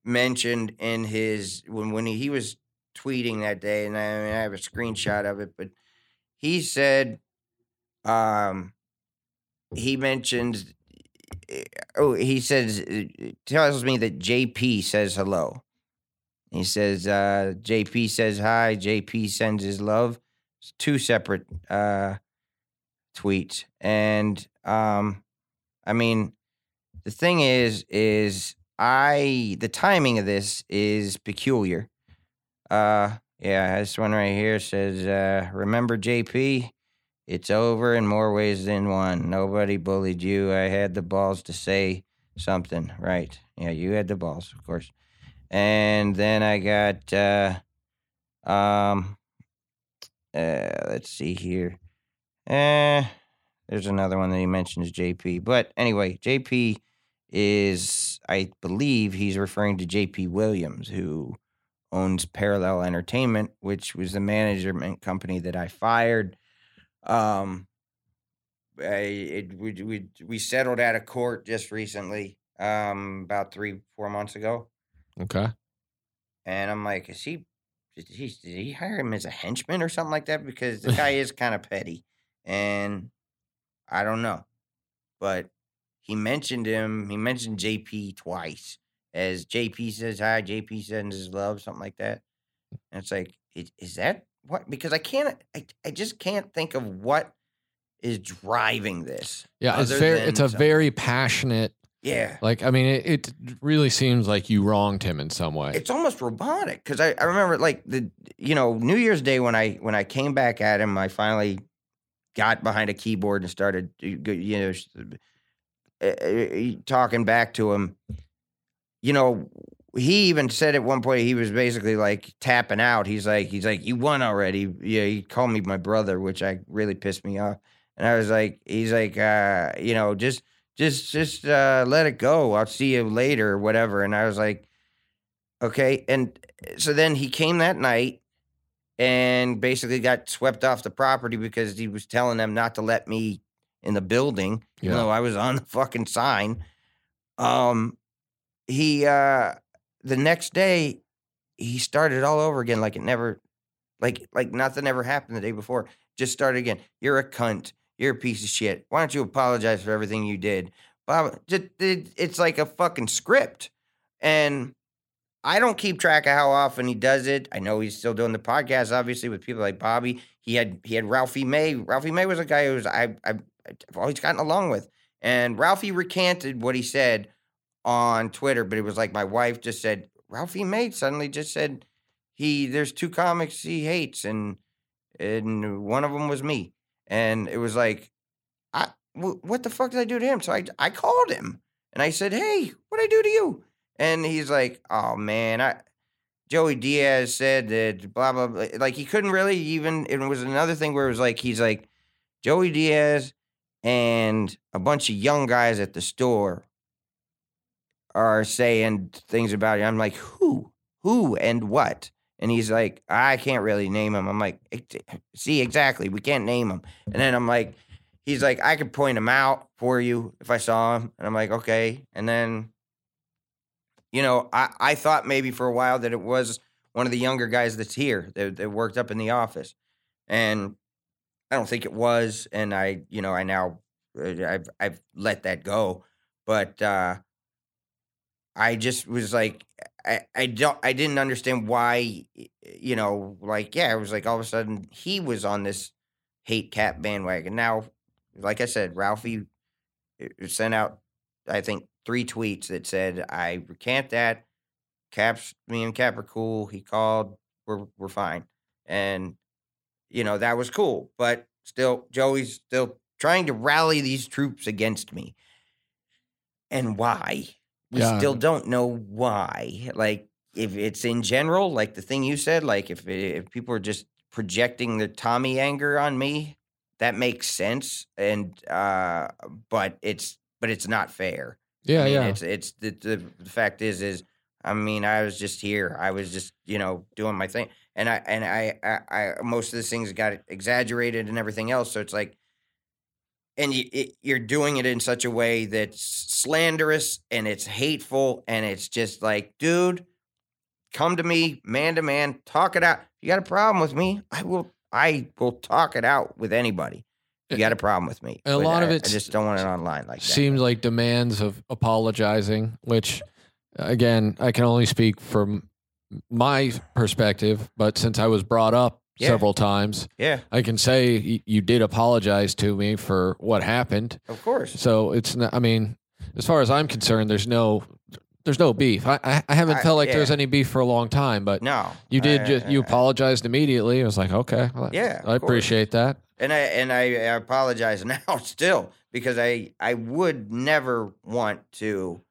mentioned in his when when he, he was tweeting that day, and I, mean, I have a screenshot of it, but he said, um, he mentioned eh, oh, he says, uh, tells me that JP says hello. He says, uh, JP says hi. JP sends his love. Two separate uh, tweets. And um, I mean, the thing is, is I, the timing of this is peculiar. Uh, yeah, this one right here says, uh, remember JP? It's over in more ways than one. Nobody bullied you. I had the balls to say something. Right. Yeah, you had the balls, of course. And then I got uh um uh let's see here. Uh there's another one that he mentions JP. But anyway, JP is I believe he's referring to JP Williams who owns Parallel Entertainment, which was the management company that I fired. Um, I, it, we, we we settled out of court just recently, um, about three four months ago, okay. and I'm like, is he? Did he, did he hire him as a henchman or something like that? Because the guy is kind of petty, and I don't know, but he mentioned him. He mentioned JP twice, as JP says hi, JP sends his love, something like that. And it's like, is, is that what? Because I can't, I, I just can't think of what is driving this. Yeah, it's very it's a very passionate Yeah. like I mean it, it really seems like you wronged him in some way. It's almost robotic because I, I remember like the you know New Year's Day when I when I came back at him I finally got behind a keyboard and started you know uh, uh, talking back to him. You know he even said at one point he was basically like tapping out. He's like he's like you won already. Yeah, he called me my brother, which I really pissed me off. And I was like he's like uh you know just just just uh let it go. I'll see you later or whatever. And I was like Okay. And so then he came that night and basically got swept off the property because he was telling them not to let me in the building, even Yeah. though I was on the fucking sign. Um he uh the next day he started all over again like it never like like nothing ever happened the day before. Just started again. You're a cunt. You're a piece of shit. Why don't you apologize for everything you did? Bob, it's like a fucking script. And I don't keep track of how often he does it. I know he's still doing the podcast, obviously, with people like Bobby. He had he had Ralphie May. Ralphie May was a guy who was I, I I've always gotten along with. And Ralphie recanted what he said on Twitter, but it was like my wife just said, Ralphie May suddenly just said he there's two comics he hates, and and one of them was me. And it was like, I what the fuck did I do to him? So I I called him and I said, Hey, what I do to you? And he's like, Oh man, I Joey Diaz said that blah blah blah. Like he couldn't really even. It was another thing where it was like he's like Joey Diaz and a bunch of young guys at the store are saying things about you. I'm like, who, who, and what? And he's like, I can't really name him. I'm like, see, exactly, we can't name him. And then I'm like, he's like, I could point him out for you if I saw him. And I'm like, okay. And then, you know, I, I thought maybe for a while that it was one of the younger guys that's here that, that worked up in the office. And I don't think it was. And I, you know, I now, uh, I've, I've let that go. But, uh, I just was like, I, I don't, I didn't understand why, you know, like, yeah, it was like all of a sudden he was on this hate cap bandwagon. Now, like I said, Ralphie uh, sent out, I think, three tweets that said, I recant that. Caps, me and Cap are cool. He called, we're, we're fine. And, you know, that was cool. But still, Joey's still trying to rally these troops against me. And why? We Yeah. still don't know why. Like if it's in general, like the thing you said, like if if people are just projecting the Tommy anger on me, that makes sense. And uh, but it's but it's not fair. Yeah, I mean, yeah. It's it's the, the the fact is is I mean I was just here. I was just you know doing my thing, and I and I I, I most of the things got exaggerated and everything else. So it's like, and you, it, you're doing it in such a way that's slanderous and it's hateful and it's just like, dude, come to me man to man, talk it out. If you got a problem with me, I will I will talk it out with anybody. If you eh, got a problem with me. And a lot of I- it's- I just don't want it online like that. seemed like demands of apologizing, which again, I can only speak from my perspective, but since I was brought up Yeah. several times, yeah, I can say y- you did apologize to me for what happened. of course. So it's not, I mean, as far as I'm concerned, there's no there's no beef. I I, I haven't I- felt like yeah. there's any beef for a long time, but No, you did I- just you apologized immediately. I was like, okay, well, Yeah, of I appreciate that. and I and I, I apologize now still because I I would never want to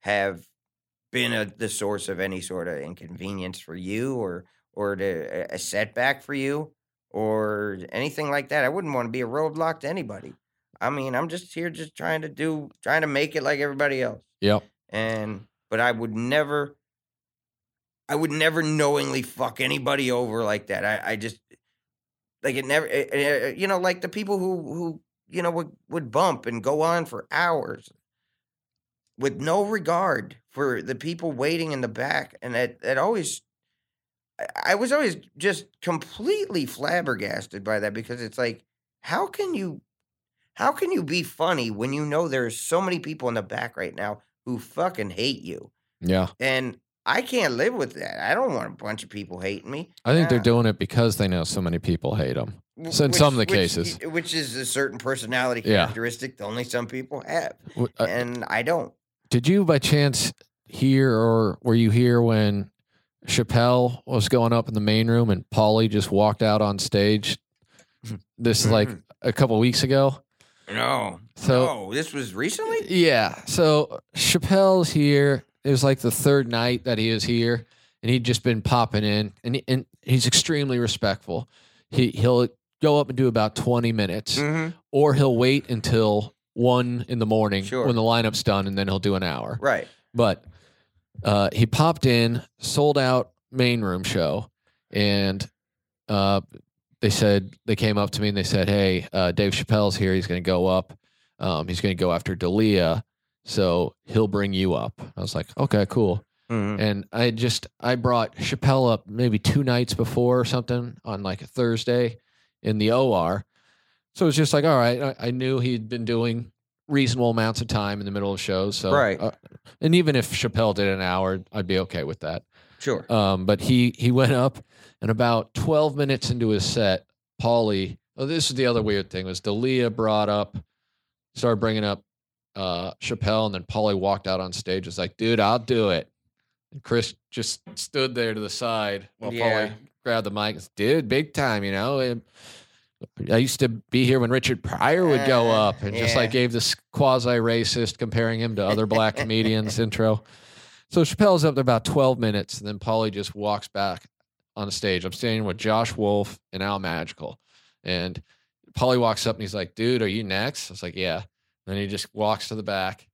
have been a, the source of any sort of inconvenience for you or or to, a setback for you or anything like that. I wouldn't want to be a roadblock to anybody. I mean, I'm just here just trying to do trying to make it like everybody else. Yep. And but I would never I would never knowingly fuck anybody over like that. I, I just like it never eh, eh, you know like the people who who you know would would bump and go on for hours with no regard for the people waiting in the back and that that always I- was always just completely flabbergasted by that because it's like how can you how can you be funny when you know there's so many people in the back right now who fucking hate you Yeah. and I can't live with that. I don't want a bunch of people hating me. I think they're doing it because they know so many people hate them. So in some of the which- cases. which is a certain personality Yeah. characteristic that only some people have, uh, and I don't. Did you by chance hear or were you here when Chappelle was going up in the main room and Paulie just walked out on stage? This is like Mhm. a couple weeks ago. No, So no, this was recently. yeah, so Chappelle's here. It was like the third night that he is here, and he'd just been popping in, and he, and he's extremely respectful. He he'll go up and do about twenty minutes, Mm-hmm. or he'll wait until one in the morning Sure. when the lineup's done, and then he'll do an hour. Right. But uh, he popped in, sold out main room show, and uh, they said they came up to me and they said, "Hey, uh, Dave Chappelle's here. He's going to go up. Um, he's going to go after Dalia, so he'll bring you up." I was like, "Okay, cool." Mhm. And I just I brought Chappelle up maybe two nights before or something on like a Thursday in the OR. So it was just like, all right, I, I knew he'd been doing reasonable amounts of time in the middle of shows. So Right. uh, and even if Chappelle did an hour, I'd be okay with that. Sure. Um, but he he went up, and about twelve minutes into his set, Paulie. Oh, this is the other weird thing was Dalia brought up, started bringing up uh, Chappelle, and then Paulie walked out on stage. Was like, "Dude, I'll do it." And Chris just stood there to the side while Yeah. Paulie grabbed the mic. and Dude, big time, you know. And I used to be here when Richard Pryor would go up and just like gave this quasi racist comparing him to other black comedians intro. So Chappelle's up there about 12 minutes, and then Paulie just walks back on the stage. I'm standing with Josh Wolf and Al Madrigal. And Paulie walks up and he's like, dude, are you next? I was like, yeah. And he just walks to the back.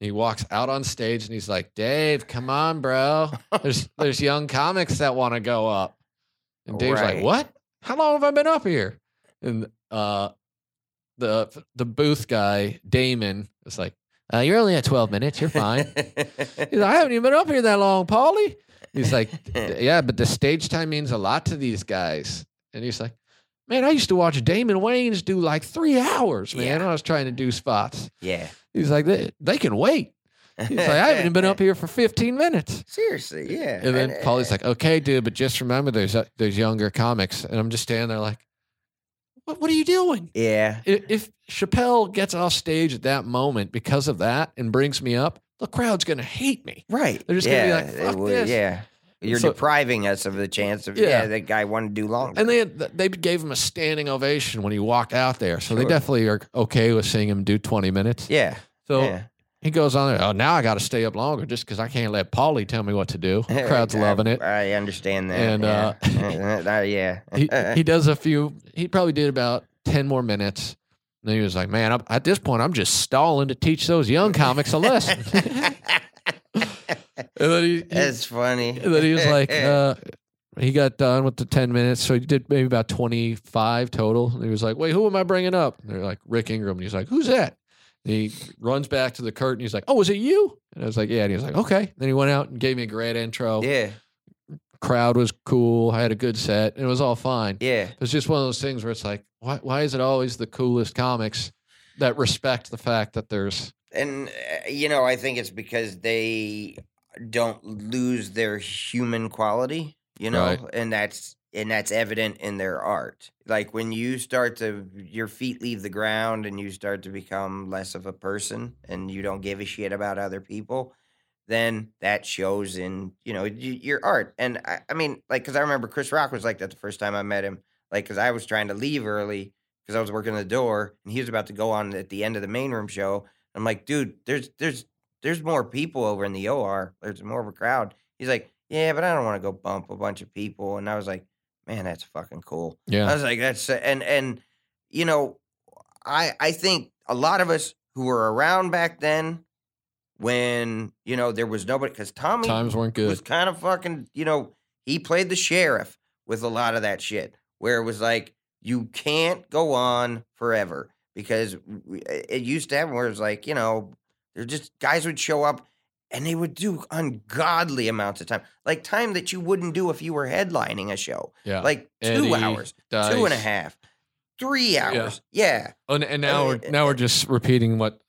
He walks out on stage and he's like, Dave, come on, bro. There's there's young comics that want to go up. And Dave's like, What? How long have I been up here? And uh the the booth guy, Damon, is like, uh, you're only at 12 minutes. You're fine. He's like, I haven't even been up here that long, Paulie. He's like, yeah, but the stage time means a lot to these guys. And he's like, man, I used to watch Damon Wayans do like three hours, man. Yeah. when I was trying to do spots. yeah. He's like, they, they can wait. He's like, I haven't even been up here for 15 minutes. Seriously, yeah. And then uh, Paulie's like, okay, dude, but just remember there's uh, there's younger comics. And I'm just standing there like, what, what are you doing? yeah, I- If Chappelle gets off stage at that moment because of that and brings me up, the crowd's going to hate me. right. They're just gonna be yeah, like, "Fuck would- this." Yeah. You're So- depriving us of the chance of Yeah. yeah, that guy wanted to do longer. And they had, they gave him a standing ovation when he walked out there. So they definitely are okay with seeing him do 20 minutes. yeah. So yeah. He goes on there. Oh, now I got to stay up longer just because I can't let Paulie tell me what to do. Crowd's I- loving it. I understand that. And, yeah. uh, Uh, yeah. he, he does a few, he probably did about 10 more minutes. And then he was like, man, I'm, at this point, I'm just stalling to teach those young comics a lesson. and then he, he, That's funny. and then he was like, uh, he got done with the 10 minutes. So he did maybe about 25 total. And he was like, wait, who am I bringing up? And they're like, Rick Ingraham. And he's like, who's that? He runs back to the curtain. He's like, oh, was it you? And I was like, yeah. And he was like, okay. Then he went out and gave me a great intro. yeah. Crowd was cool. I had a good set. And it was all fine. Yeah. It's just one of those things where it's like, why, why is it always the coolest comics that respect the fact that there's, And uh, you know, I think it's because they don't lose their human quality, you know, Right. and that's and that's evident in their art. Like when you start to your feet leave the ground and you start to become less of a person and you don't give a shit about other people, then that shows in, you know, your art. And I, I mean, like cuz I remember Chris Rock was like that the first time I met him, like cuz I was trying to leave early because I was working the door and he was about to go on at the end of the main room show I'm like, dude, there's there's there's more people over in the OR. There's more of a crowd. He's like, yeah, but I don't want to go bump a bunch of people. And I was like, man, that's fucking cool. Yeah. I was like, that's and and you know, I I think a lot of us who were around back then, when you know there was nobody, because Tommy times weren't good was kind of fucking, you know, he played the sheriff with a lot of that shit, where it was like, you can't go on forever because it used to happen where it was like, you know, there just guys would show up and they would do ungodly amounts of time, like time that you wouldn't do if you were headlining a show, Yeah. like two Eddie, hours, two and Dice. half, hours. Yeah. And, and now we're Uh, now we're just repeating what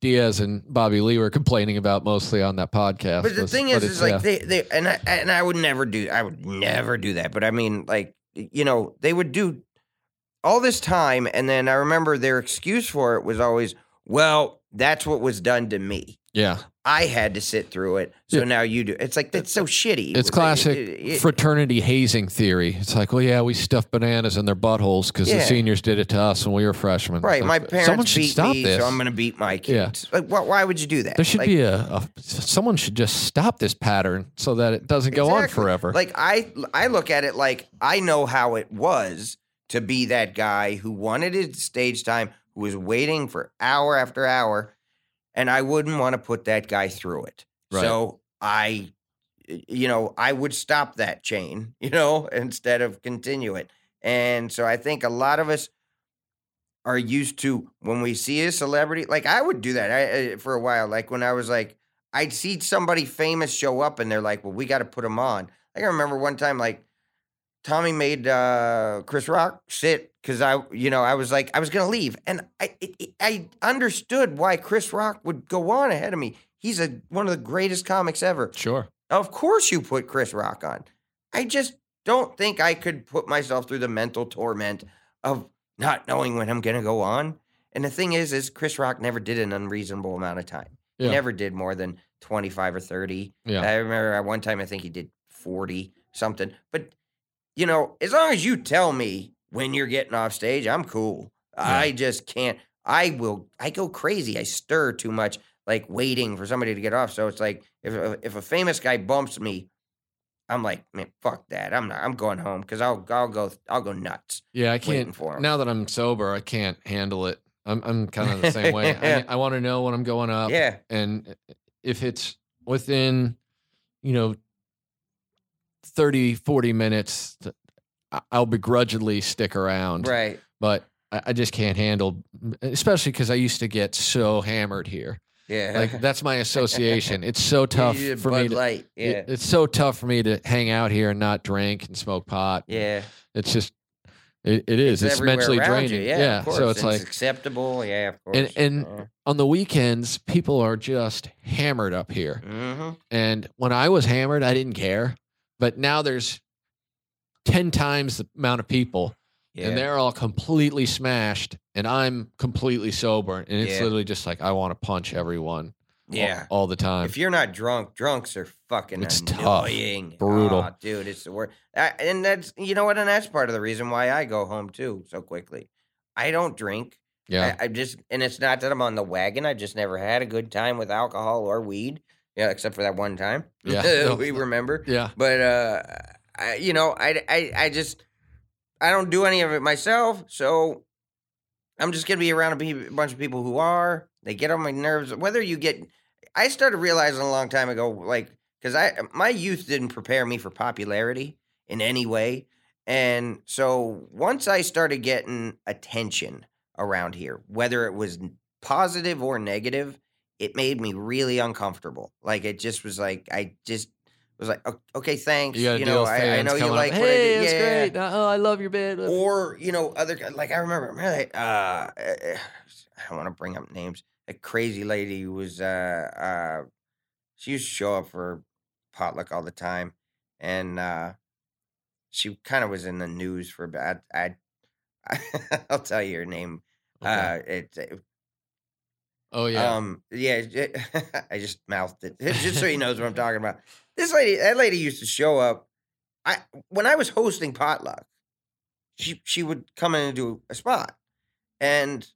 Diaz and Bobby Lee were complaining about mostly on that podcast. But the was- thing is, is like yeah. they, they and I and I would never do I would never do that. But I mean, like you know, they would do all this time, and then I remember their excuse for it was always, "Well, that's what was done to me. yeah, I had to sit through it, so Yeah. now you do." It's like that's so shitty. it's classic it- it- fraternity hazing theory. It's like, well, yeah, we stuffed bananas in their buttholes because the seniors did it to us when we were freshmen. Right, Like, my someone parents should beat stop me, this. so I'm going to beat my Yeah. kids. Like, wh- why would you do that? there should Like, be a, a someone should just stop this pattern so that it doesn't go on Exactly. forever. Like I I look at it like I know how it was to be that guy who wanted his stage time, who was waiting for hour after hour, and I wouldn't want to put that guy through it. Right. So I you know, I would stop that chain, you know, instead of continue it. And so I think a lot of us are used to when we see a celebrity, like I would do that I, for a while. Like when I was like, I'd see somebody famous show up and they're like, well, we got to put them on. Like I remember one time, like Tommy made uh, Chris Rock sit because I, you know, I was like, I was gonna leave, and I, it, I understood why Chris Rock would go on ahead of me. He's a one of the greatest comics ever. sure. Of course you put Chris Rock on. I just don't think I could put myself through the mental torment of not knowing when I'm going to go on. And the thing is, is Chris Rock never did an unreasonable amount of time. He never did more than 25 or 30. Yeah. I remember at one time, I think he did 40 something. But, you know, as long as you tell me when you're getting off stage, I'm cool. I just can't. I will, I go crazy. I stir too much, like waiting for somebody to get off. So it's like if, a- if a famous guy bumps me, I'm like, man, fuck that. I'm not, I'm going home because I'll, I'll go, I'll go nuts Yeah, I can't. for him. Now that I'm sober, I can't handle it. I'm I'm kind of the same way. I, I want to know when I'm going up. yeah. and uh, if it's within you know 30 40 minutes i'll begrudgingly stick around Right. but I, just can't handle especially because i used to get so hammered here Yeah. like that's my association it's so tough did for Bud me to, Light. it- Yeah. it's so tough for me to hang out here and not drink and smoke pot yeah. it's just it, it is it's, everywhere mentally around you, draining Yeah. of so it's and like acceptable. Yeah. Of course. and and uh, on the weekends people are just hammered up here mhm. And when I was hammered, I didn't care. But now there's 10 times the amount of people yeah. and they're all completely smashed and I'm completely sober. And it's Yeah. literally just like I want to punch everyone yeah. all, the time. If you're not drunk, drunks are fucking It's tough. annoying. Brutal. Aw, dude. It's the worst. And that's you know what, and that's part of the reason why I go home too so quickly. I don't drink. yeah. I, I just, and it's not that I'm on the wagon. I just never had a good time with alcohol or weed. Yeah, except for that one time. Yeah, we remember. yeah. But uh, I, you know, I, I, I just, I don't do any of it myself. So I'm just gonna be around a, bunch of people who are. They get on my nerves. Whether you get, I started realizing a long time ago, like, because I my youth didn't prepare me for popularity in any way, and so once I started getting attention around here, whether it was positive or negative, it made me really uncomfortable. Like it just was like I just was like, okay, thanks. You You know, I, I know you like up. what I Hey, did. it's yeah. great. Oh, I love your band. Or you know, other like I remember, that, uh, uh, I don't want to bring up names. A crazy lady who was uh uh, she used to show up for potluck all the time, and uh, she kind of was in the news for bad. I, I I'll tell you her name. Okay. Uh, it, it oh yeah. um, yeah, it- I just mouthed it just so he knows what I'm talking about. This lady, that lady used to show up. I when I was hosting potluck, she she would come in and do a spot, and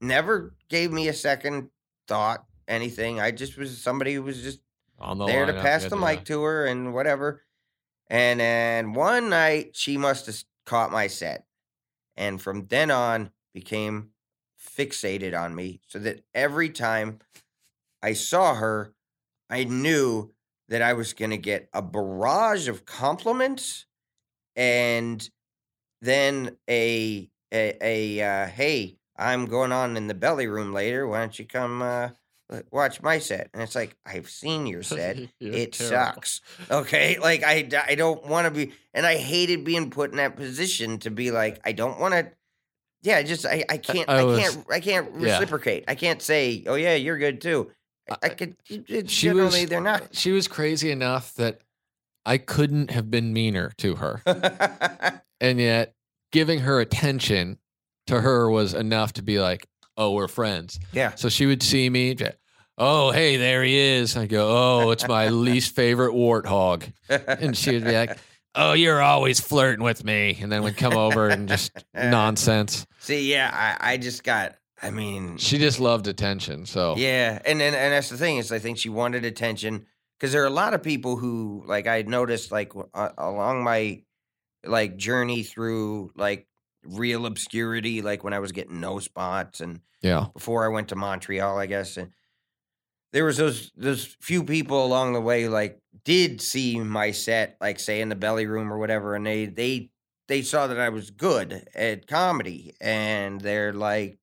never gave me a second thought anything. I just was somebody who was just the there to pass the mic to her and whatever. And then one night she must have caught my set, and from then on became fixated on me, so that every time I saw her, I knew that I was going to get a barrage of compliments, and then a a, a uh, hey, I'm going on in the belly room later. Why don't you come uh, watch my set? And it's like I've seen your set it terrible. sucks. Okay, like I I don't want to be, and I hated being put in that position to be like I don't want to. Yeah, just I, I can't I I, can't I can't yeah. reciprocate. I can't say oh yeah you're good too. I, I could she generally was- they're not. Uh, she was crazy enough that I couldn't have been meaner to her. and yet giving her attention to her was enough to be like, oh, we're friends. yeah, So she would see me. Oh, hey, there he is. I go, oh, it's my least favorite warthog. And she would be like, oh, you're always flirting with me. And then would come over and just nonsense. See, yeah, I, I just got. I mean, She just loved attention. So Yeah, and and, and that's the thing is I think she wanted attention because there are a lot of people who like I noticed like uh, along my like journey through like real obscurity, like when I was getting no spots and yeah, before I went to Montreal, I guess, and there was those those few people along the way like did see my set, like say in the belly room or whatever, and they they they saw that I was good at comedy, and they're like,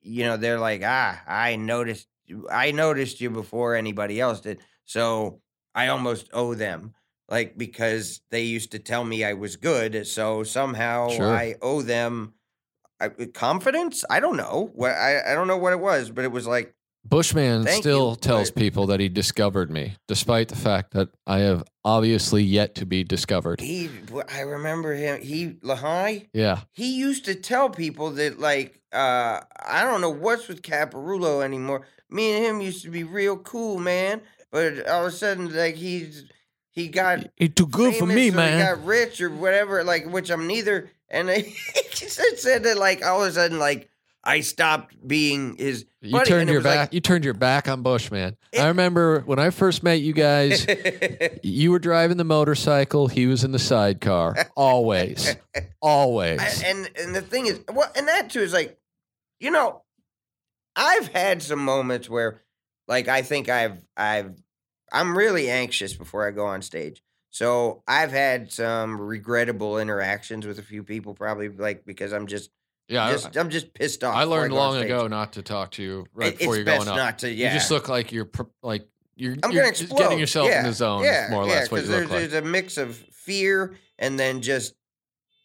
you know, they're like, ah, I noticed, I noticed you before anybody else did, so I almost owe them. Like because they used to tell me I was good, so somehow Sure. I owe them confidence. I don't know what I, I don't know what it was, but it was like Bushman Thank still you, tells but- people that he discovered me, despite the fact that I have obviously yet to be discovered. He, I remember him. He Lahai. Yeah. He used to tell people that like uh I don't know what's with Caparulo anymore. Me and him used to be real cool, man. But all of a sudden, like he's he got It's too good for me, or He man. got rich or whatever, like which I'm neither. And he said, said that like all of a sudden, like I stopped being his. You buddy, turned your was like- back. you turned your back on Bushman. It- I remember when I first met you guys. you were driving the motorcycle. He was in the sidecar. Always, always. I- and and the thing is, well, and that too is like, you know, I've had some moments where, like, I think I've I've I'm really anxious before I go on stage. So I've had some regrettable interactions with a few people, probably like because I'm just yeah, I- just I'm just pissed off. I, learned long ago not to talk to you right It- before you're going up. not to. Yeah, You just look like you're like you're, I'm you're gonna just explode. getting yourself yeah, in the zone. Yeah, more or yeah, less what you there's, look like. there's a mix of fear and then just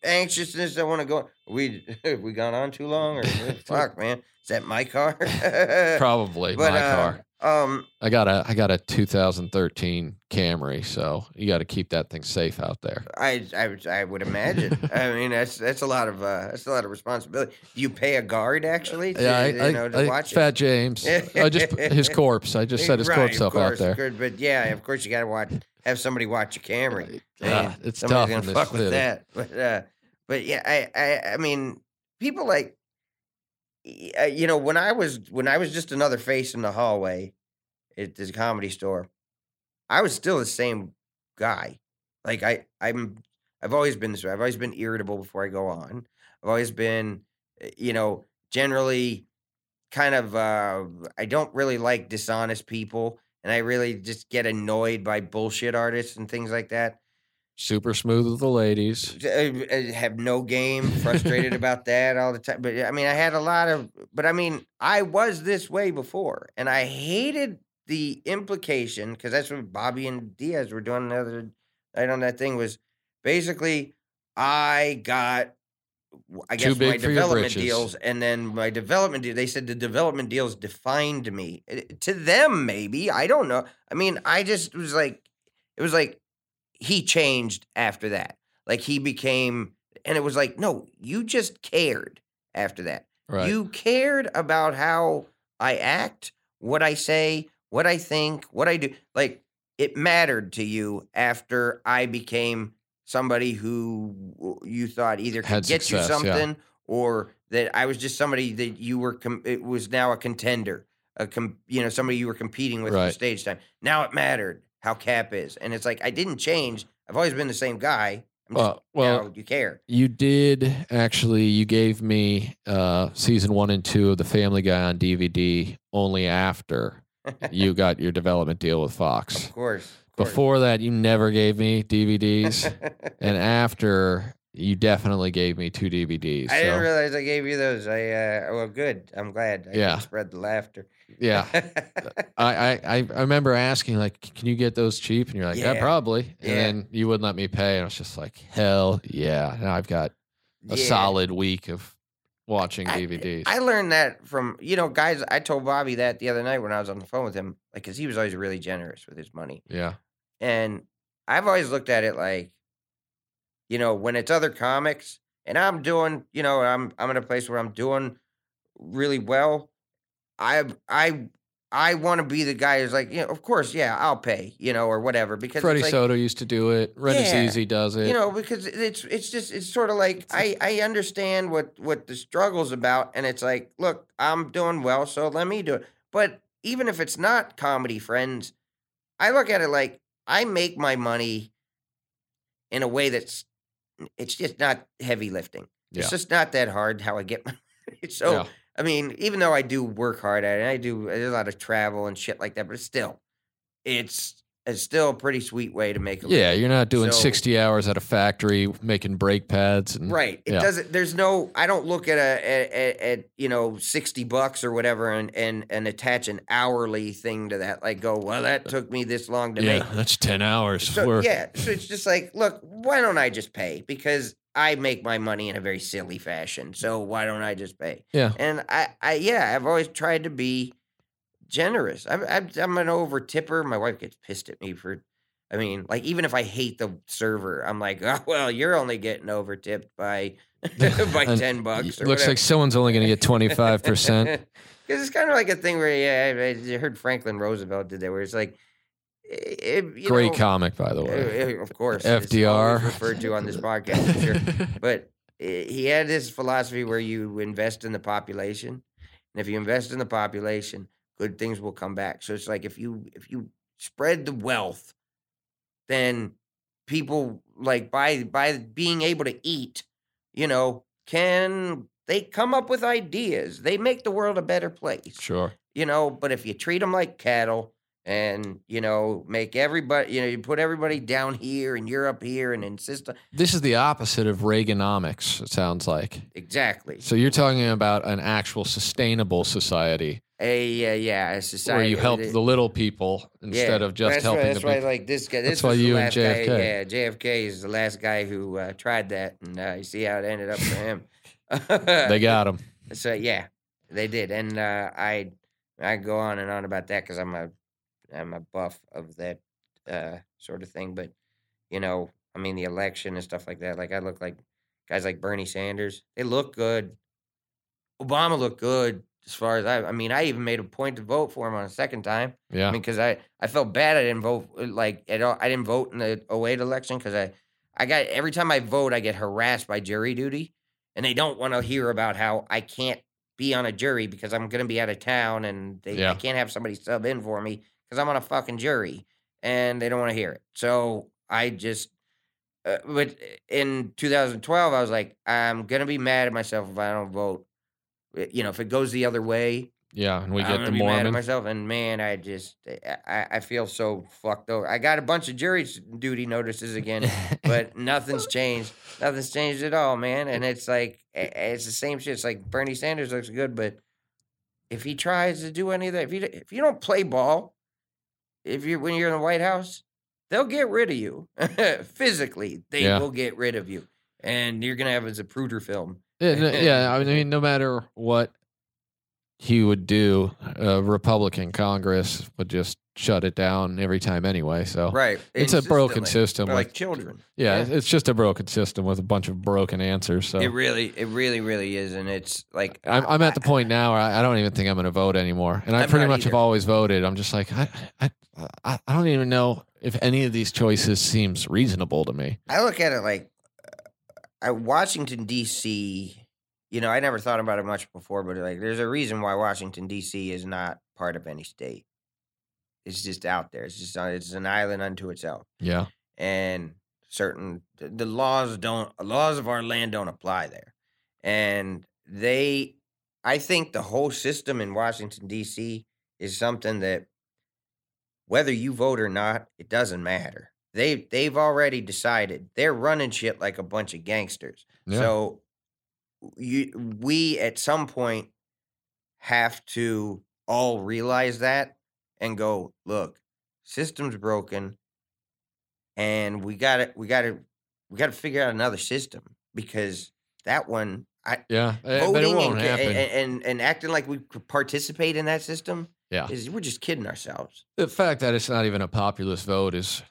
anxiousness. I want to go. We we gone on too long, or fuck, man? Is that my car? Probably but my uh, car. Um, I got a I got a 2013 Camry, so you got to keep that thing safe out there. I I would- I would imagine. I mean, that's that's a lot of uh, that's a lot of responsibility. Do you pay a guard actually? To, Yeah, I, you know, to I, watch Fat it? James. I just his corpse. I just set his Right, corpse up out course, there. good, but yeah, of course you got to watch. Have somebody watch your Camry. Yeah, Man, it's somebody's tough gonna fuck with city. that. But uh, but yeah, I, I I mean, people like, you know, when I was when I was just another face in the hallway at this comedy store, I was still the same guy. Like I I'm I've always been this way. I've always been irritable before I go on. I've always been, uh, you know, generally kind of uh I don't really like dishonest people and I really just get annoyed by bullshit artists and things like that. Super smooth with the ladies. I, I have no game, frustrated about that all the time. But I mean, I had a lot of, but I mean, I was this way before, and I hated the implication because that's what Bobby and Diaz were doing the other night on that thing was basically I got. I guess my development deals, and then my development deal. They said the development deals defined me. Eh, To them, maybe I don't know. I mean, I just was like, it was like he changed after that. Like he became, and it was like, no, you just cared after that. Right. You cared about how I act, what I say, what I think, what I do. Like it mattered to you after I became somebody who you thought either could Had get success, you yeah. something or that I was just somebody that you were, com- it was now a contender, a com- you know, somebody you were competing with for Right. stage time. Now it mattered how Cap is. And it's like, I didn't change. I've always been the same guy. I'm just, Well, well, now you care. You did actually. You gave me uh, season one and two of The Family Guy on DVD only after you got your development deal with Fox. Of course. of course. Before that, you never gave me DVDs, and after you definitely gave me two DVDs. I didn't realize I gave you those. I uh, well, good. I'm glad. I Yeah. spread the laughter. yeah, I, I I I remember asking like, "Can you get those cheap?" And you're like, "Yeah, Yeah. probably." And Yeah. then you wouldn't let me pay, and I was just like, "Hell yeah!" Now I've got a Yeah. solid week of watching I- DVDs. I learned that from you know guys. I told Bobby that the other night when I was on the phone with him, like because he was always really generous with his money, yeah, and I've always looked at it like, you know, when it's other comics, and I'm doing, you know, I'm I'm in a place where I'm doing really well. I I I want to be the guy who's like, you know, of course, yeah, I'll pay, you know, or whatever, because Freddy like, Soto used to do it. Rennis Yeah. Easy does it. you know because it's it's just it's sort of like I I understand what what the struggle's about and it's like look I'm doing well so let me do it but even if it's not comedy friends I look at it like I make my money in a way that's Mm. it's just not heavy lifting it's Yeah. just not that hard how I get my so Yeah. I mean even though I do work hard at it I do there's a lot of travel and shit like that but still it's it's still a pretty sweet way to make a living. Yeah, you're not doing So- 60 hours at a factory making brake pads and Right. It yeah. doesn't. There's no. I don't look at a at, you know sixty bucks or whatever and and and attach an hourly thing to that. Like go. Well, that uh, took me this long to Yeah, make. that's 10 hours. So yeah. So it's just like, look, why don't I just pay? Because I make my money in a very silly fashion. So why don't I just pay? Yeah. And I, I, yeah, I've always tried to be generous. I'm, I'm I'm an over tipper. My wife gets pissed at me for. I mean, like even if I hate the server, I'm like, oh well, you're only getting over tipped by by ten bucks. Or Looks whatever. like someone's only going to get 25%. Because it's kind of like a thing where, yeah, I, I heard Franklin Roosevelt did that, where it's like, you Great know, comic, by the way. eh, eh, of course, FDR. referred to on this podcast, sure. But eh, he had this philosophy where you invest in the population, and if you invest in the population, good things will come back. So it's like if you if you spread the wealth, then people like by by being able to eat, you know, can they come up with ideas? They make the world a better place Sure. you know but if you treat them like cattle and you know make everybody you know you put everybody down here and you're up here and insist on This is the opposite of Reaganomics, it sounds like. exactly So you're talking about an actual sustainable society a uh, yeah a society where you help the little people instead yeah, of just helping why, that's the why big. like this guy this That's why you and last guy, JFK. yeah JFK is the last guy who uh, tried that and uh, you see how it ended up for him they got him. So yeah, they did, and uh, I I go on and on about that because I'm a I'm a buff of that uh, sort of thing. But you know, I mean, the election and stuff like that. Like I look like guys like Bernie Sanders. They look good. Obama looked good as far as I. I mean, I even made a point to vote for him on a second time. Yeah. I mean, because I, I felt bad I didn't vote uh, like at all. I didn't vote in the 08 election because I I got every time I vote I get harassed by jury duty, and they don't want to hear about how I can't be on a jury because I'm going to be out of town and they, Yeah. I can't have somebody sub in for me because I'm on a fucking jury, and they don't want to hear it. So I just. Uh, but in 2012, I was like, I'm gonna be mad at myself if I don't vote. Uh, You know, if it goes the other way, Yeah. And we get I'm the be mad at myself, and man, I just eh, I, I feel so fucked over. I got a bunch of jury duty notices again, but nothing's changed. Nothing's changed at all, man. And it's like eh, it's the same shit. It's like Bernie Sanders looks good, but if he tries to do any of that, if you if you don't play ball, if you when you're in the White House, they'll get rid of you physically. They Yeah. will get rid of you, and you're gonna have a Zapruder film. Yeah, no- yeah, I mean, no matter what he would do, a Republican Congress would just shut it down every time anyway. So Right. it's a broken system. With, like children. yeah, yeah. it's just a broken system with a bunch of broken answers. So It really, it really, really is, and it's like I'm, I'm at the point now where I, I don't even think I'm going to vote anymore, and I I'm pretty much have always voted. I'm just like I, I, I don't even know if any of these choices seems reasonable to me. I look at it like uh, Washington D.C. You know, I never thought about it much before, but like, there's a reason why Washington D.C. is not part of any state. It's just out there. It's just uh, it's an island unto itself, Yeah, and certain the laws don't laws of our land don't apply there, and they. I think the whole system in Washington D.C. is something that whether you vote or not, it doesn't matter. They they've already decided they're running shit like a bunch of gangsters. yeah, So you we at some point have to all realize that and go, look, system's broken and we got to we got to we got to figure out another system because that one I yeah. eh, but it voting won't and, happen. and, and and acting like we participate in that system Yeah. is we're just kidding ourselves. the fact that it's not even a populist vote is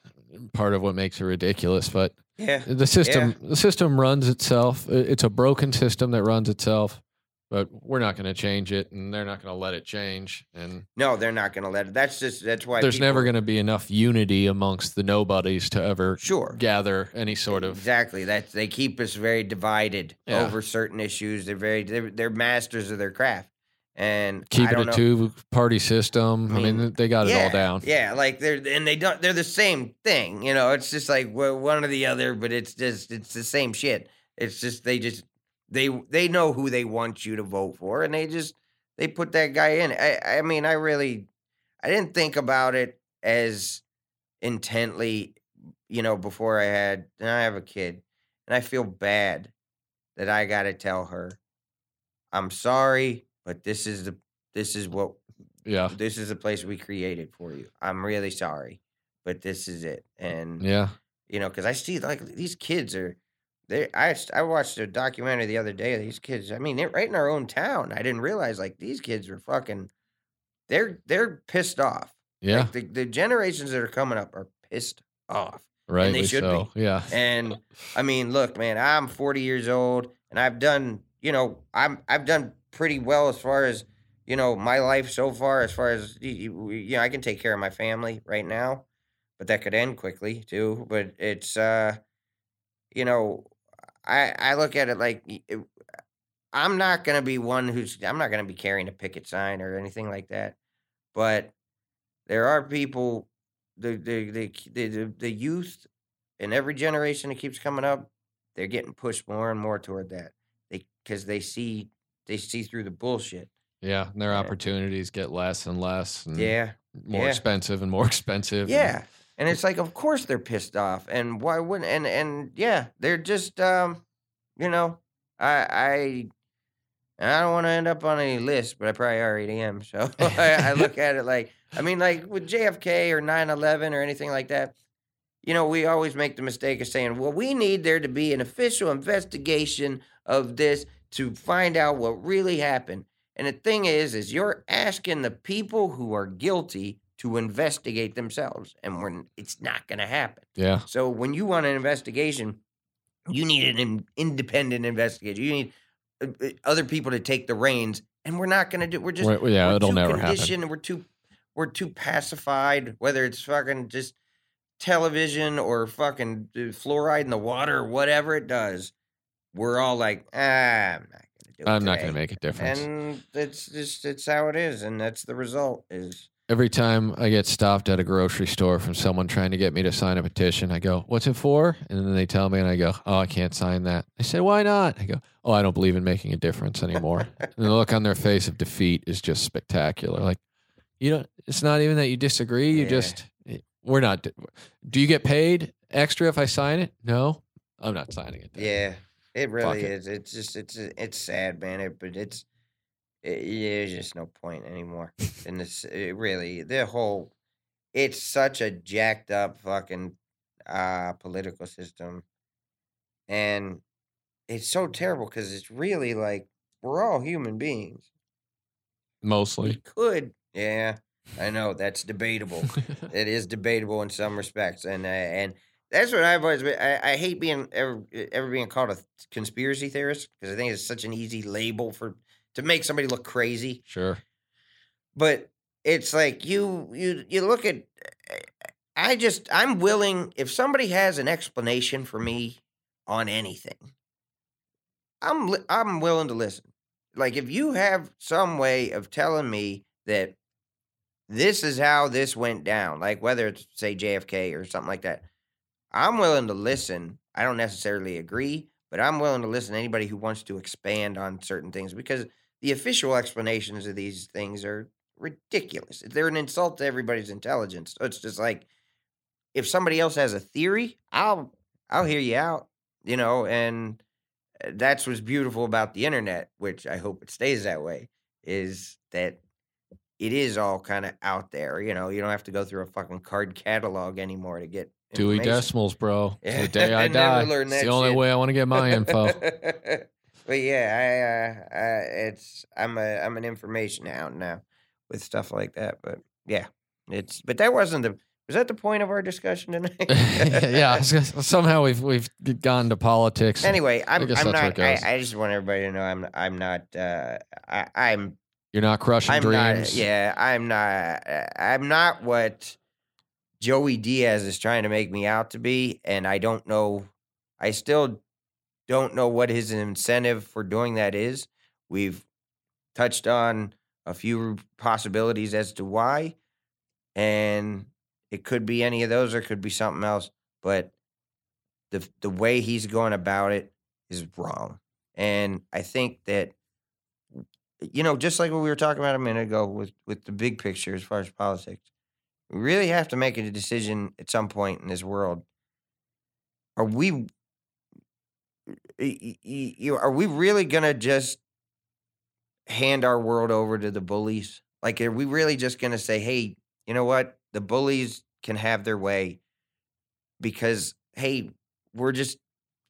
part of what makes it ridiculous. But Yeah. the system, the system runs itself. It's a broken system that runs itself. But we're not going to change it, and they're not going to let it change. And No, they're not going to let it. That's just that's why there's never going to be enough unity amongst the nobodies to ever sure gather any sort of exactly that they keep us very divided Yeah. over certain issues. They're very they're, they're masters of their craft, and I keep it a know- two party system. I I mean, mean, they got it all down. Yeah, like they're and they don't. They're the same thing. You know, it's just like one or the other, but it's just it's the same shit. It's just they just they they know who they want you to vote for, and they just they put that guy in. I I mean, I really I didn't think about it as intently, you know, before I had. And I have a kid, and I feel bad that I got to tell her, I'm sorry, but this is the this is what Yeah. this is the place we created for you. I'm really sorry, but this is it. Uh, and Yeah. you know, because I see like these kids are. They, I watched a documentary the other day. of These kids, I mean, right in our own town. I didn't realize like these kids were fucking they're they're pissed off. Yeah, Like, the, the generations that are coming up are pissed off. rightly should so. Yeah, And I mean, look, man, I'm 40 years old and I've done, you know, I'm I've done pretty well as far as, you know, my life so far as far as you know, I can take care of my family right now, but that could end quickly too, but it's uh you know, I I look at it like it- I'm not to be one who's I'm not to be carrying a picket sign or anything like that. But there are people the the the the, the, the youth in every generation that keeps coming up, they're getting pushed more and more toward that. They because they see they see through the bullshit. yeah. And their Yeah. opportunities get less and less, and Yeah, more yeah. expensive and more expensive. and- yeah. And it's like, of course they're pissed off, and why wouldn't? And and yeah, they're just um, you know, I I I don't want to end up on any list, but I probably already am. So I, I look at it like, I mean, like with JFK or 9/11 or anything like that. You know, we always make the mistake of saying, well, we need there to be an official investigation of this to find out what really happened. And the thing is, is you're asking the people who are guilty to investigate themselves, and we're, it's not going to happen. yeah, So when you want an investigation, you need an in- independent investigator. You need uh, uh, other people to take the reins, and we're not going to do. We're just We're- yeah. we're it'll too never happen. We're too we're too pacified. Whether it's fucking just television or fucking uh, fluoride in the water or whatever it does, we're all like, ah, I'm not going to do it. I'm not going to make a difference. And it's just it's how it is, and that's the result. Is Every time I get stopped at a grocery store from someone trying to get me to sign a petition, I go, What's it for? And then they tell me, and I go, Oh, I can't sign that. They say, Why not? I go, Oh, I don't believe in making a difference anymore. and the look on their face of defeat is just spectacular. Like, you don't, it's not even that you disagree. You Yeah. just, eh, we're not, do you get paid extra if I sign it? No, I'm not signing it. then." Yeah, it really is. It's just it's it's sad, man. It, but it's it, there's just no point anymore. and this it really the whole it's such a jacked up fucking uh political system, and it's so terrible because it's really like we're all human beings. We Mostly. could, yeah, I know that's debatable. it is debatable in some respects, and uh, and that's what I've always been. I, I hate being ever ever being called a conspiracy theorist because I think it's such an easy label for to make somebody look crazy. sure. But it's like you you you look at. I just I'm willing if somebody has an explanation for me on anything. I'm I'm willing to listen. Like if you have some way of telling me that this is how this went down, like whether it's say JFK or something like that, I'm willing to listen. I don't necessarily agree, but I'm willing to listen to anybody who wants to expand on certain things because the official explanations of these things are ridiculous. They're an insult to everybody's intelligence. So it's just like if somebody else has a theory, I'll I'll hear you out, you know, and uh, that's what's beautiful about the internet, which I hope it stays that way, is that it is all kind of out there. You know, you don't have to go through a fucking card catalog anymore to get Dewey. Decimals, bro. Yeah, The day I die. It's the only shit. way I want to get my info. but yeah, I, uh, I, it's I'm a I'm an information hound now with stuff like that. But yeah, it's but that wasn't the was that the point of our discussion tonight? yeah, I was gonna- somehow we've we've gone to politics. Anyway, I'm guess I'm that's where it not. I. I just want everybody to know I'm I'm not. Uh, I, I'm You're not crushing I'm dreams. not. Yeah, I'm not. uh, I'm not what Joey Diaz is trying to make me out to be, and I don't know. I still don't know what his incentive for doing that is. We've touched on a few possibilities as to why, and it could be any of those, or it could be something else. But the the way he's going about it is wrong, and I think that you know, just like what we were talking about a minute ago with with the big picture as far as politics, we really have to make a decision at some point in this world. Are we, are we really gonna just hand our world over to the bullies? Like, are we really just gonna say, "Hey, you know what? The bullies can have their way," because hey, we're just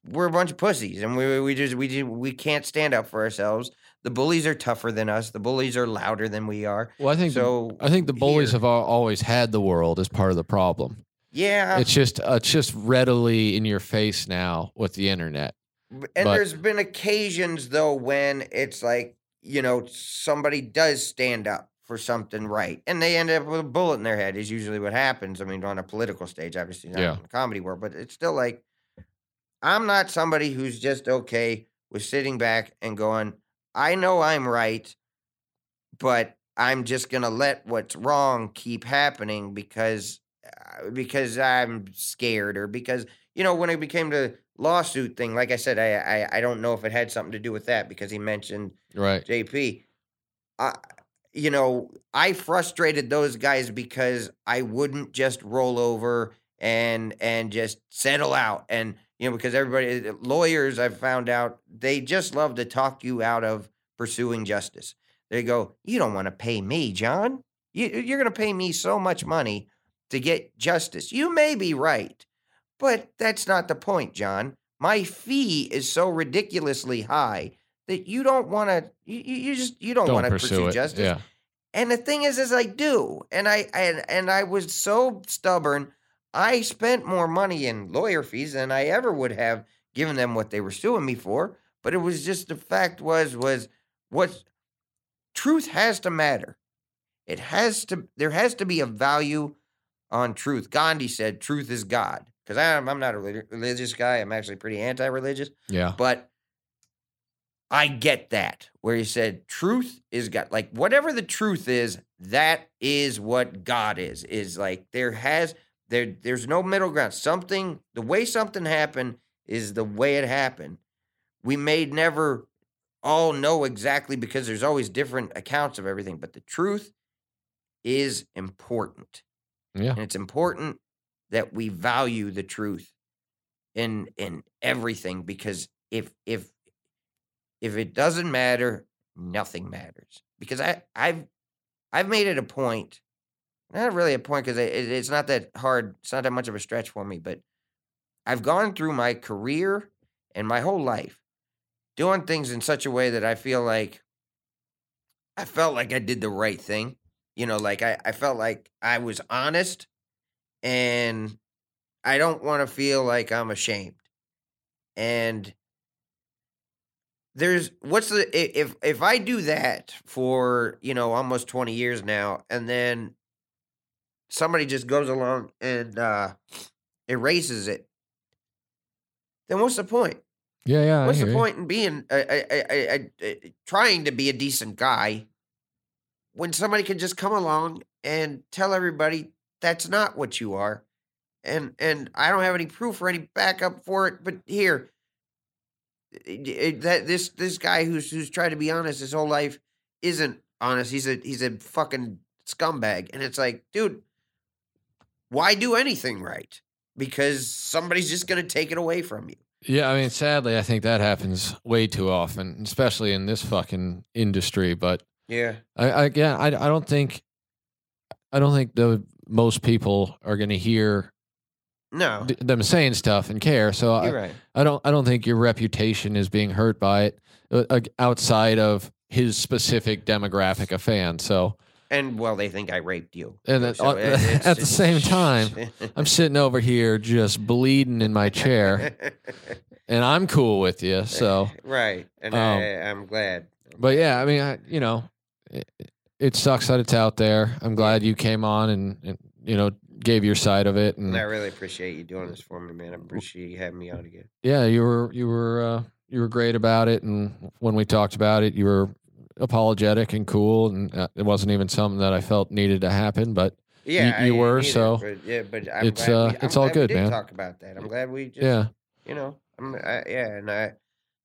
we're a bunch of pussies, and we we just we just, we can't stand up for ourselves The bullies are tougher than us. The bullies are louder than we are. Well, I think the- So I think the bullies here- have always had the world as part of the problem. yeah, It's just uh, it's just readily in your face now with the internet. And But- there's been occasions though when it's like, you know, somebody does stand up for something right and they end up with a bullet in their head is usually what happens. I mean, on a political stage, obviously not Yeah. in the comedy world, but it's still like I'm not somebody who's just okay with sitting back and going, I know I'm right, but I'm just gonna let what's wrong keep happening because uh, because I'm scared or because you know when it became the lawsuit thing. Like I said, I, I I don't know if it had something to do with that because he mentioned Right. JP. I you know I frustrated those guys because I wouldn't just roll over and and just settle out and you know because everybody eh, lawyers I've found out they just love to talk you out of pursuing justice. They go, you don't want to pay me, John. You, eh, you're going to pay me so much money to get justice. You may be right, but that's not the point, John. My fee is so ridiculously high that you don't want to. You, you you just you don't, Don't want to pursue pursue justice. Yeah. And the thing is, is I do, and I and and I was so stubborn. I spent more money in lawyer fees than I ever would have given them what they were suing me for. But it was just the fact was was what truth has to matter. It has to. There has to be a value on truth. Gandhi said, "Truth is God." Because I'm I'm not a religious guy. I'm actually pretty anti-religious. Yeah. But I get that where he said truth is God. Like whatever the truth is, that is what God is. Is like there has there there's no middle ground. Something the way something happened is the way it happened. We may never all know exactly because there's always different accounts of everything, but the truth is important. Yeah. And it's important that we value the truth in in everything because if if if it doesn't matter, nothing matters. Because I I've I've made it a point, not really a point because it, it's not that hard. It's not that much of a stretch for me, but I've gone through my career and my whole life doing things in such a way that I feel like I felt like I did the right thing. You know, like I, I felt like I was honest and I don't want to feel like I'm ashamed. And there's what's the if if I do that for, you know, almost 20 years now and then somebody just goes along and uh erases it. Then what's the point? Yeah. Yeah. What's the you. point in being uh, uh, uh, trying to be a decent guy when somebody can just come along and tell everybody that's not what you are, and and I don't have any proof or any backup for it. But here, it- it- that this this guy who's who's tried to be honest his whole life isn't honest. He's a he's a fucking scumbag, and it's like, dude, why do anything right? Because somebody's just gonna take it away from you. Yeah, I mean, sadly, I think that happens way too often, especially in this fucking industry. But Yeah. I, I again, I, I don't think, I don't think the most people are going to hear No. d- them saying stuff and care. So I, right. I don't, I don't think your reputation is being hurt by it uh, outside of his specific demographic of fans. So And well, they think I raped you. And then, So uh, it's- at the same time, I'm sitting over here just bleeding in my chair, and I'm cool with you. So. right, and Um, I, I'm glad. But yeah, I mean, I, you know, it, it sucks that it's out there. I'm glad you came on and, and you know gave your side of it, and And I really appreciate you doing this for me, man. I appreciate you having me on again. yeah, you were you were uh, you were great about it. And when we talked about it, you were apologetic and cool, and uh, it wasn't even something that I felt needed to happen. But Yeah, you I were, either, so but, yeah, but I'm it's, uh, we, it's all good, man. Talk about that. I'm glad we just, yeah, you know, I'm, I, yeah, and I,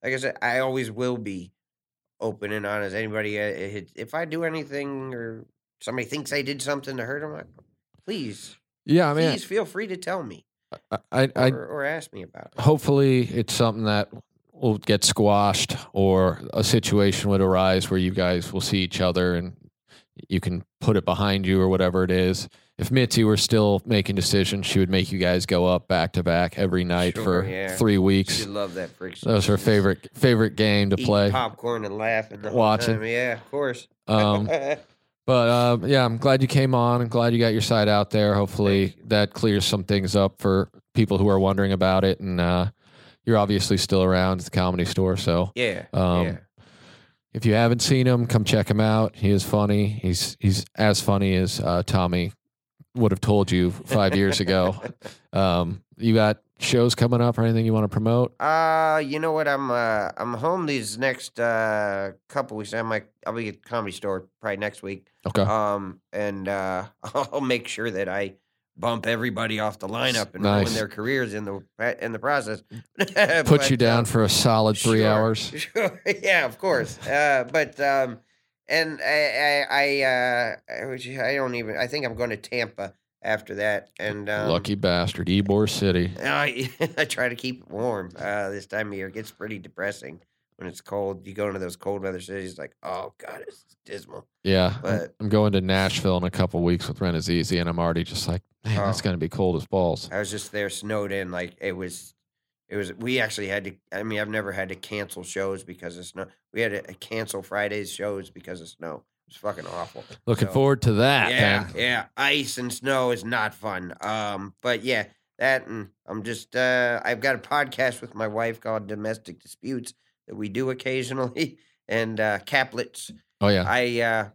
like I said, I always will be open and honest. Anybody, uh, if I do anything or somebody thinks I did something to hurt them, please, yeah. I mean, please feel free to tell me I, I, I or, or ask me about it. hopefully it's something that will get squashed or a situation would arise where you guys will see each other and you can put it behind you or whatever it is. If Mitzi were still making decisions, she would make you guys go up back to back every night Sure, for yeah. three She weeks. love that freak. That was her favorite favorite game to Eating play. popcorn and laughing. Watching. time. Yeah, of course. Um, But uh, yeah, I'm glad you came on. I'm glad you got your side out there. Hopefully that clears some things up for people who are wondering about it. And uh, you're obviously still around at the comedy store. So yeah. um, yeah. if you haven't seen him, come check him out. He is funny. He's he's as funny as uh, Tommy would have told you five years ago. Um, you got shows coming up or anything you want to promote? Uh, you know what? I'm uh I'm home these next uh couple weeks. I might I'll be at the comedy store probably next week. Okay. Um, and uh, I'll make sure that I bump everybody off the lineup and ruin their careers in the in the process. Put you down um, for a solid three Sure, hours. Sure. Yeah, of course. Uh, but um, and I I I, uh, I I don't even. I think I'm going to Tampa after that. And um, Lucky bastard, Ybor City. I I try to keep it warm. Uh, this time of year it gets pretty depressing when it's cold. You go into those cold weather cities, like oh god, it's dismal. Yeah, I'm- But- I'm going to Nashville in a couple weeks with Renazizi, and I'm already just like, man, that's Oh. going to be cold as balls. I was just there, snowed in. Like it was, it was. We actually had to. I mean, I've never had to cancel shows because of snow. We had to cancel Fridays shows because of snow. It's fucking awful. Looking So- forward to that. yeah, then. yeah. Ice and snow is not fun. Um, but yeah, that and I'm just uh I've got a podcast with my wife called Domestic Disputes that we do occasionally and uh Caplets. Oh yeah. I uh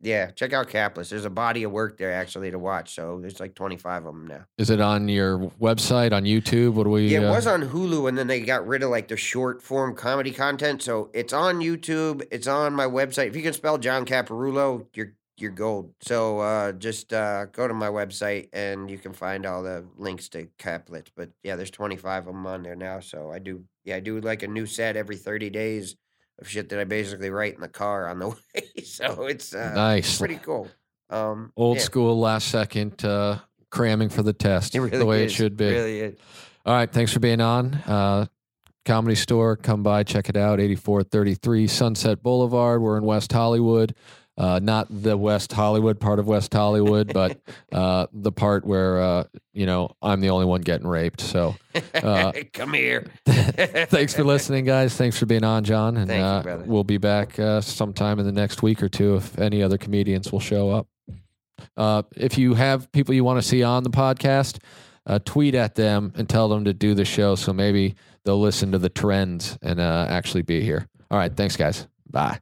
yeah, check out Caplets. There's a body of work there actually to watch. So there's like 25 of them now. Is it on your website on YouTube? What do we? Yeah, it uh, was on Hulu, and then they got rid of like the short form comedy content. So it's on YouTube. It's on my website. If you can spell John Caparulo, you're you're gold. So uh, just uh, go to my website, and you can find all the links to Caplets. But yeah, there's 25 of them on there now. So I do yeah, I do like a new set every 30 days of shit that I basically write in the car on the way. so it's uh, nice. pretty cool. Um, Old yeah, school, last second uh, cramming for the test, really the way is, it should be. Really. All right, thanks for being on. Uh, Comedy Store, come by, check it out. 8433 Sunset Boulevard. We're in West Hollywood. Uh, not the West Hollywood part of West Hollywood, but uh, the part where uh, you know I'm the only one getting raped. So, Uh, Come here. thanks for listening, guys. Thanks for being on, John, and Thank you, uh, we'll be back uh, sometime in the next week or two if any other comedians will show up. Uh, if you have people you want to see on the podcast, uh, tweet at them and tell them to do the show, so maybe they'll listen to the trends and uh, actually be here. All right, thanks, guys. Bye.